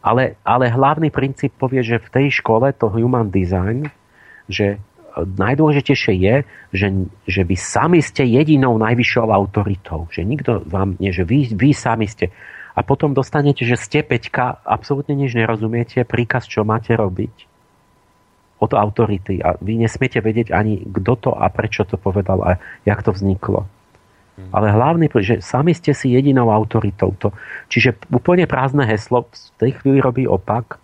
ale, ale hlavný princíp povie, že v tej škole to human design, že najdôležitejšie je, že, že vy sami ste jedinou najvyššou autoritou. Že nikto vám, nie, že vy, vy sami ste. A potom dostanete, že ste Peťka, absolútne nič nerozumiete, príkaz, čo máte robiť od autority. A vy nesmiete vedieť ani, kto to a prečo to povedal a jak to vzniklo. Ale hlavný, že sami ste si jedinou autoritou. To, čiže úplne prázdne heslo v tej chvíli robí opak,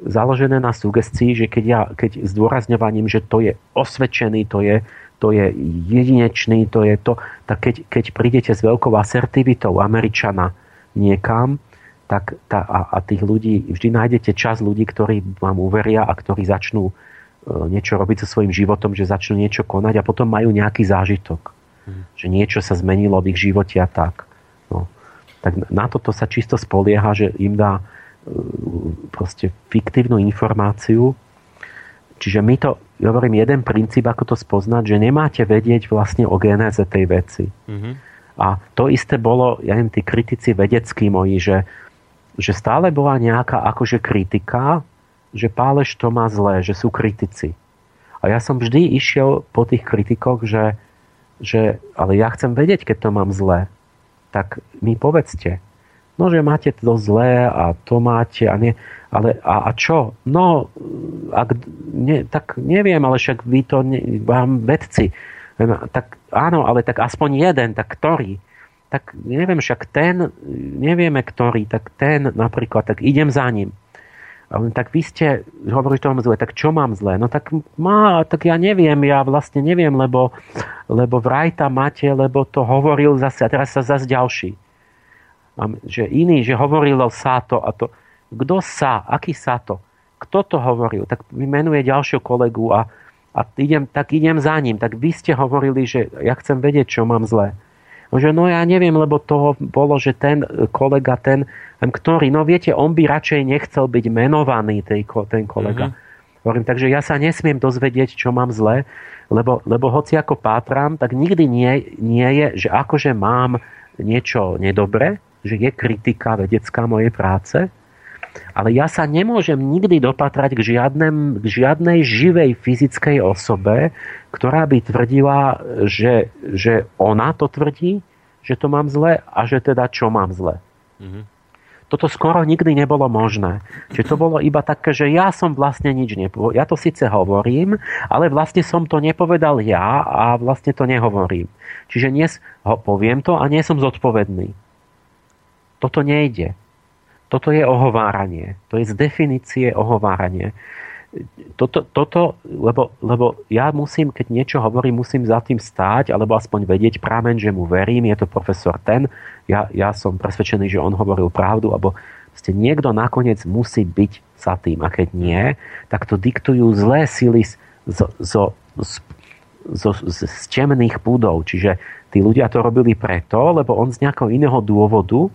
založené na sugestii, že keď, ja, keď zdôrazňovaním, že to je osvedčený, to je, to je jedinečný, to je to, tak keď, keď prídete s veľkou asertivitou Američana niekam, tak tá, a, a tých ľudí, vždy nájdete čas ľudí, ktorí vám uveria a ktorí začnú e, niečo robiť so svojím životom, že začnú niečo konať a potom majú nejaký zážitok. Že niečo sa zmenilo v ich živote a tak. No. Tak na toto sa čisto spolieha, že im dá e, proste fiktívnu informáciu. Čiže my to, hovorím, jeden princíp, ako to spoznať, že nemáte vedieť vlastne o genéze tej veci. Mm-hmm. A to isté bolo, ja neviem, tí kritici vedeckí moji, že, že stále bola nejaká akože kritika, že Páleš to má zlé, že sú kritici. A ja som vždy išiel po tých kritikoch, že že ale ja chcem vedieť, keď to mám zlé. Tak mi povedzte, no, že máte to zlé a to máte a nie. Ale a, a čo? No, ak, ne, tak neviem, ale však vy to, ne, vám vedci, tak áno, ale tak aspoň jeden, tak ktorý? Tak neviem, však ten, nevieme ktorý, tak ten napríklad, tak idem za ním. Tak vy ste hovorili, že to mám zle, tak čo mám zle? No tak má, tak ja neviem, ja vlastne neviem, lebo, lebo vraj tam máte, lebo to hovoril zase, a teraz sa zase ďalší. Že iný, že hovorilo sa to a to. Kto sa? Aký sa to? Kto to hovoril? Tak vymenuje ďalšieho kolegu a, a idem, tak idem za ním. Tak vy ste hovorili, že ja chcem vedieť, čo mám zle. Že no ja neviem, lebo toho bolo, že ten kolega, ten, ktorý, no viete, on by radšej nechcel byť menovaný, tej, ten kolega. Mm-hmm. Hovorím, takže ja sa nesmiem dozvedieť, čo mám zle, lebo, lebo hoci ako pátram, tak nikdy nie, nie je, že akože mám niečo nedobre, že je kritika vedecká mojej práce, ale ja sa nemôžem nikdy dopatrať k, žiadnem, k žiadnej živej fyzickej osobe, ktorá by tvrdila, že, že ona to tvrdí, že to mám zle a že teda čo mám zle. Mm-hmm. Toto skoro nikdy nebolo možné. Čiže to bolo iba také, že ja som vlastne nič nepovedal. Ja to síce hovorím, ale vlastne som to nepovedal ja a vlastne to nehovorím. Čiže dnes ho poviem to a nie som zodpovedný. Toto nejde. Toto je ohováranie. To je z definície ohováranie. Toto, toto lebo, lebo ja musím, keď niečo hovorím, musím za tým stáť, alebo aspoň vedieť prámen, že mu verím, je to profesor ten, ja, ja som presvedčený, že on hovoril pravdu, alebo ste niekto nakoniec musí byť za tým. A keď nie, tak to diktujú zlé sily z, z, z, z, z, z, z temných púdov. Čiže tí ľudia to robili preto, lebo on z nejakého iného dôvodu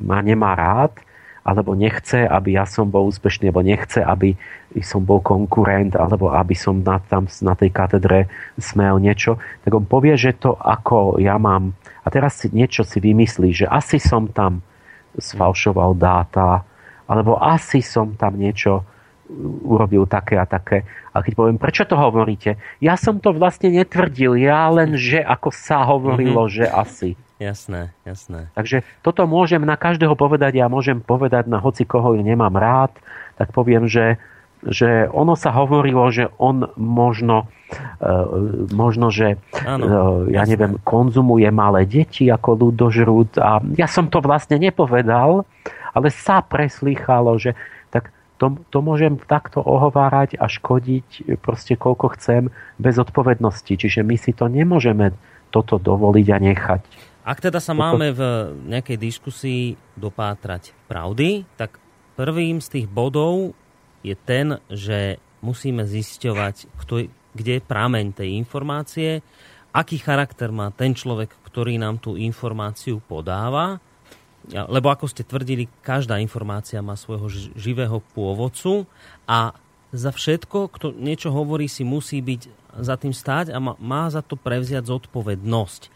ma nemá rád, alebo nechce, aby ja som bol úspešný, alebo nechce, aby som bol konkurent, alebo aby som na, tam na tej katedre smel niečo, tak on povie, že to ako ja mám, a teraz si niečo si vymyslí, že asi som tam sfalšoval dáta, alebo asi som tam niečo urobil také a také. A keď poviem, prečo to hovoríte? Ja som to vlastne netvrdil, ja len, že ako sa hovorilo, mm-hmm. že asi. Jasné, jasné. Takže toto môžem na každého povedať, ja môžem povedať na hoci koho nemám rád, tak poviem, že, že ono sa hovorilo, že on možno, uh, možno že ano, uh, ja jasné. neviem, konzumuje malé deti ako ľudožrút a ja som to vlastne nepovedal, ale sa preslýchalo, že tak to, to môžem takto ohovárať a škodiť proste koľko chcem bez odpovednosti. Čiže my si to nemôžeme toto dovoliť a nechať. Ak teda sa máme v nejakej diskusii dopátrať pravdy, tak prvým z tých bodov je ten, že musíme zisťovať, kto, kde je prameň tej informácie, aký charakter má ten človek, ktorý nám tú informáciu podáva, lebo ako ste tvrdili, každá informácia má svojho živého pôvodcu a za všetko, kto niečo hovorí, si musí byť za tým stáť a má, má za to prevziať zodpovednosť.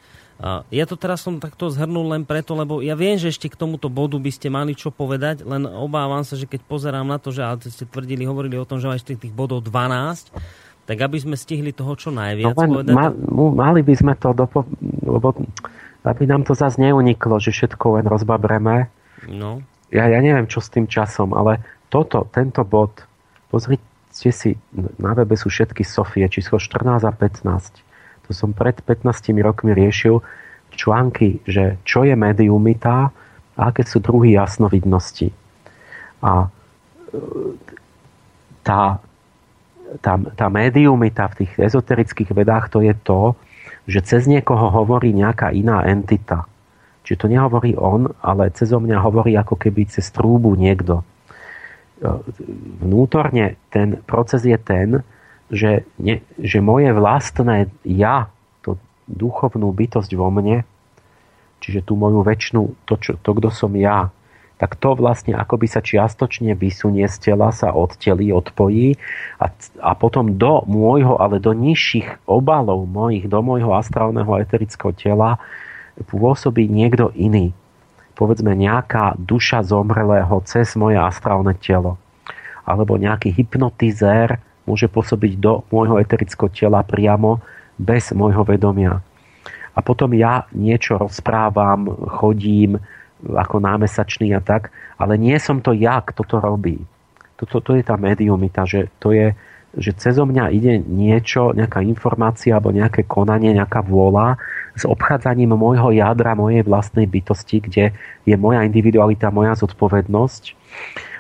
Ja to teraz som takto zhrnul len preto, lebo ja viem, že ešte k tomuto bodu by ste mali čo povedať, len obávam sa, že keď pozerám na to, že ale ste tvrdili, hovorili o tom, že máte tých bodov 12, tak aby sme stihli toho čo najviac no, povedať. Ma, mali by sme to, dopo, lebo aby nám to zase neuniklo, že všetko len rozbabreme. No. Ja, ja neviem, čo s tým časom, ale toto, tento bod, pozrite si, na webe sú všetky Sofie, číslo 14 a 15 to som pred 15 rokmi riešil články, že čo je mediumita a aké sú druhy jasnovidnosti. A e, tá, tá, tá mediumita v tých ezoterických vedách to je to, že cez niekoho hovorí nejaká iná entita. Čiže to nehovorí on, ale cez mňa hovorí ako keby cez trúbu niekto. E, vnútorne ten proces je ten, že, ne, že moje vlastné ja, to duchovnú bytosť vo mne, čiže tú moju väčšinu, to, čo, to kto som ja, tak to vlastne akoby sa čiastočne vysunie z tela, sa odtelí, odpojí a, a potom do môjho, ale do nižších obalov mojich, do môjho astrálneho eterického tela pôsobí niekto iný. Povedzme nejaká duša zomrelého cez moje astrálne telo. Alebo nejaký hypnotizér, môže pôsobiť do môjho eterického tela priamo bez môjho vedomia. A potom ja niečo rozprávam, chodím, ako námesačný a tak, ale nie som to ja, kto to robí. Toto to je tá mediumita, že to je, že cezo mňa ide niečo, nejaká informácia alebo nejaké konanie, nejaká vôľa s obchádzaním môjho jadra, mojej vlastnej bytosti, kde je moja individualita, moja zodpovednosť.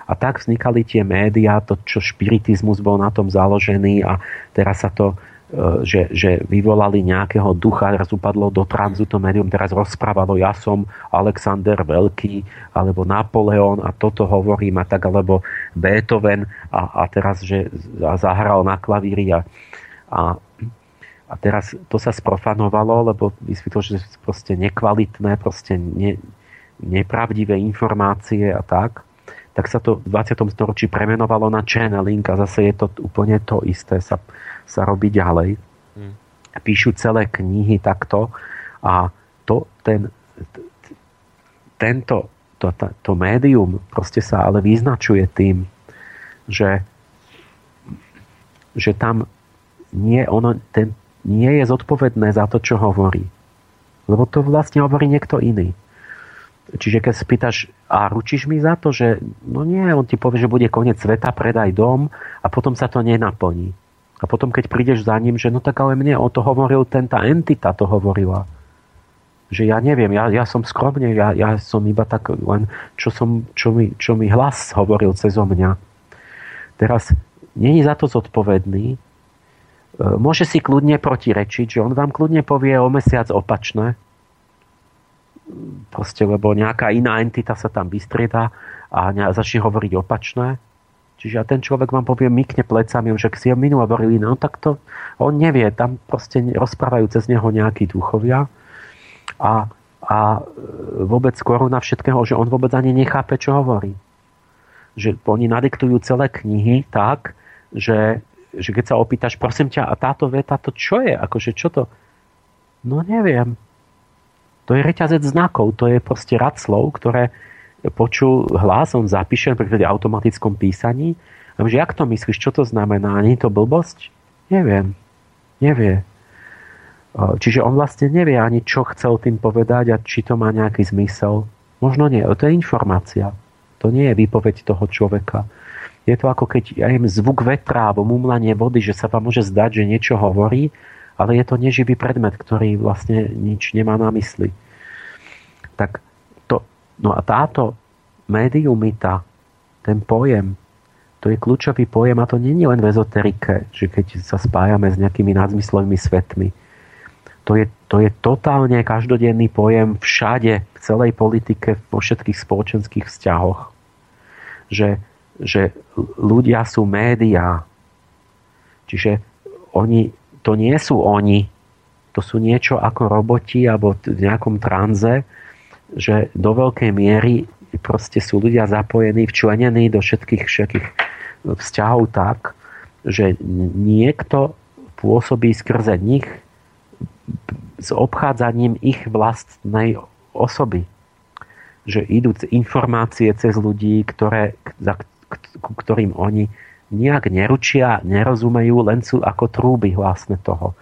A tak vznikali tie médiá, to, čo špiritizmus bol na tom založený a teraz sa to E, že, že vyvolali nejakého ducha, teraz upadlo do tranzu to médium, teraz rozprávalo, ja som Alexander Veľký, alebo Napoleon a toto hovorím a tak, alebo Beethoven a, a teraz, že zahral na klavíri a, a, a teraz to sa sprofanovalo, lebo vysvetlo, že proste nekvalitné, proste ne, nepravdivé informácie a tak tak sa to v 20. storočí premenovalo na channeling a zase je to úplne to isté. Sa, sa robí ďalej. Hmm. Píšu celé knihy takto a to, ten, tento, to, to, to médium proste sa ale vyznačuje tým, že, že tam nie, ono, ten, nie je zodpovedné za to, čo hovorí. Lebo to vlastne hovorí niekto iný. Čiže keď spýtaš, a ručíš mi za to, že no nie, on ti povie, že bude koniec sveta, predaj dom a potom sa to nenaplní. A potom, keď prídeš za ním, že no tak ale mne o to hovoril ten, tá entita to hovorila. Že ja neviem, ja, ja som skromne, ja, ja som iba tak len, čo, som, čo, mi, čo mi hlas hovoril cez mňa. Teraz není za to zodpovedný, e, môže si kľudne protirečiť, že on vám kľudne povie o mesiac opačné, proste, lebo nejaká iná entita sa tam vystrieda a začne hovoriť opačné Čiže a ten človek vám povie, mykne plecami, že si ho minule hovorili, no tak to on nevie, tam proste rozprávajú cez neho nejakí duchovia a, a vôbec koruna všetkého, že on vôbec ani nechápe, čo hovorí. Že oni nadiktujú celé knihy tak, že, že keď sa opýtaš, prosím ťa, a táto veta, to čo je? Akože čo to? No neviem. To je reťazec znakov, to je proste rad slov, ktoré, počul hlas, on zapíše napríklad v automatickom písaní. A že jak to myslíš, čo to znamená? Nie je to blbosť? Neviem. Nevie. Čiže on vlastne nevie ani, čo chcel tým povedať a či to má nejaký zmysel. Možno nie. To je informácia. To nie je výpoveď toho človeka. Je to ako keď ja jem zvuk vetra alebo mumlanie vody, že sa vám môže zdať, že niečo hovorí, ale je to neživý predmet, ktorý vlastne nič nemá na mysli. Tak No a táto médiumita, ten pojem, to je kľúčový pojem a to nie je len v ezoterike, že keď sa spájame s nejakými nadzmyslovými svetmi. To je, to je totálne každodenný pojem všade, v celej politike, vo všetkých spoločenských vzťahoch. Že, že ľudia sú médiá. Čiže oni, to nie sú oni, to sú niečo ako roboti alebo v nejakom tranze, že do veľkej miery proste sú ľudia zapojení, včlenení do všetkých všetkých vzťahov tak, že niekto pôsobí skrze nich s obchádzaním ich vlastnej osoby. Že idú informácie cez ľudí, ktoré, za, ku ktorým oni nejak neručia, nerozumejú, len sú ako trúby vlastne toho.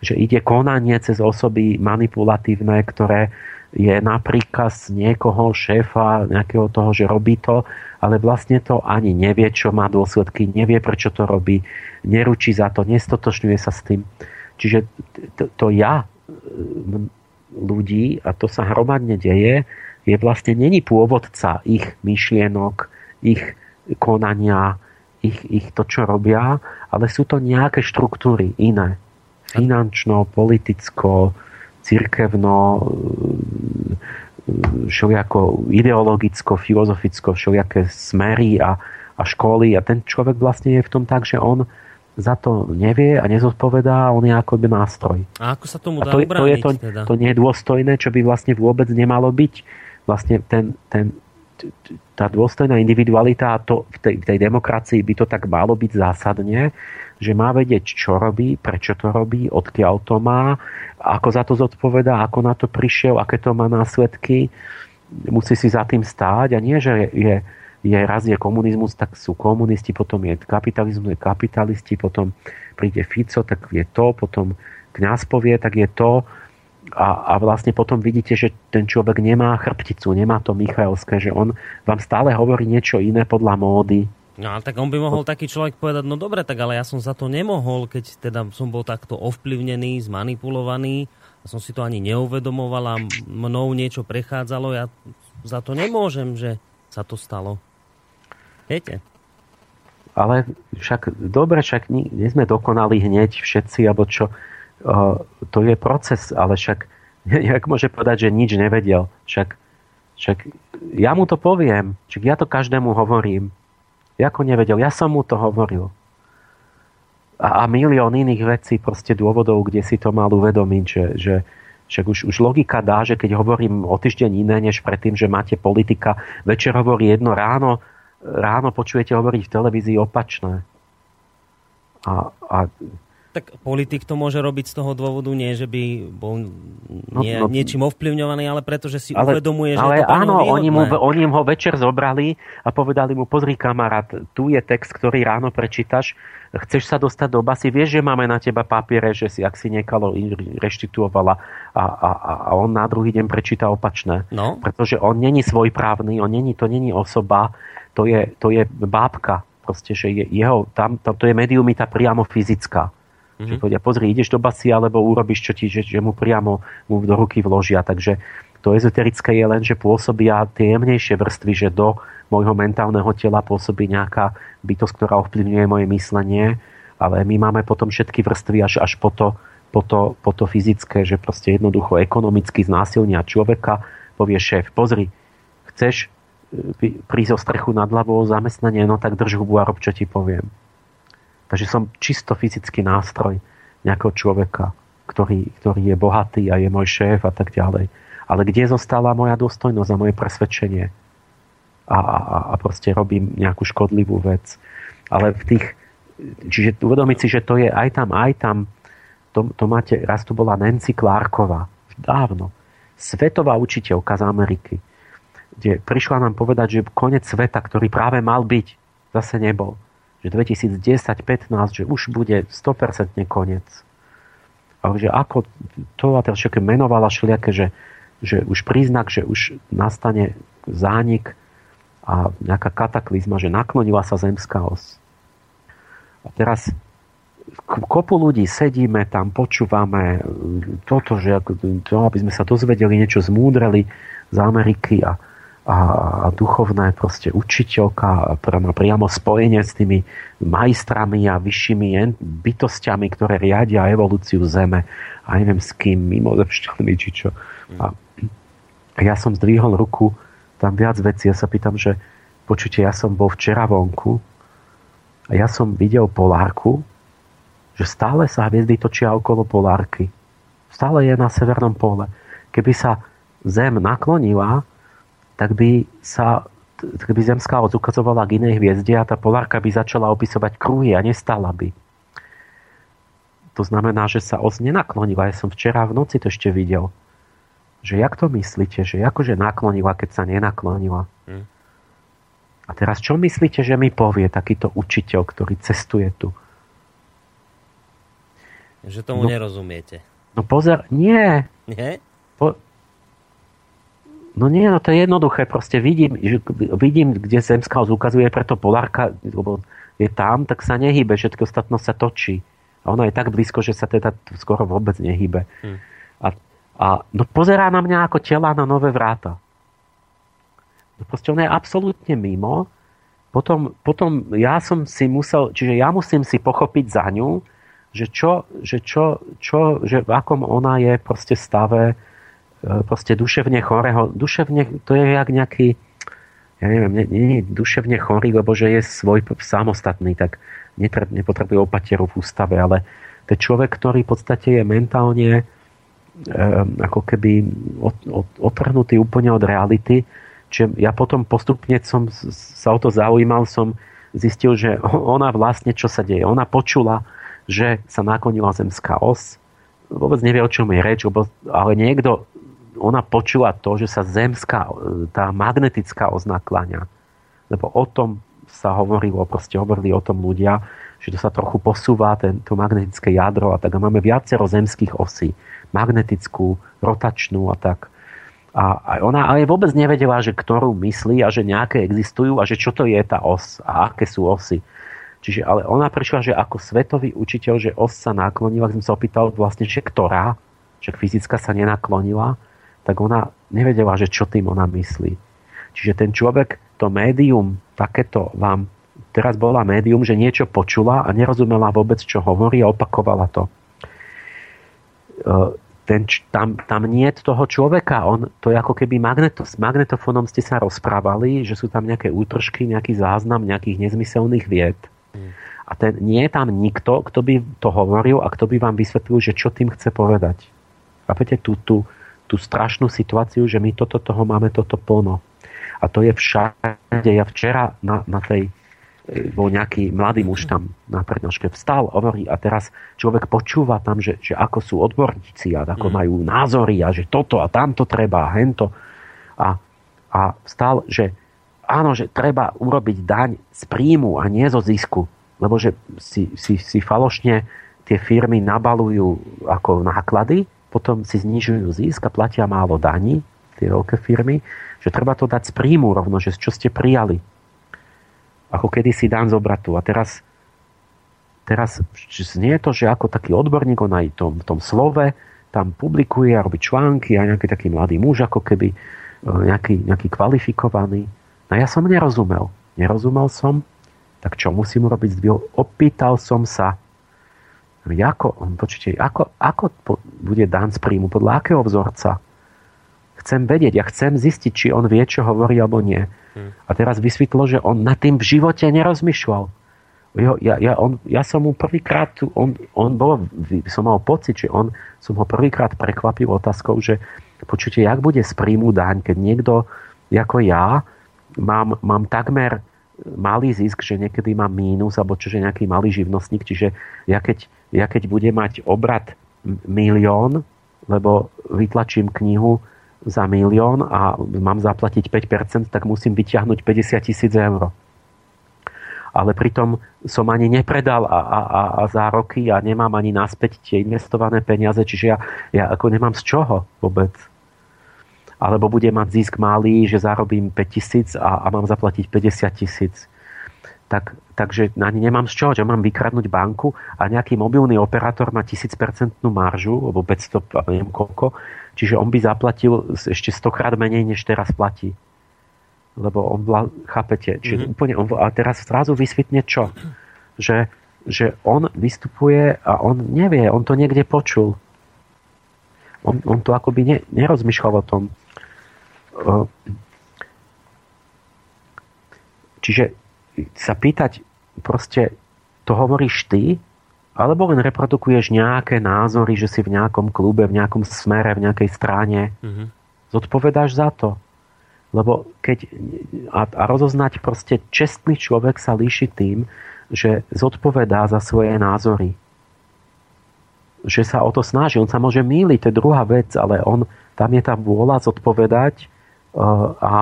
Že ide konanie cez osoby manipulatívne, ktoré je na príkaz niekoho, šéfa, nejakého toho, že robí to, ale vlastne to ani nevie, čo má dôsledky, nevie, prečo to robí, neručí za to, nestotočňuje sa s tým. Čiže to, to ja ľudí, a to sa hromadne deje, je vlastne není pôvodca ich myšlienok, ich konania, ich, ich to, čo robia, ale sú to nejaké štruktúry iné. Finančno, politicko, cirkevno, všelijako ideologicko, filozoficko, všelijaké smery a, a školy a ten človek vlastne je v tom tak, že on za to nevie a nezodpovedá, on je ako by nástroj. A ako sa tomu dá a to, ubrániť, to, je to, teda? to nie je dôstojné, čo by vlastne vôbec nemalo byť. Vlastne ten, ten, tá dôstojná individualita, to v tej, v tej demokracii by to tak malo byť zásadne, že má vedieť, čo robí, prečo to robí, odkiaľ to má, ako za to zodpovedá, ako na to prišiel, aké to má následky. Musí si za tým stáť a nie, že je, je raz je komunizmus, tak sú komunisti, potom je kapitalizmus, je kapitalisti, potom príde Fico, tak je to, potom kňaz povie, tak je to. A, a vlastne potom vidíte, že ten človek nemá chrbticu, nemá to Michaelské, že on vám stále hovorí niečo iné podľa módy. No ale tak on by mohol taký človek povedať, no dobre, tak ale ja som za to nemohol, keď teda som bol takto ovplyvnený, zmanipulovaný, a som si to ani neuvedomoval a mnou niečo prechádzalo, ja za to nemôžem, že sa to stalo. Viete? Ale však, dobre, však nie, nie sme dokonali hneď všetci, alebo čo, to je proces, ale však jak môže povedať, že nič nevedel. Však, však ja mu to poviem, však ja to každému hovorím. Ako nevedel, ja som mu to hovoril. A, a milión iných vecí, proste dôvodov, kde si to mal uvedomiť, že, že však už, už logika dá, že keď hovorím o týždeň iné, než predtým, že máte politika, večer hovorí jedno ráno, ráno počujete hovoriť v televízii opačné. A, a tak politik to môže robiť z toho dôvodu nie, že by bol no, nie, no, no, niečím ovplyvňovaný, ale preto, že si ale, uvedomuje, že ale je to áno, oni mu, oni ho večer zobrali a povedali mu, pozri kamarát, tu je text, ktorý ráno prečítaš, chceš sa dostať do basy, vieš, že máme na teba papiere, že si, ak si niekalo reštituovala a, a, a on na druhý deň prečíta opačné. No. Pretože on není svojprávny, on není, to není osoba, to je, to je bábka. Proste, že je, jeho, tam, to, to je mediumita priamo fyzická. Mm-hmm. Že povedia, pozri, ideš do basy, alebo urobíš, čo ti, že, že mu priamo mu do ruky vložia. Takže to ezoterické je len, že pôsobia tie jemnejšie vrstvy, že do môjho mentálneho tela pôsobí nejaká bytosť, ktorá ovplyvňuje moje myslenie, ale my máme potom všetky vrstvy až, až po, to, po, to, po to fyzické, že proste jednoducho ekonomicky znásilnia človeka, povie šéf, pozri, chceš e, prísť o strechu nad hlavou, zamestnanie, no tak drž hubu a rob, čo ti poviem. Takže som čisto fyzický nástroj nejakého človeka, ktorý, ktorý je bohatý a je môj šéf a tak ďalej. Ale kde zostala moja dôstojnosť a moje presvedčenie? A, a, a proste robím nejakú škodlivú vec. Ale v tých... Čiže uvedomiť si, že to je aj tam, aj tam. To, to máte... Raz tu bola Nancy Clarková. Dávno. Svetová učiteľka z Ameriky. Kde prišla nám povedať, že koniec sveta, ktorý práve mal byť, zase nebol že 2010-15, že už bude 100% koniec. Ale že ako to a teraz všetko menovala šliake, že, že už príznak, že už nastane zánik a nejaká kataklizma, že naklonila sa zemská os. A teraz kopu ľudí sedíme tam, počúvame toto, že to, aby sme sa dozvedeli niečo zmúdreli z Ameriky a, a, duchovné proste učiteľka, ktorá má priamo spojenie s tými majstrami a vyššími bytostiami, ktoré riadia evolúciu Zeme a neviem s kým, mimozemšťanmi či čo. A ja som zdvihol ruku, tam viac vecí, ja sa pýtam, že počujte, ja som bol včera vonku a ja som videl polárku, že stále sa hviezdy točia okolo polárky. Stále je na severnom pole. Keby sa Zem naklonila, tak by sa tak by zemská os ukazovala k inej hviezde a tá polárka by začala opisovať kruhy a nestala by. To znamená, že sa os nenaklonila. Ja som včera v noci to ešte videl. Že jak to myslíte? Že akože naklonila, keď sa nenaklonila? Hmm. A teraz čo myslíte, že mi povie takýto učiteľ, ktorý cestuje tu? Že tomu no, nerozumiete. No pozor, nie. Nie? Po, No nie, no to je jednoduché. Proste vidím, že, vidím kde zemská ukazuje, preto polárka, lebo je tam, tak sa nehybe, všetko ostatno sa točí. A ona je tak blízko, že sa teda skoro vôbec nehybe. Hmm. A, a no pozerá na mňa ako tela na nové vráta. No proste ona je absolútne mimo. Potom, potom ja som si musel, čiže ja musím si pochopiť za ňu, že čo, že čo, čo že v akom ona je proste stave, proste duševne chorého. Duševne, to je jak nejaký, ja neviem, nie, nie je duševne chorý, lebo že je svoj samostatný, tak nepotrebuje opatieru v ústave, ale to je človek, ktorý v podstate je mentálne e, ako keby od, od, otrhnutý úplne od reality. Čiže ja potom postupne som sa o to zaujímal, som zistil, že ona vlastne, čo sa deje. Ona počula, že sa naklonila zemská os, vôbec nevie, o čom je reč, ale niekto ona počula to, že sa zemská, tá magnetická oznakláňa. Lebo o tom sa hovorilo, proste hovorili o tom ľudia, že to sa trochu posúva, ten, to magnetické jadro a tak. A máme viacero zemských osí. Magnetickú, rotačnú a tak. A, a ona ale vôbec nevedela, že ktorú myslí a že nejaké existujú a že čo to je tá os a aké sú osy. Čiže ale ona prišla, že ako svetový učiteľ, že os sa naklonila, keď som sa opýtal vlastne, že ktorá, že fyzická sa nenaklonila, tak ona nevedela, že čo tým ona myslí. Čiže ten človek, to médium, takéto vám teraz bola médium, že niečo počula a nerozumela vôbec, čo hovorí a opakovala to. E, ten, tam, tam nie je toho človeka, on, to je ako keby magneto, s magnetofónom ste sa rozprávali, že sú tam nejaké útržky, nejaký záznam nejakých nezmyselných vied. A ten, nie je tam nikto, kto by to hovoril a kto by vám vysvetlil, že čo tým chce povedať. Chápete tú, tú, tú strašnú situáciu, že my toto toho máme toto plno. A to je všade. Ja včera na, na tej bol nejaký mladý muž tam na prednožke vstal, hovorí a teraz človek počúva tam, že, že ako sú odborníci a ako mm. majú názory a že toto a tamto treba a hento. A, a vstal, že áno, že treba urobiť daň z príjmu a nie zo zisku. Lebo že si, si, si falošne tie firmy nabalujú ako náklady, potom si znižujú zisk a platia málo daní, tie veľké firmy, že treba to dať z príjmu rovno, že čo ste prijali ako kedysi Dan z obratu. A teraz, teraz nie je to, že ako taký odborník, on aj tom, v tom slove tam publikuje a robí články a nejaký taký mladý muž, ako keby e, nejaký, nejaký kvalifikovaný. No ja som nerozumel. Nerozumel som, tak čo musím urobiť? Opýtal som sa, ako, počujte, ako, ako bude Dan z príjmu, podľa akého vzorca? Chcem vedieť, ja chcem zistiť, či on vie, čo hovorí alebo nie. Hmm. A teraz vysvetlo, že on nad tým v živote nerozmýšľal. Jo, ja, ja, on, ja som mu prvýkrát, on, on bol, som mal pocit, že on, som ho prvýkrát prekvapil otázkou, že počujte, jak bude z príjmu daň, keď niekto ako ja mám, mám takmer malý zisk, že niekedy mám mínus, alebo čože nejaký malý živnostník, čiže ja keď, ja keď budem mať obrad milión, lebo vytlačím knihu za milión a mám zaplatiť 5%, tak musím vyťahnuť 50 tisíc eur. Ale pritom som ani nepredal a, a, a, a za roky a nemám ani naspäť tie investované peniaze, čiže ja, ja ako nemám z čoho vôbec. Alebo budem mať zisk malý, že zarobím 5 tisíc a, a mám zaplatiť 50 tisíc. Tak, takže ani nemám z čoho, že mám vykradnúť banku a nejaký mobilný operátor má 1000% maržu, alebo 500, neviem koľko, Čiže on by zaplatil ešte stokrát menej, než teraz platí. Lebo on bola, chápete, čiže mm-hmm. úplne on, a teraz zrazu vysvetne čo? Že, že on vystupuje a on nevie, on to niekde počul. On, on to akoby ne, nerozmýšľal o tom. Čiže sa pýtať, proste to hovoríš ty, alebo len reprodukuješ nejaké názory, že si v nejakom klube, v nejakom smere, v nejakej strane. Mm-hmm. Zodpovedáš za to. Lebo keď... A, a rozoznať proste čestný človek sa líši tým, že zodpovedá za svoje názory. Že sa o to snaží. On sa môže míliť, to je druhá vec, ale on, tam je tá vôľa zodpovedať uh, a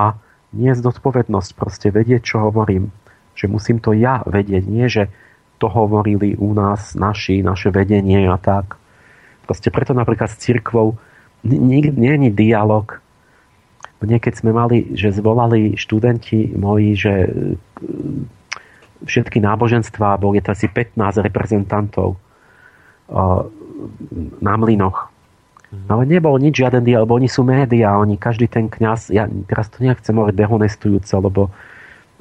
nie zodpovednosť. Proste vedieť, čo hovorím. Že musím to ja vedieť. Nie, že to hovorili u nás naši, naše vedenie a tak. Proste preto napríklad s církvou nie je dialog. Niekedy sme mali, že zvolali študenti moji, že e, všetky náboženstva, boli to asi 15 reprezentantov e, na mlynoch. No ale nebol nič, žiaden dialog, oni sú médiá, oni, každý ten kňaz, ja teraz to nechcem hovoriť dehonestujúco, lebo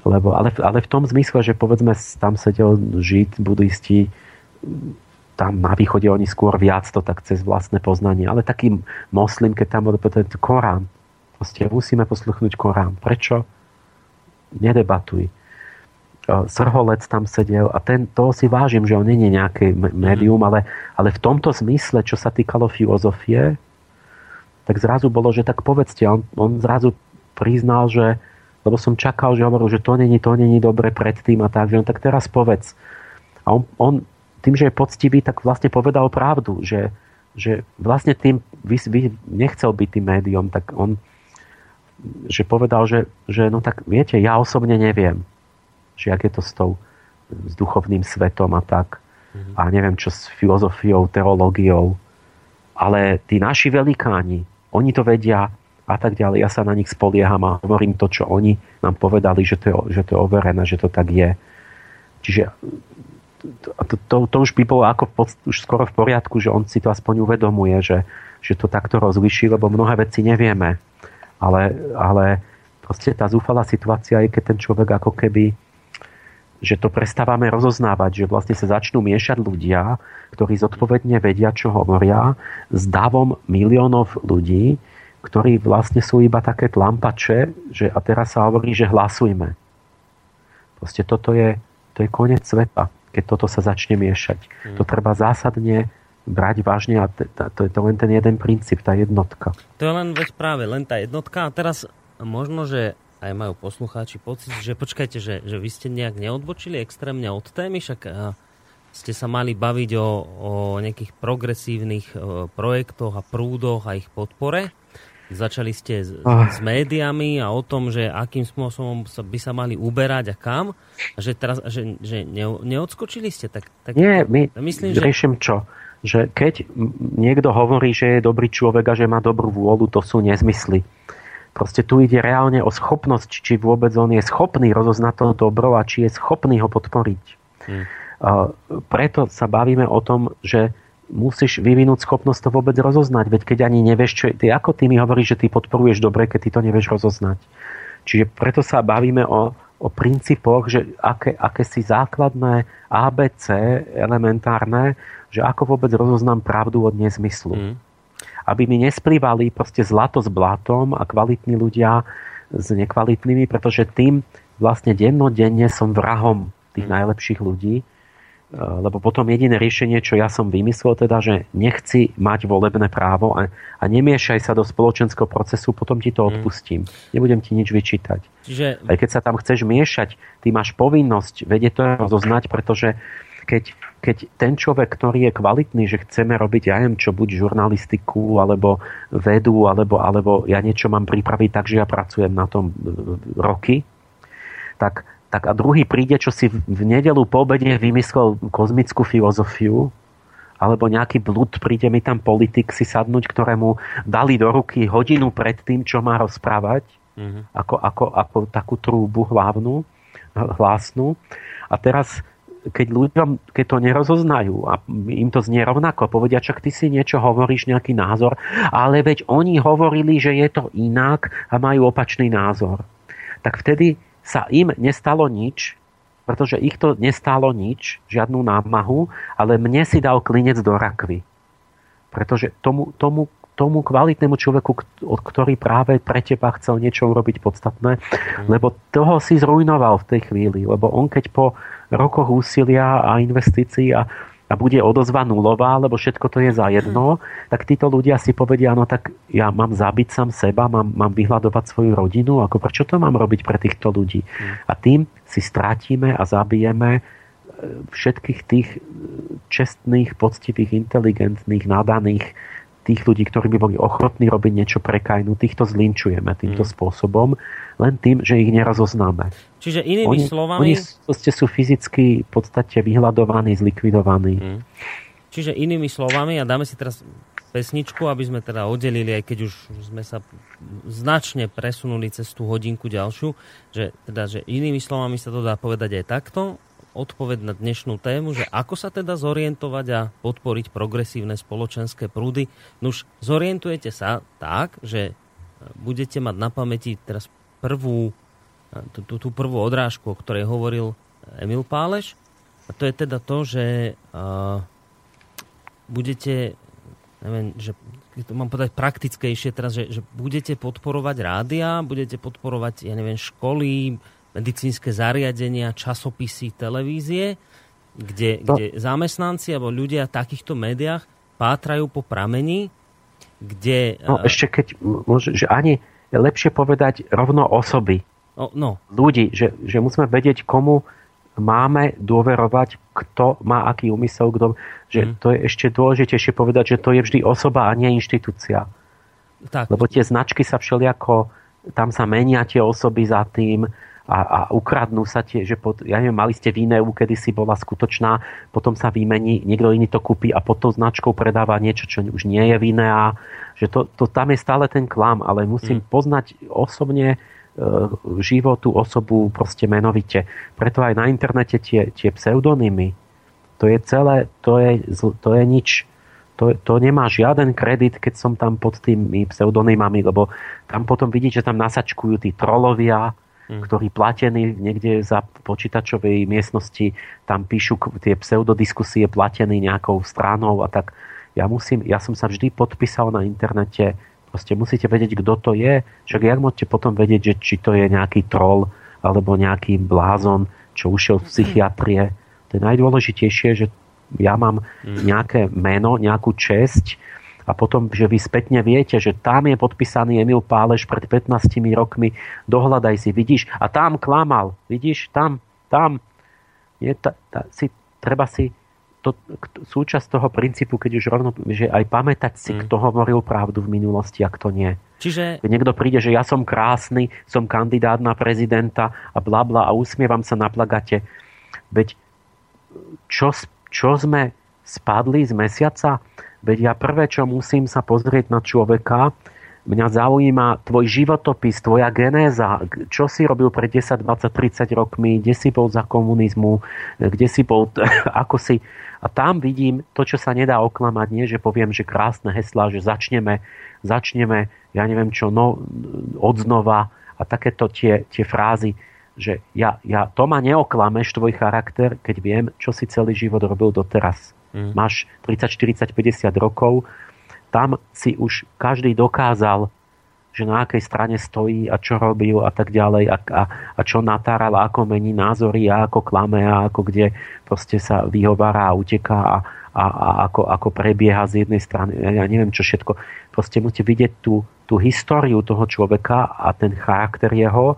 lebo, ale, ale v tom zmysle, že povedzme tam sedel žid, budisti, tam na východe oni skôr viac to tak cez vlastné poznanie. Ale taký moslim, keď tam bude povedať Korán. Proste musíme posluchnúť Korán. Prečo? Nedebatuj. Srholec tam sedel a ten, to si vážim, že on nie je nejaké médium, ale, ale v tomto zmysle, čo sa týkalo filozofie, tak zrazu bolo, že tak povedzte, on, on zrazu priznal, že, lebo som čakal, že hovoril, že to není, to není dobre predtým a tak, že on tak teraz povedz. A on, on tým, že je poctivý, tak vlastne povedal pravdu, že, že vlastne tým vy, vy nechcel byť tým médium, tak on že povedal, že, že no tak viete, ja osobne neviem, že ak je to s tou s duchovným svetom a tak. Mm-hmm. A neviem čo s filozofiou, teológiou. Ale tí naši velikáni, oni to vedia a tak ďalej. Ja sa na nich spolieham a hovorím to, čo oni nám povedali, že to je, že to je overené, že to tak je. Čiže to, to, to už by bolo ako v, už skoro v poriadku, že on si to aspoň uvedomuje, že, že to takto rozliší, lebo mnohé veci nevieme. Ale, ale proste tá zúfalá situácia je, keď ten človek ako keby že to prestávame rozoznávať, že vlastne sa začnú miešať ľudia, ktorí zodpovedne vedia, čo hovoria, s davom miliónov ľudí, ktorí vlastne sú iba také tlampače, že a teraz sa hovorí, že hlasujme. Proste toto je, to je koniec sveta keď toto sa začne miešať. Mm. To treba zásadne brať vážne a to je to len ten jeden princíp, tá jednotka. To je len veď práve, len tá jednotka. A teraz možno, že aj majú poslucháči pocit, že počkajte, že, že vy ste nejak neodbočili extrémne od témy, však ste sa mali baviť o, o nejakých progresívnych projektoch a prúdoch a ich podpore. Začali ste s, oh. s médiami a o tom, že akým spôsobom sa, by sa mali uberať a kam. A že teraz že, že ne, neodskočili ste? Tak, tak Nie, my myslím, riešim že... čo? Že keď niekto hovorí, že je dobrý človek a že má dobrú vôľu, to sú nezmysly. Proste tu ide reálne o schopnosť, či vôbec on je schopný rozoznať to dobro a či je schopný ho podporiť. Hmm. Uh, preto sa bavíme o tom, že musíš vyvinúť schopnosť to vôbec rozoznať. Veď keď ani nevieš, čo ty ako ty mi hovoríš, že ty podporuješ dobre, keď ty to nevieš rozoznať. Čiže preto sa bavíme o, o princípoch, že aké, aké si základné ABC elementárne, že ako vôbec rozoznám pravdu od nezmyslu. Mm. Aby mi nesplývali proste zlato s blatom a kvalitní ľudia s nekvalitnými, pretože tým vlastne dennodenne som vrahom tých mm. najlepších ľudí lebo potom jediné riešenie, čo ja som vymyslel, teda, že nechci mať volebné právo a, a nemiešaj sa do spoločenského procesu, potom ti to mhm. odpustím. Mm. Nebudem ti nič vyčítať. Čiže... Aj keď sa tam chceš miešať, ty máš povinnosť vedieť to rozoznať, pretože keď, keď ten človek, ktorý je kvalitný, že chceme robiť, ja neviem čo, buď žurnalistiku, alebo vedu, alebo, alebo ja niečo mám pripraviť tak, že ja pracujem na tom eh, roky, tak tak a druhý príde, čo si v nedelu po obede vymyslel kozmickú filozofiu, alebo nejaký blud, príde mi tam politik si sadnúť, ktorému dali do ruky hodinu pred tým, čo má rozprávať, mm-hmm. ako, ako, ako takú trúbu hlavnú, hlasnú. A teraz, keď ľuďom, keď to nerozoznajú a im to znie rovnako, povedia, čak ty si niečo hovoríš, nejaký názor, ale veď oni hovorili, že je to inak a majú opačný názor. Tak vtedy sa im nestalo nič, pretože ich to nestálo nič, žiadnu námahu, ale mne si dal klinec do rakvy. Pretože tomu, tomu, tomu kvalitnému človeku, ktorý práve pre teba chcel niečo urobiť podstatné, mm. lebo toho si zrujnoval v tej chvíli, lebo on keď po rokoch úsilia a investícií a a bude odozva nulová, lebo všetko to je za jedno, tak títo ľudia si povedia, no tak ja mám zabiť sám seba, mám, mám vyhľadovať svoju rodinu, ako prečo to mám robiť pre týchto ľudí? A tým si stratíme a zabijeme e, všetkých tých čestných, poctivých, inteligentných, nadaných tých ľudí, ktorí by boli ochotní robiť niečo pre krajinu, týchto zlinčujeme týmto mm. spôsobom, len tým, že ich nerozoznáme. Čiže inými oni, slovami... Oni sú fyzicky v podstate vyhľadovaní, zlikvidovaní. Mm. Čiže inými slovami, a dáme si teraz pesničku, aby sme teda oddelili, aj keď už sme sa značne presunuli cez tú hodinku ďalšiu, že, teda, že inými slovami sa to dá povedať aj takto, odpoveď na dnešnú tému, že ako sa teda zorientovať a podporiť progresívne spoločenské prúdy. Nuž, zorientujete sa tak, že budete mať na pamäti teraz prvú, tú, tú, tú prvú odrážku, o ktorej hovoril Emil Páleš. A to je teda to, že uh, budete, neviem, že to mám povedať praktickejšie teraz, že, že budete podporovať rádia, budete podporovať, ja neviem, školy, medicínske zariadenia, časopisy, televízie, kde, no. kde zamestnanci alebo ľudia v takýchto médiách pátrajú po pramení, kde... No ešte keď, môže, že ani lepšie povedať rovno osoby. No, no. Ľudí, že, že musíme vedieť, komu máme dôverovať, kto má aký úmysel, kto, že mm. to je ešte dôležitejšie povedať, že to je vždy osoba a nie inštitúcia. Tak. Lebo tie značky sa všelijako, tam sa menia tie osoby za tým, a, a ukradnú sa tie, že pod, ja neviem, mali ste Vineu, kedy si bola skutočná, potom sa vymení, niekto iný to kúpi a pod tou značkou predáva niečo, čo už nie je Vinea, že to, to tam je stále ten klam, ale musím mm. poznať osobne e, životu, osobu proste menovite. Preto aj na internete tie, tie pseudonymy, to je celé, to je, to je nič. To, to nemá žiaden kredit, keď som tam pod tými pseudonymami, lebo tam potom vidíte, že tam nasačkujú tí trolovia, mm. ktorí platení niekde za počítačovej miestnosti, tam píšu tie pseudodiskusie platení nejakou stranou a tak. Ja, musím, ja som sa vždy podpísal na internete, proste musíte vedieť, kto to je, však jak môžete potom vedieť, že či to je nejaký troll alebo nejaký blázon, čo ušiel z psychiatrie. To je najdôležitejšie, že ja mám mm. nejaké meno, nejakú česť, a potom, že vy spätne viete, že tam je podpísaný Emil Páleš pred 15 rokmi, dohľadaj si, vidíš, a tam klamal, vidíš, tam, tam. Je ta, ta, si, treba si to, súčasť toho princípu, keď už rovno, že aj pamätať si, mm. kto hovoril pravdu v minulosti a kto nie. Čiže... Keď niekto príde, že ja som krásny, som kandidát na prezidenta a bla bla a usmievam sa na plagate. Veď čo, čo sme spadli z mesiaca? Veď ja prvé, čo musím sa pozrieť na človeka, mňa zaujíma tvoj životopis, tvoja genéza, čo si robil pred 10, 20, 30 rokmi, kde si bol za komunizmu, kde si bol, ako si... A tam vidím to, čo sa nedá oklamať, nie, že poviem, že krásne heslá, že začneme, začneme, ja neviem čo, no, odznova a takéto tie, tie frázy, že ja, ja, to ma neoklameš, tvoj charakter, keď viem, čo si celý život robil doteraz mm. máš 30, 40, 50 rokov, tam si už každý dokázal, že na akej strane stojí a čo robil a tak ďalej a, a, a čo natáral, a ako mení názory a ako klame a ako kde proste sa vyhovára a uteká a, a, a ako, ako prebieha z jednej strany, ja neviem čo všetko. Proste musíte vidieť tú, tú históriu toho človeka a ten charakter jeho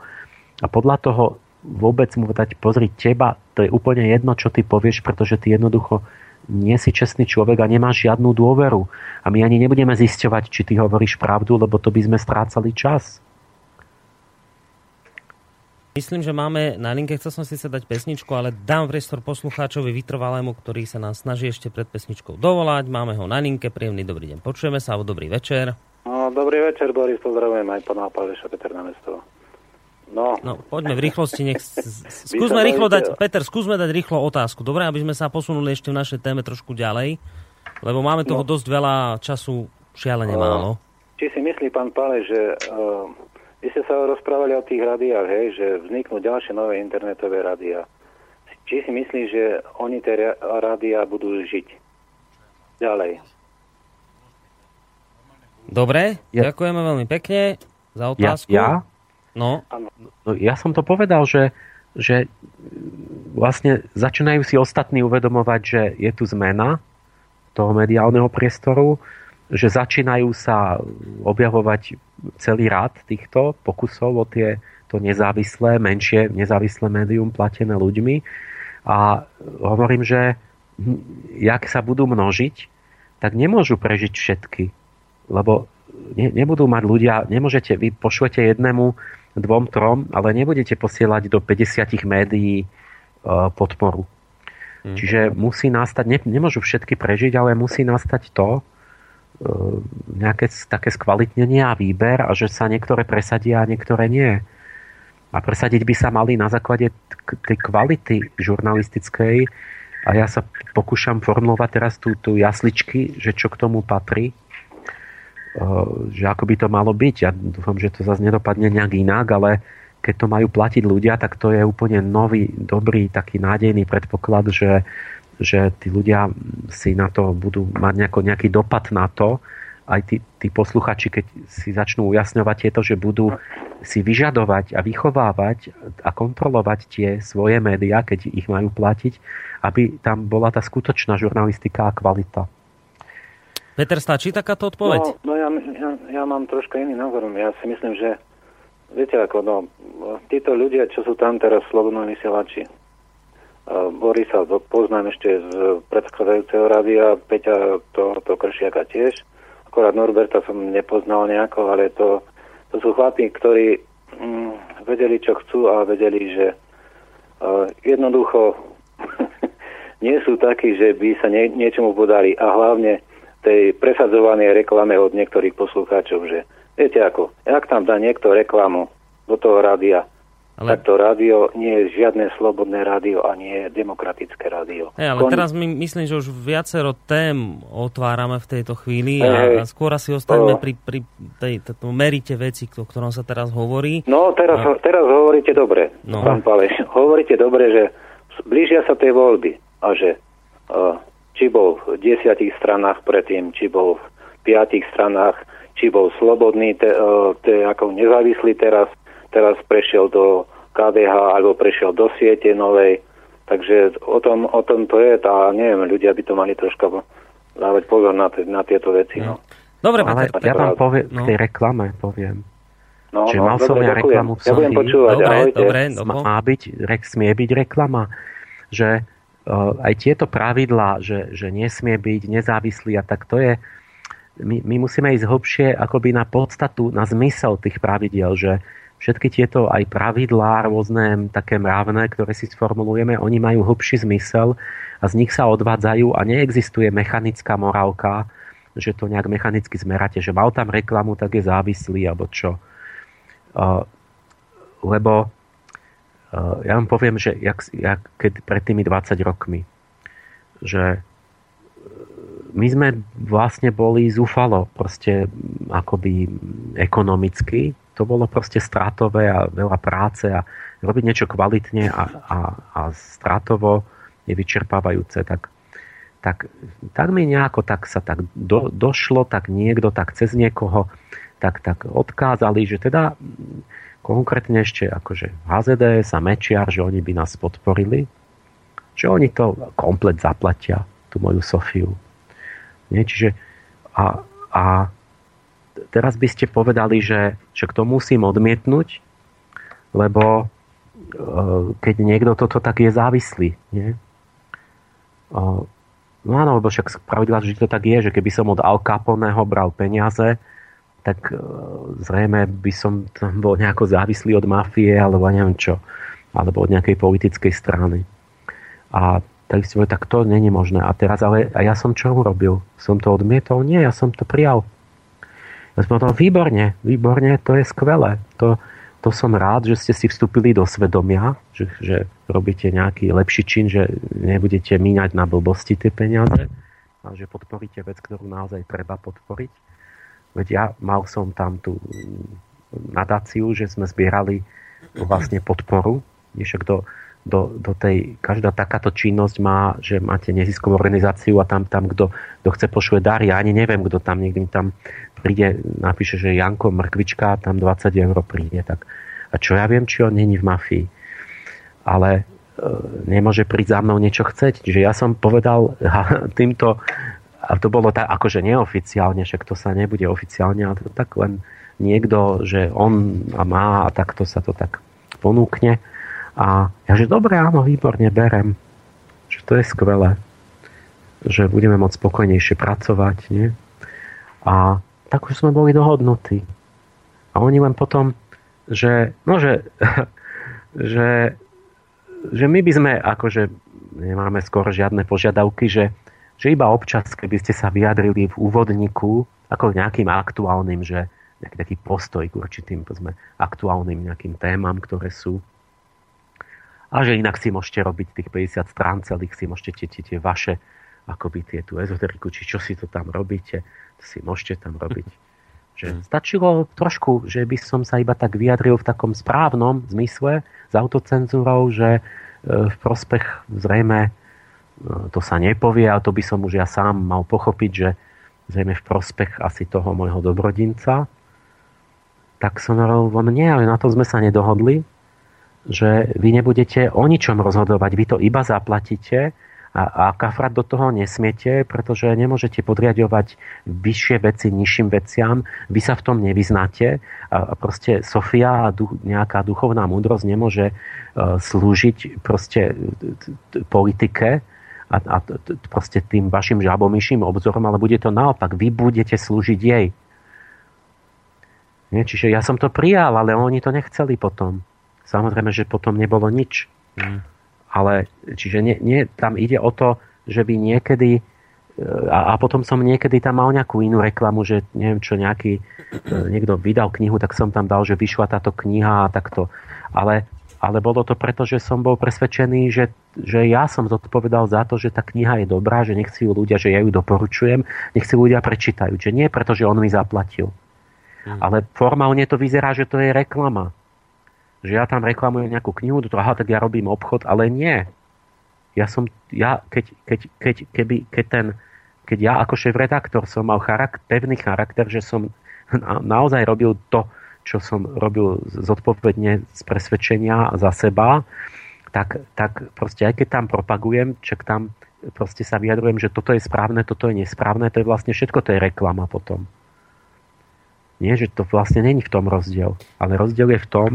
a podľa toho vôbec mu dať pozri teba, to je úplne jedno, čo ty povieš, pretože ty jednoducho nie si čestný človek a nemáš žiadnu dôveru. A my ani nebudeme zisťovať, či ty hovoríš pravdu, lebo to by sme strácali čas. Myslím, že máme na linke, chcel som si sa dať pesničku, ale dám priestor poslucháčovi vytrvalému, ktorý sa nás snaží ešte pred pesničkou dovolať. Máme ho na linke, príjemný dobrý deň. Počujeme sa, alebo dobrý večer. No, dobrý večer, Boris, pozdravujem aj pána Páleša Peter na mesto. No. no, poďme v rýchlosti, nech... Skúsme rýchlo dať, Peter, skúsme dať rýchlo otázku. Dobre, aby sme sa posunuli ešte v našej téme trošku ďalej, lebo máme toho no. dosť veľa času, šialene uh, málo. Či si myslí pán Pále, že uh, vy ste sa rozprávali o tých rádiách, hej, že vzniknú ďalšie nové internetové rádia. Či si myslí, že oni tie rádia budú žiť ďalej? Dobre, ja. ďakujeme veľmi pekne za otázku. Ja, ja? No. no ja som to povedal, že, že vlastne začínajú si ostatní uvedomovať, že je tu zmena toho mediálneho priestoru, že začínajú sa objavovať celý rád týchto pokusov o tie to nezávislé, menšie nezávislé médium platené ľuďmi. A hovorím, že jak sa budú množiť, tak nemôžu prežiť všetky. Lebo ne, nebudú mať ľudia, nemôžete, vy pošlete jednému dvom, trom, ale nebudete posielať do 50 médií e, podporu. Mm. Čiže musí nastať, ne, nemôžu všetky prežiť, ale musí nastať to, e, nejaké také skvalitnenie a výber a že sa niektoré presadia a niektoré nie. A presadiť by sa mali na základe tej kvality žurnalistickej a ja sa pokúšam formulovať teraz tú, tú jasličky, že čo k tomu patrí že ako by to malo byť. Ja dúfam, že to zase nedopadne nejak inak, ale keď to majú platiť ľudia, tak to je úplne nový, dobrý, taký nádejný predpoklad, že, že tí ľudia si na to budú mať nejako, nejaký dopad na to, aj tí, tí posluchači, keď si začnú ujasňovať tieto, že budú si vyžadovať a vychovávať a kontrolovať tie svoje médiá, keď ich majú platiť, aby tam bola tá skutočná žurnalistika a kvalita. Peter, stačí takáto odpoveď? No, no ja, ja, ja mám troška iný názor. Ja si myslím, že viete ako, no, títo ľudia, čo sú tam teraz slobodno vysielači, Borisa poznám ešte z predchádzajúceho rádia, Peťa to, to Kršiaka tiež. Akorát Norberta som nepoznal nejako, ale to, to sú chlapí, ktorí mm, vedeli, čo chcú a vedeli, že uh, jednoducho nie sú takí, že by sa nie, niečomu podali a hlavne tej presadzovanej reklame od niektorých poslucháčov, že viete ako, ak tam dá niekto reklamu do toho rádia, ale... tak to rádio nie je žiadne slobodné rádio a nie je demokratické rádio. Hey, ale Kon... teraz my myslím, že už viacero tém otvárame v tejto chvíli hey, a, a skôr asi ostaneme oh. pri, pri tej, tej, merite veci, o ktorom sa teraz hovorí. No, teraz, a... teraz hovoríte dobre, no. pán Paleš. Hovoríte dobre, že blížia sa tie voľby a že uh, či bol v desiatich stranách predtým, či bol v piatich stranách, či bol slobodný, te, uh, te, ako nezávislý teraz, teraz prešiel do KDH alebo prešiel do siete novej. Takže o tom, o tom to je, tá, neviem, ľudia by to mali troška dávať pozor na, t- na tieto veci. No. Dobre, ale ja vám poviem, no. k tej reklame poviem. No, že no, mal som ja reklamu v ja budem počúvať, dobre, dobre, dobre. Má byť, smie byť reklama, že aj tieto pravidlá, že, že nesmie byť nezávislý a tak to je, my, my musíme ísť hlbšie akoby na podstatu, na zmysel tých pravidiel, že všetky tieto aj pravidlá rôzne také mravné, ktoré si sformulujeme, oni majú hlbší zmysel a z nich sa odvádzajú a neexistuje mechanická morálka, že to nejak mechanicky zmeráte, že mal tam reklamu, tak je závislý, alebo čo. Uh, lebo ja vám poviem, že jak, jak, keď pred tými 20 rokmi, že my sme vlastne boli zúfalo proste akoby ekonomicky. To bolo proste stratové a veľa práce a robiť niečo kvalitne a, a, a stratovo je vyčerpávajúce, tak, tak, tak mi nejako tak sa tak do, došlo, tak niekto tak cez niekoho tak, tak odkázali, že teda konkrétne ešte akože HZD sa Mečiar, že oni by nás podporili, že oni to komplet zaplatia, tú moju Sofiu. Nie? Čiže a, a teraz by ste povedali, že však to musím odmietnúť, lebo e, keď niekto toto tak je závislý. Nie? No áno, lebo však pravidla že to tak je, že keby som od Al Caponeho bral peniaze, tak e, zrejme by som tam bol nejako závislý od mafie alebo neviem čo, alebo od nejakej politickej strany. A tak si tak to není možné. A teraz ale a ja som čo urobil? Som to odmietol? Nie, ja som to prijal. Ja som povedal, výborne, výborne, to je skvelé. To, to som rád, že ste si vstúpili do svedomia, že, že robíte nejaký lepší čin, že nebudete míňať na blbosti tie peniaze a že podporíte vec, ktorú naozaj treba podporiť. Veď ja mal som tam tú nadáciu, že sme zbierali vlastne podporu. Však do, do, do tej, každá takáto činnosť má, že máte neziskovú organizáciu a tam, tam kto, kto chce pošle dary. Ja ani neviem, kto tam niekde tam príde, napíše, že Janko Mrkvička, tam 20 eur príde. Tak, a čo ja viem, či on není v mafii. Ale e, nemôže prísť za mnou niečo chceť. Čiže ja som povedal týmto, a to bolo tak akože neoficiálne, však to sa nebude oficiálne, ale to tak len niekto, že on má a takto sa to tak ponúkne a ja, že dobre, áno, výborne, berem. Že to je skvelé. Že budeme môcť spokojnejšie pracovať, nie? A tak už sme boli dohodnutí. A oni len potom, že, no, že, že, že my by sme, akože nemáme skoro žiadne požiadavky, že, že iba občas, keby ste sa vyjadrili v úvodníku, ako nejakým aktuálnym, že nejaký taký postoj k určitým, povedzme, aktuálnym nejakým témam, ktoré sú a že inak si môžete robiť tých 50 strán celých, si môžete tie, tie vaše akoby tie tú ezoteriku, či čo si to tam robíte, to si môžete tam robiť. Že stačilo trošku, že by som sa iba tak vyjadril v takom správnom zmysle s autocenzúrou, že e, v prospech zrejme to sa nepovie, a to by som už ja sám mal pochopiť, že zrejme v prospech asi toho môjho dobrodinca. Tak som hovoril, nie, ale na to sme sa nedohodli že vy nebudete o ničom rozhodovať, vy to iba zaplatíte a, a kafrať do toho nesmiete, pretože nemôžete podriadovať vyššie veci nižším veciam, vy sa v tom nevyznáte a, a proste Sofia a duch, nejaká duchovná múdrosť nemôže uh, slúžiť proste politike a, a t, t, proste tým vašim žabomyším obzorom, ale bude to naopak, vy budete slúžiť jej. Nie? Čiže ja som to prijal, ale oni to nechceli potom. samozrejme, že potom nebolo nič. Mm. Ale čiže nie, nie, tam ide o to, že by niekedy a, a potom som niekedy tam mal nejakú inú reklamu, že neviem čo, nejaký e, niekto vydal knihu, tak som tam dal, že vyšla táto kniha a takto. Ale, ale bolo to preto, že som bol presvedčený, že, že ja som zodpovedal za to, že tá kniha je dobrá, že nech si ju ľudia, že ja ju doporučujem, nech si ľudia prečítajú. Že nie preto, že on mi zaplatil. Hmm. Ale formálne to vyzerá, že to je reklama. Že ja tam reklamujem nejakú knihu, to aha, tak ja robím obchod, ale nie. Ja som, ja, keď, keď, keď, keby, keď ten, keď ja ako šéf-redaktor som mal charak- pevný charakter, že som na- naozaj robil to, čo som robil zodpovedne z presvedčenia za seba, tak, tak proste aj keď tam propagujem, čak tam proste sa vyjadrujem, že toto je správne, toto je nesprávne, to je vlastne všetko, to je reklama potom. Nie, že to vlastne není v tom rozdiel. Ale rozdiel je v tom,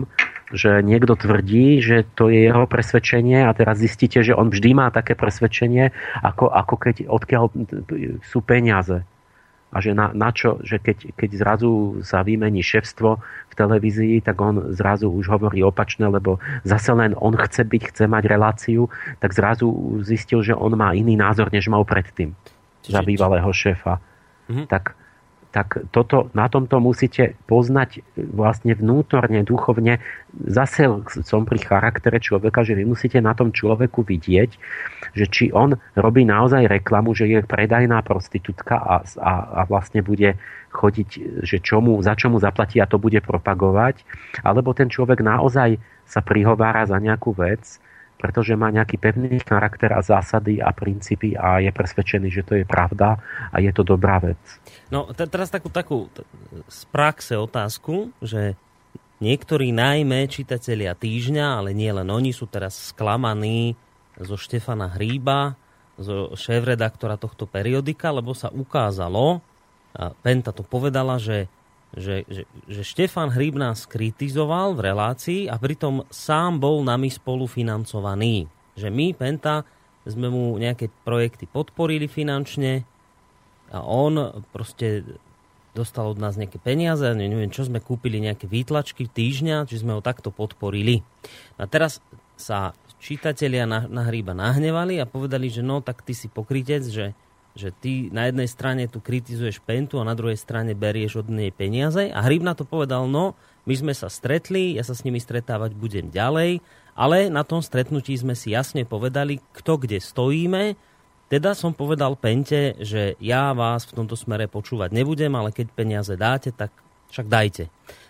že niekto tvrdí, že to je jeho presvedčenie a teraz zistíte, že on vždy má také presvedčenie, ako, ako keď odkiaľ sú peniaze. A že na, na čo, že keď, keď zrazu sa vymení šefstvo v televízii, tak on zrazu už hovorí opačne, lebo zase len on chce byť, chce mať reláciu, tak zrazu zistil, že on má iný názor, než mal predtým za bývalého šéfa. Mm-hmm. Tak, tak toto, na tomto musíte poznať vlastne vnútorne, duchovne. Zase som pri charaktere človeka, že vy musíte na tom človeku vidieť, že či on robí naozaj reklamu, že je predajná prostitútka a, a, a vlastne bude chodiť, že čomu, za čomu zaplatí a to bude propagovať, alebo ten človek naozaj sa prihovára za nejakú vec, pretože má nejaký pevný charakter a zásady a princípy a je presvedčený, že to je pravda a je to dobrá vec. No t- teraz takú, takú t- z praxe otázku, že niektorí najmä čitatelia týždňa, ale nie len oni, sú teraz sklamaní zo Štefana Hríba, zo šéf-redaktora tohto periodika, lebo sa ukázalo, a Penta to povedala, že že, že, že Štefan Hríb nás kritizoval v relácii a pritom sám bol nami spolufinancovaný. Že my, Penta, sme mu nejaké projekty podporili finančne a on proste dostal od nás nejaké peniaze, neviem čo, sme kúpili nejaké výtlačky týždňa, či sme ho takto podporili. A teraz sa čitatelia na, na Hríba nahnevali a povedali, že no, tak ty si pokrytec, že že ty na jednej strane tu kritizuješ Pentu a na druhej strane berieš od nej peniaze. A Hryb na to povedal, no, my sme sa stretli, ja sa s nimi stretávať budem ďalej, ale na tom stretnutí sme si jasne povedali, kto kde stojíme. Teda som povedal Pente, že ja vás v tomto smere počúvať nebudem, ale keď peniaze dáte, tak však dajte.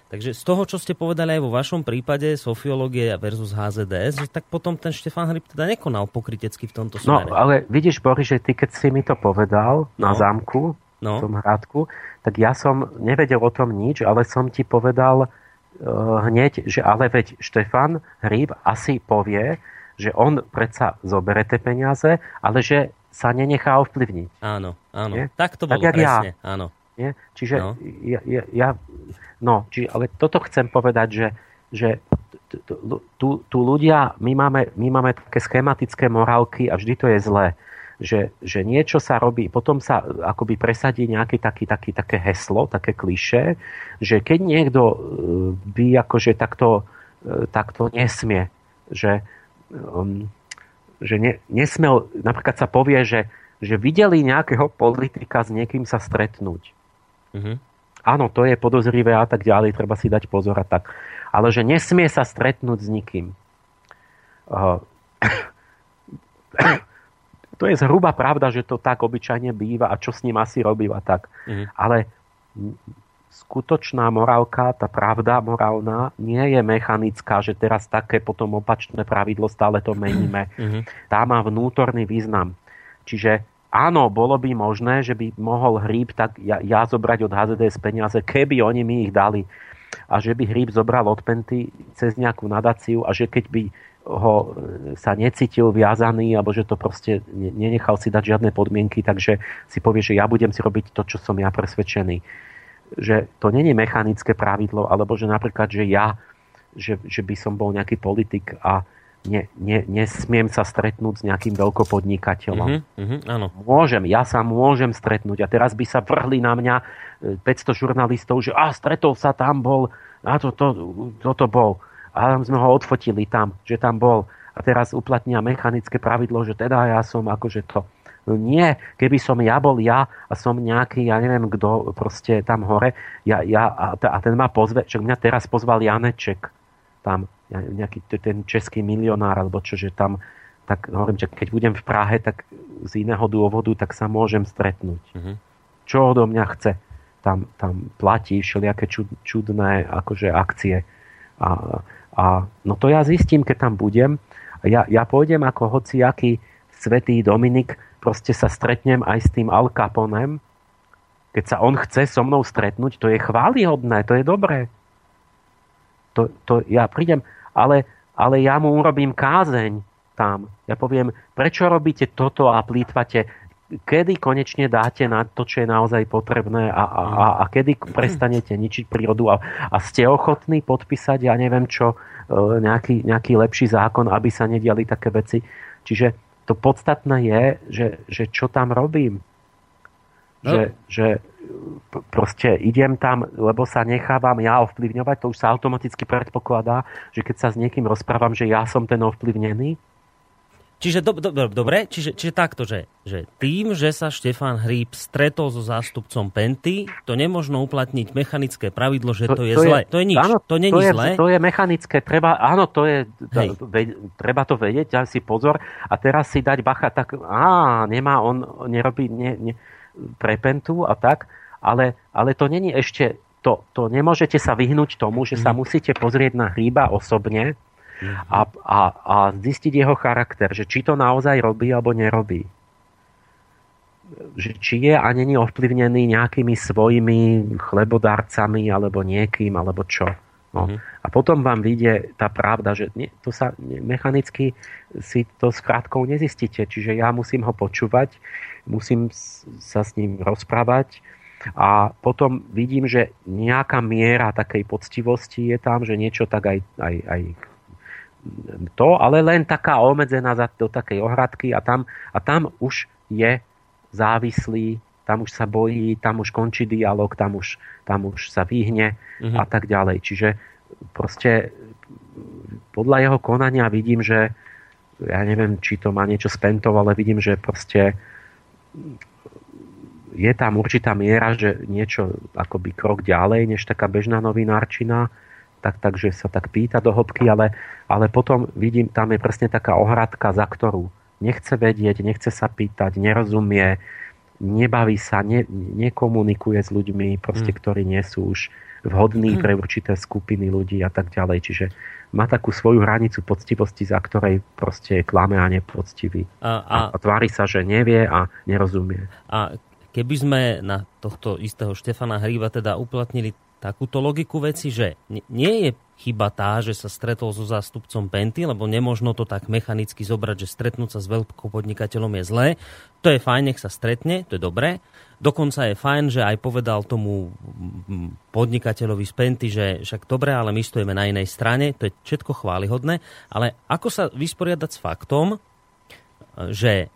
Takže z toho, čo ste povedali aj vo vašom prípade, sofiológie versus HZDS, že tak potom ten Štefán Hryb teda nekonal pokrytecky v tomto no, smere. No, ale vidíš, Boris, že ty keď si mi to povedal no. na zámku, no. v tom hradku, tak ja som nevedel o tom nič, ale som ti povedal uh, hneď, že ale veď Štefan Hryb asi povie, že on predsa zobere tie peniaze, ale že sa nenechá ovplyvniť. Áno, áno. Nie? Tak to bolo tak, presne, ja. áno. Nie? Čiže no. Ja, ja, ja, no, či, ale toto chcem povedať, že, že tu, tu ľudia, my máme, my máme také schematické morálky a vždy to je zlé. Že, že niečo sa robí, potom sa akoby presadí nejaké taký, taký, také heslo, také kliše, že keď niekto e, by akože takto, e, takto nesmie, že, um, že ne, nesmel, napríklad sa povie, že, že videli nejakého politika s niekým sa stretnúť. Mm-hmm. Áno, to je podozrivé a tak ďalej, treba si dať pozor a tak. Ale že nesmie sa stretnúť s nikým. Uh, to je zhruba pravda, že to tak obyčajne býva a čo s ním asi robí a tak. Mm-hmm. Ale skutočná morálka, tá pravda morálna, nie je mechanická, že teraz také potom opačné pravidlo stále to meníme. Mm-hmm. Tá má vnútorný význam. Čiže áno, bolo by možné, že by mohol hríb tak ja, ja zobrať od HZDS peniaze, keby oni mi ich dali. A že by hríb zobral od Penty cez nejakú nadáciu a že keď by ho e, sa necítil viazaný, alebo že to proste nenechal si dať žiadne podmienky, takže si povie, že ja budem si robiť to, čo som ja presvedčený. Že to není mechanické pravidlo, alebo že napríklad, že ja, že, že by som bol nejaký politik a ne, ne, nesmiem sa stretnúť s nejakým veľkopodnikateľom. Mm-hmm, mm-hmm, áno. Môžem, ja sa môžem stretnúť. A teraz by sa vrhli na mňa 500 e, žurnalistov, že a stretol sa tam, bol, a to, to, to, to bol. a sme ho odfotili tam, že tam bol. A teraz uplatnia mechanické pravidlo, že teda ja som akože to. No nie, keby som ja bol ja a som nejaký, ja neviem kto proste tam hore ja, ja, a, ten ma pozve, že mňa teraz pozval Janeček tam, nejaký ten český milionár, alebo čo, že tam, tak hovorím, že keď budem v Prahe, tak z iného dôvodu, tak sa môžem stretnúť. Uh-huh. Čo odo mňa chce? Tam, tam platí všelijaké čud, čudné akože akcie. A, a no to ja zistím, keď tam budem. Ja, ja pôjdem ako hociaký svetý Dominik proste sa stretnem aj s tým Al Caponem, keď sa on chce so mnou stretnúť, to je chválihodné, to je dobré. To, to ja prídem, ale, ale ja mu urobím kázeň tam. Ja poviem, prečo robíte toto a plýtvate, kedy konečne dáte na to, čo je naozaj potrebné a, a, a, a kedy prestanete ničiť prírodu a, a ste ochotní podpísať, ja neviem čo, e, nejaký, nejaký lepší zákon, aby sa nediali také veci. Čiže to podstatné je, že, že čo tam robím. No. Že, že proste idem tam, lebo sa nechávam ja ovplyvňovať, to už sa automaticky predpokladá, že keď sa s niekým rozprávam, že ja som ten ovplyvnený, Čiže do, do, do, dobre, čiže, čiže takto, že, že tým, že sa Štefan Hríb stretol so zástupcom Penty, to nemôžno uplatniť mechanické pravidlo, že to, to je to zlé. Je, to je nič, áno, to není je, zlé. To je mechanické, treba, áno, to je, Hej. treba to vedieť, dať si pozor a teraz si dať bacha, tak á, nemá, on nerobí ne, ne, pre Pentu a tak, ale, ale to není ešte, to, to nemôžete sa vyhnúť tomu, že sa mhm. musíte pozrieť na Hríba osobne, a, a, a zistiť jeho charakter, že či to naozaj robí alebo nerobí. Že či je a není ovplyvnený nejakými svojimi chlebodárcami alebo niekým, alebo čo. No. Mm-hmm. A potom vám vyjde tá pravda, že nie, to sa mechanicky si to s krátkou nezistíte. Čiže ja musím ho počúvať, musím sa s ním rozprávať a potom vidím, že nejaká miera takej poctivosti je tam, že niečo tak aj, aj, aj to, ale len taká obmedzená do takej ohradky a tam, a tam už je závislý, tam už sa bojí, tam už končí dialog, tam už, tam už sa vyhne mm-hmm. a tak ďalej. Čiže proste podľa jeho konania vidím, že ja neviem, či to má niečo s Pentov, ale vidím, že proste je tam určitá miera, že niečo akoby krok ďalej, než taká bežná novinárčina tak, takže sa tak pýta do hĺbky, ale, ale potom vidím, tam je presne taká ohradka, za ktorú nechce vedieť, nechce sa pýtať, nerozumie, nebaví sa, ne, nekomunikuje s ľuďmi, proste, hmm. ktorí nie sú už vhodní hmm. pre určité skupiny ľudí a tak ďalej. Čiže má takú svoju hranicu poctivosti, za ktorej proste je klame a nepoctivý. A, a, a tvári sa, že nevie a nerozumie. A keby sme na tohto istého Štefana Hríba teda uplatnili takúto logiku veci, že nie je chyba tá, že sa stretol so zástupcom Penty, lebo nemožno to tak mechanicky zobrať, že stretnúť sa s veľkopodnikateľom je zlé. To je fajn, nech sa stretne, to je dobré. Dokonca je fajn, že aj povedal tomu podnikateľovi z Penty, že však dobre, ale my stojíme na inej strane, to je všetko chválihodné. Ale ako sa vysporiadať s faktom, že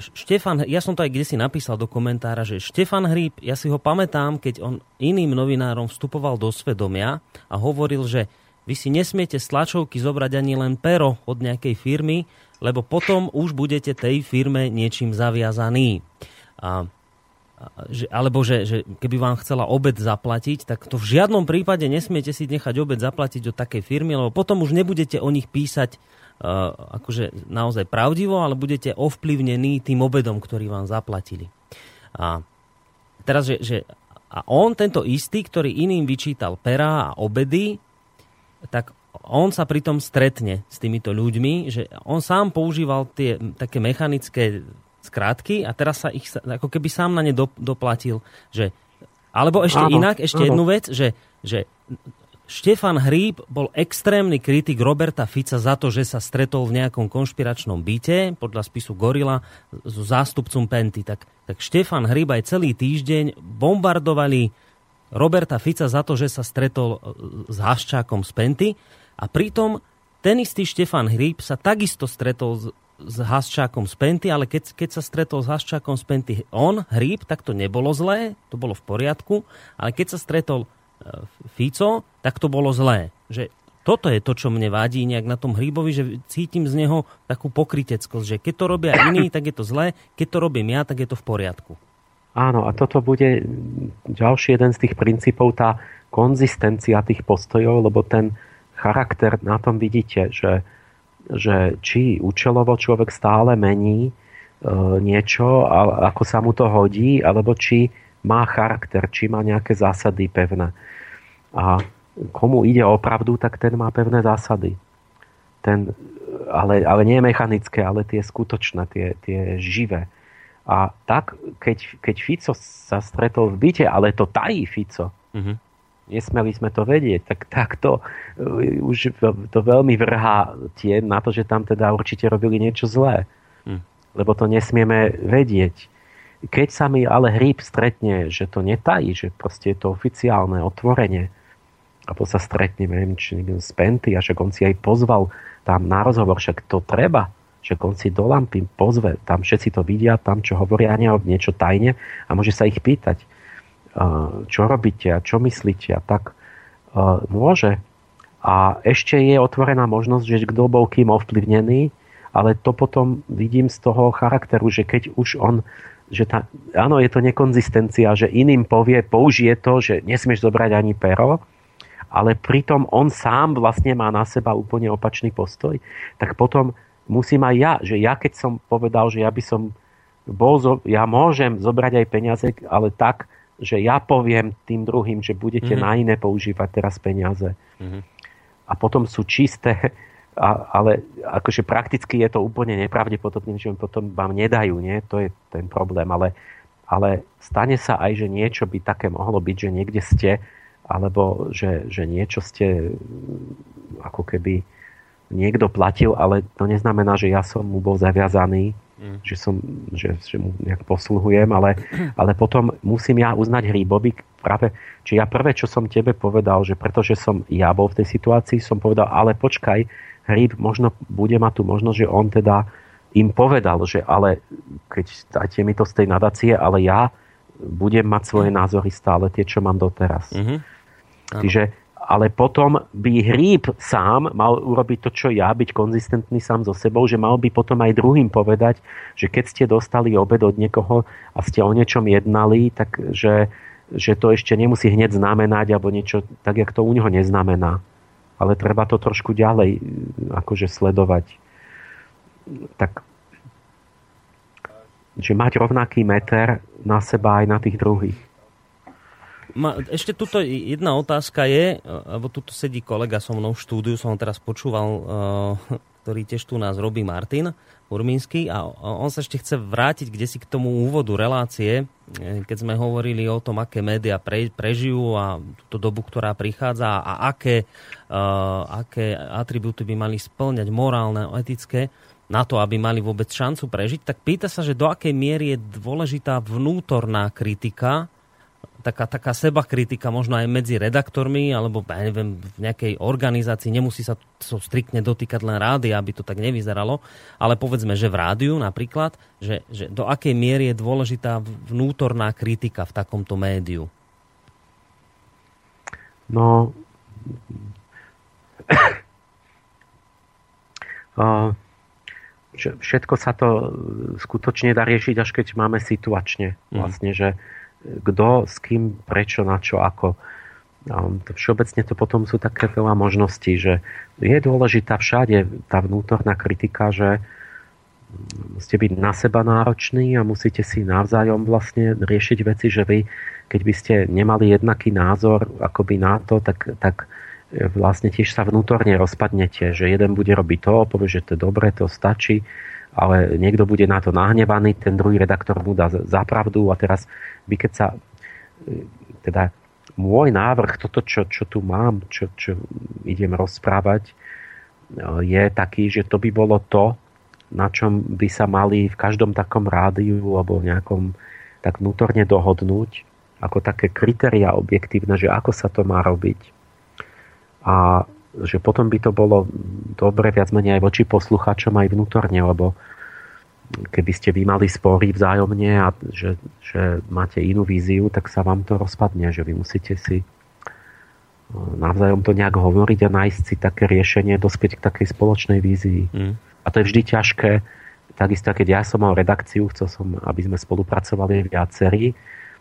Štefan, ja som to aj kde si napísal do komentára, že Štefan Hríb, ja si ho pamätám, keď on iným novinárom vstupoval do svedomia a hovoril, že vy si nesmiete z zobrať ani len pero od nejakej firmy, lebo potom už budete tej firme niečím zaviazaní. A, a, že, alebo že, že keby vám chcela obed zaplatiť, tak to v žiadnom prípade nesmiete si nechať obed zaplatiť od takej firmy, lebo potom už nebudete o nich písať akože naozaj pravdivo, ale budete ovplyvnení tým obedom, ktorý vám zaplatili. A teraz, že, že a on, tento istý, ktorý iným vyčítal pera a obedy, tak on sa pritom stretne s týmito ľuďmi, že on sám používal tie také mechanické skrátky a teraz sa ich ako keby sám na ne doplatil, že alebo ešte áno, inak, ešte áno. jednu vec, že, že Štefan Hríb bol extrémny kritik Roberta Fica za to, že sa stretol v nejakom konšpiračnom byte, podľa spisu Gorila, so zástupcom Penty. Tak, tak Štefan Hríb aj celý týždeň bombardovali Roberta Fica za to, že sa stretol e, s Haščákom z Penty a pritom ten istý Štefan Hríb sa takisto stretol s, s Haščákom z Penty, ale keď, keď sa stretol s Haščákom z Penty on, Hríb, tak to nebolo zlé, to bolo v poriadku, ale keď sa stretol Fico, tak to bolo zlé. Že Toto je to, čo mne vadí nejak na tom hríbovi, že cítim z neho takú pokryteckosť, že keď to robia iní, tak je to zlé, keď to robím ja, tak je to v poriadku. Áno, a toto bude ďalší jeden z tých princípov, tá konzistencia tých postojov, lebo ten charakter na tom vidíte, že, že či účelovo človek stále mení e, niečo, a, ako sa mu to hodí, alebo či má charakter, či má nejaké zásady pevné. A komu ide o pravdu, tak ten má pevné zásady. Ten, ale, ale nie mechanické, ale tie skutočné, tie, tie živé. A tak, keď, keď Fico sa stretol v byte, ale to tají Fico, mm-hmm. nesmeli sme to vedieť, tak, tak to uh, už to veľmi vrhá tie na to, že tam teda určite robili niečo zlé. Mm. Lebo to nesmieme vedieť. Keď sa mi ale hríb stretne, že to netají, že proste je to oficiálne, otvorenie, alebo sa stretne, neviem, či z Penty, a však on si aj pozval tam na rozhovor, však to treba, že on si do lampy pozve, tam všetci to vidia, tam čo hovoria niečo tajne a môže sa ich pýtať, čo robíte a čo myslíte a tak môže. A ešte je otvorená možnosť, že kto bol kým ovplyvnený, ale to potom vidím z toho charakteru, že keď už on, že tá, áno, je to nekonzistencia, že iným povie, použije to, že nesmieš zobrať ani pero, ale pritom on sám vlastne má na seba úplne opačný postoj, tak potom musím aj ja, že ja keď som povedal, že ja by som bol, ja môžem zobrať aj peniaze, ale tak, že ja poviem tým druhým, že budete mm-hmm. na iné používať teraz peniaze. Mm-hmm. A potom sú čisté, a, ale akože prakticky je to úplne nepravdepodobné, že potom vám nedajú, nie? To je ten problém, ale, ale stane sa aj, že niečo by také mohlo byť, že niekde ste, alebo že, že niečo ste ako keby niekto platil, ale to neznamená, že ja som mu bol zaviazaný, mm. že, som, že, že mu nejak posluhujem, ale, ale potom musím ja uznať Hríbovi práve, či ja prvé, čo som tebe povedal, že pretože som ja bol v tej situácii, som povedal, ale počkaj, Hríb možno bude mať tú možnosť, že on teda im povedal, že ale keď dajte mi to z tej nadácie, ale ja budem mať svoje názory stále tie, čo mám doteraz. Mm-hmm. Čiže ale potom by hríb sám mal urobiť to, čo ja, byť konzistentný sám so sebou, že mal by potom aj druhým povedať, že keď ste dostali obed od niekoho a ste o niečom jednali, tak že, že to ešte nemusí hneď znamenať alebo niečo, tak jak to u neho neznamená. Ale treba to trošku ďalej akože sledovať. Tak že mať rovnaký meter na seba aj na tých druhých. Ma, ešte tuto jedna otázka je, lebo tuto sedí kolega so mnou v štúdiu, som ho teraz počúval, uh, ktorý tiež tu nás robí Martin Urmínsky a on sa ešte chce vrátiť kde si k tomu úvodu relácie, e, keď sme hovorili o tom, aké médiá pre, prežijú a túto dobu, ktorá prichádza a aké, uh, aké atribúty by mali splňať morálne, etické na to, aby mali vôbec šancu prežiť, tak pýta sa, že do akej miery je dôležitá vnútorná kritika taká, taká seba kritika možno aj medzi redaktormi alebo ja neviem, v nejakej organizácii, nemusí sa to striktne dotýkať len rády, aby to tak nevyzeralo, ale povedzme, že v rádiu napríklad, že, že do akej miery je dôležitá vnútorná kritika v takomto médiu? No, všetko sa to skutočne dá riešiť, až keď máme situačne. Mhm. Vlastne, že kto, s kým, prečo, na čo, ako. Všeobecne to potom sú také veľa možností, že je dôležitá všade tá vnútorná kritika, že musíte byť na seba nároční a musíte si navzájom vlastne riešiť veci, že vy, keď by ste nemali jednaký názor akoby na to, tak, tak vlastne tiež sa vnútorne rozpadnete, že jeden bude robiť to, povie, že to je dobre, to stačí ale niekto bude na to nahnevaný, ten druhý redaktor mu dá zapravdu a teraz vy keď sa e, teda môj návrh, toto, čo, čo tu mám, čo, čo idem rozprávať, e, je taký, že to by bolo to, na čom by sa mali v každom takom rádiu alebo nejakom tak vnútorne dohodnúť, ako také kritéria objektívne, že ako sa to má robiť. A že potom by to bolo dobre viac menej aj voči poslucháčom aj vnútorne, lebo keby ste vy mali spory vzájomne a že, že máte inú víziu, tak sa vám to rozpadne, že vy musíte si navzájom to nejak hovoriť a nájsť si také riešenie, dospieť k takej spoločnej vízii. Mm. A to je vždy ťažké. Takisto, keď ja som mal redakciu, chcel som, aby sme spolupracovali viacerí,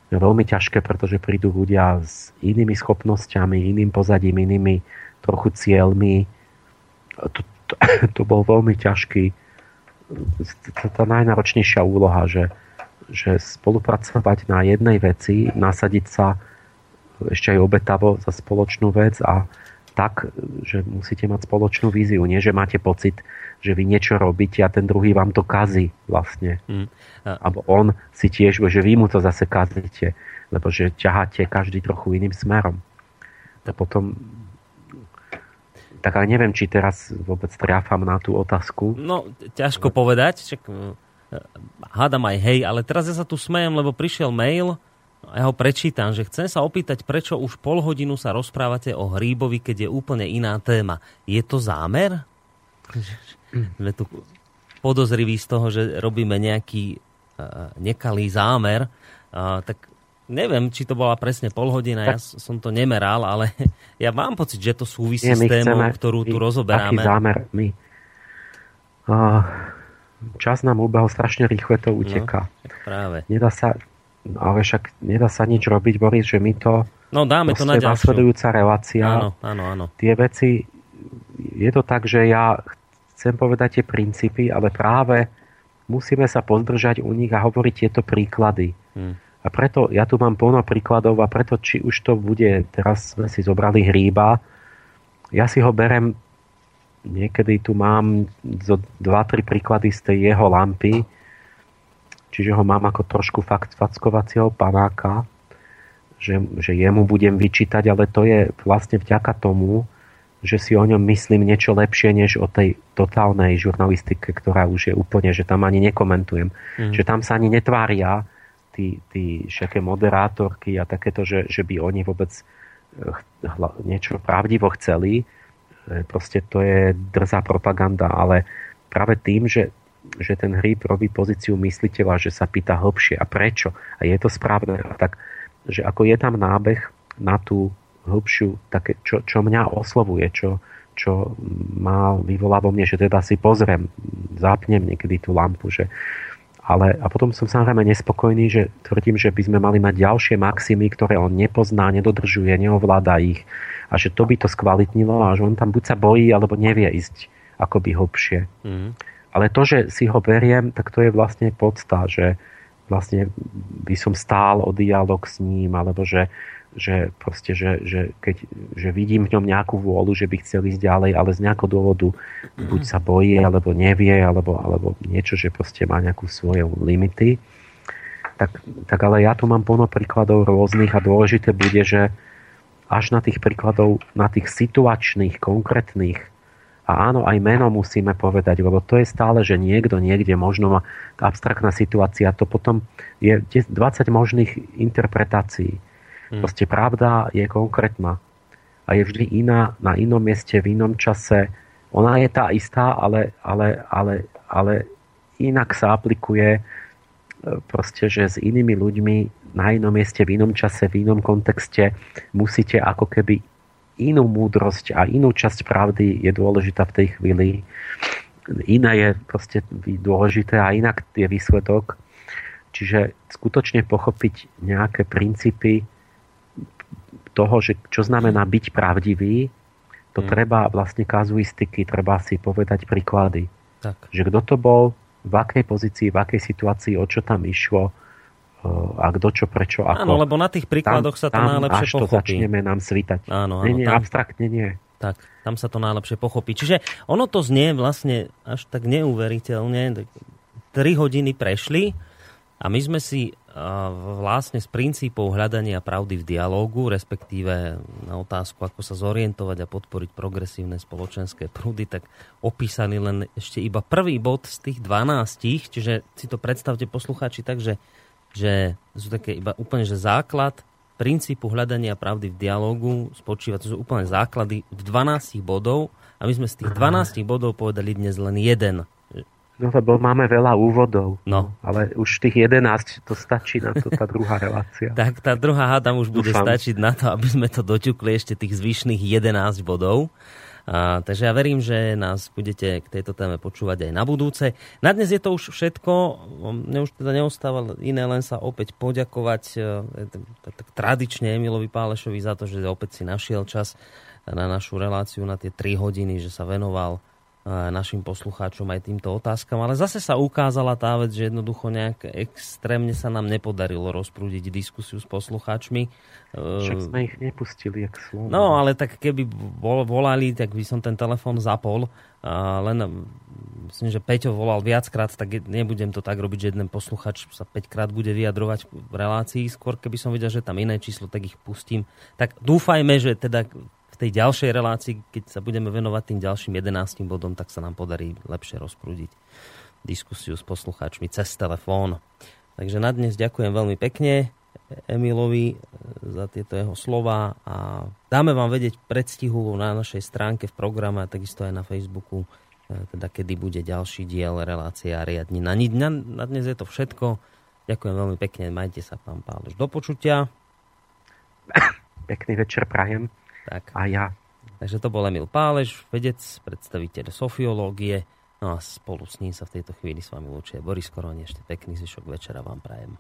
veľmi ťažké, pretože prídu ľudia s inými schopnosťami, iným pozadím, inými trochu cieľmi. To, to, to bol veľmi ťažký, tá najnáročnejšia úloha, že, že spolupracovať na jednej veci, nasadiť sa ešte aj obetavo za spoločnú vec a tak, že musíte mať spoločnú víziu. Nie, že máte pocit, že vy niečo robíte a ten druhý vám to kazí vlastne. Mm. A... Abo on si tiež, že vy mu to zase kazíte, lebo že ťaháte každý trochu iným smerom. A potom tak ale neviem, či teraz vôbec triafam na tú otázku. No, ťažko povedať. Čak, eh, hádam aj hej, ale teraz ja sa tu smejem, lebo prišiel mail, ja ho prečítam, že chcem sa opýtať, prečo už pol hodinu sa rozprávate o hríbovi, keď je úplne iná téma. Je to zámer? Sme tu podozriví z toho, že robíme nejaký uh, nekalý zámer. Tak neviem, či to bola presne pol hodina, ja som to nemeral, ale ja mám pocit, že to súvisí Nie, s témou, chceme, ktorú tu rozoberáme. Aký zámer? My. Uh, čas nám ubehol strašne rýchle, to no, uteká. No, práve. Nedá sa, ale však nedá sa nič robiť, Boris, že my to... No dáme to na ďalšiu. nasledujúca relácia. Áno, áno, áno. Tie veci, je to tak, že ja chcem povedať tie princípy, ale práve musíme sa pozdržať u nich a hovoriť tieto príklady. Hmm. A preto ja tu mám plno príkladov a preto či už to bude, teraz sme si zobrali hríba, ja si ho berem, niekedy tu mám 2-3 príklady z tej jeho lampy, Čiže ho mám ako trošku fakt fackovacieho panáka, že, že jemu budem vyčítať, ale to je vlastne vďaka tomu, že si o ňom myslím niečo lepšie, než o tej totálnej žurnalistike, ktorá už je úplne, že tam ani nekomentujem. Mm. Že tam sa ani netvária tí, tí všaké moderátorky a takéto, že, že by oni vôbec eh, niečo pravdivo chceli. Eh, proste to je drzá propaganda, ale práve tým, že že ten hríb robí pozíciu mysliteľa, že sa pýta hlbšie a prečo. A je to správne. Tak, že ako je tam nábeh na tú hĺbšiu, také, čo, čo mňa oslovuje, čo, čo má vyvolá vo mne, že teda si pozriem, zapnem niekedy tú lampu, že ale, a potom som samozrejme nespokojný, že tvrdím, že by sme mali mať ďalšie maximy, ktoré on nepozná, nedodržuje, neovláda ich a že to by to skvalitnilo a že on tam buď sa bojí, alebo nevie ísť akoby hlbšie. Mm. Ale to, že si ho beriem, tak to je vlastne podsta, že vlastne by som stál o dialog s ním, alebo že, že, proste, že, že, keď, že vidím v ňom nejakú vôľu, že by chcel ísť ďalej, ale z nejakého dôvodu buď sa bojí, alebo nevie, alebo, alebo niečo, že proste má nejakú svoje limity. Tak, tak ale ja tu mám plno príkladov rôznych a dôležité bude, že až na tých príkladov, na tých situačných, konkrétnych a áno, aj meno musíme povedať, lebo to je stále, že niekto niekde možno má abstraktná situácia, to potom je 20 možných interpretácií. Hmm. Proste pravda je konkrétna a je vždy iná na inom mieste, v inom čase. Ona je tá istá, ale, ale, ale, ale inak sa aplikuje e, proste, že s inými ľuďmi na inom mieste, v inom čase, v inom kontexte musíte ako keby inú múdrosť a inú časť pravdy je dôležitá v tej chvíli. Iná je proste dôležité a inak je výsledok. Čiže skutočne pochopiť nejaké princípy toho, že čo znamená byť pravdivý, to hmm. treba vlastne kazuistiky, treba si povedať príklady. Tak. Že kto to bol, v akej pozícii, v akej situácii, o čo tam išlo, a kto čo, prečo, ako. Áno, lebo na tých príkladoch tam, sa to tam najlepšie až pochopí. to začneme nám svítať. Áno, áno, nie, nie, tam, abstraktne nie. Tak, tam sa to najlepšie pochopí. Čiže ono to znie vlastne až tak neuveriteľne. Tri hodiny prešli a my sme si vlastne z princípov hľadania pravdy v dialógu, respektíve na otázku, ako sa zorientovať a podporiť progresívne spoločenské prúdy, tak opísali len ešte iba prvý bod z tých 12, čiže si to predstavte poslucháči tak, že že sú také iba úplne že základ princípu hľadania pravdy v dialogu spočíva, to sú úplne základy v 12 bodov a my sme z tých 12 bodov povedali dnes len jeden. No lebo máme veľa úvodov. No. Ale už tých 11 to stačí na to, tá druhá relácia. tak tá druhá hádam už bude Dúfam. stačiť na to, aby sme to doťukli ešte tých zvyšných 11 bodov. A, takže ja verím, že nás budete k tejto téme počúvať aj na budúce. Na dnes je to už všetko. Mne už teda neostáva iné, len sa opäť poďakovať e, tak tradične Emilovi Pálešovi za to, že opäť si našiel čas na našu reláciu na tie 3 hodiny, že sa venoval našim poslucháčom aj týmto otázkam. Ale zase sa ukázala tá vec, že jednoducho nejak extrémne sa nám nepodarilo rozprúdiť diskusiu s poslucháčmi. Však sme ich nepustili, jak slovo. No, ale tak keby volali, tak by som ten telefon zapol. A len myslím, že Peťo volal viackrát, tak nebudem to tak robiť, že jeden posluchač sa 5 krát bude vyjadrovať v relácii. Skôr keby som videl, že tam iné číslo, tak ich pustím. Tak dúfajme, že teda tej ďalšej relácii, keď sa budeme venovať tým ďalším 11 bodom, tak sa nám podarí lepšie rozprúdiť diskusiu s poslucháčmi cez telefón. Takže na dnes ďakujem veľmi pekne Emilovi e, za tieto jeho slova a dáme vám vedieť predstihu na našej stránke v programe a takisto aj na Facebooku, e, teda kedy bude ďalší diel relácie a riadni. Na, na, na dnes je to všetko. Ďakujem veľmi pekne, majte sa, pán Pálež. Do počutia. Pekný večer prajem. Tak. A ja. Takže to bol Emil Pálež, vedec, predstaviteľ sofiológie. No a spolu s ním sa v tejto chvíli s vami lúčuje Boris Koroni. Ešte pekný zvyšok večera vám prajem.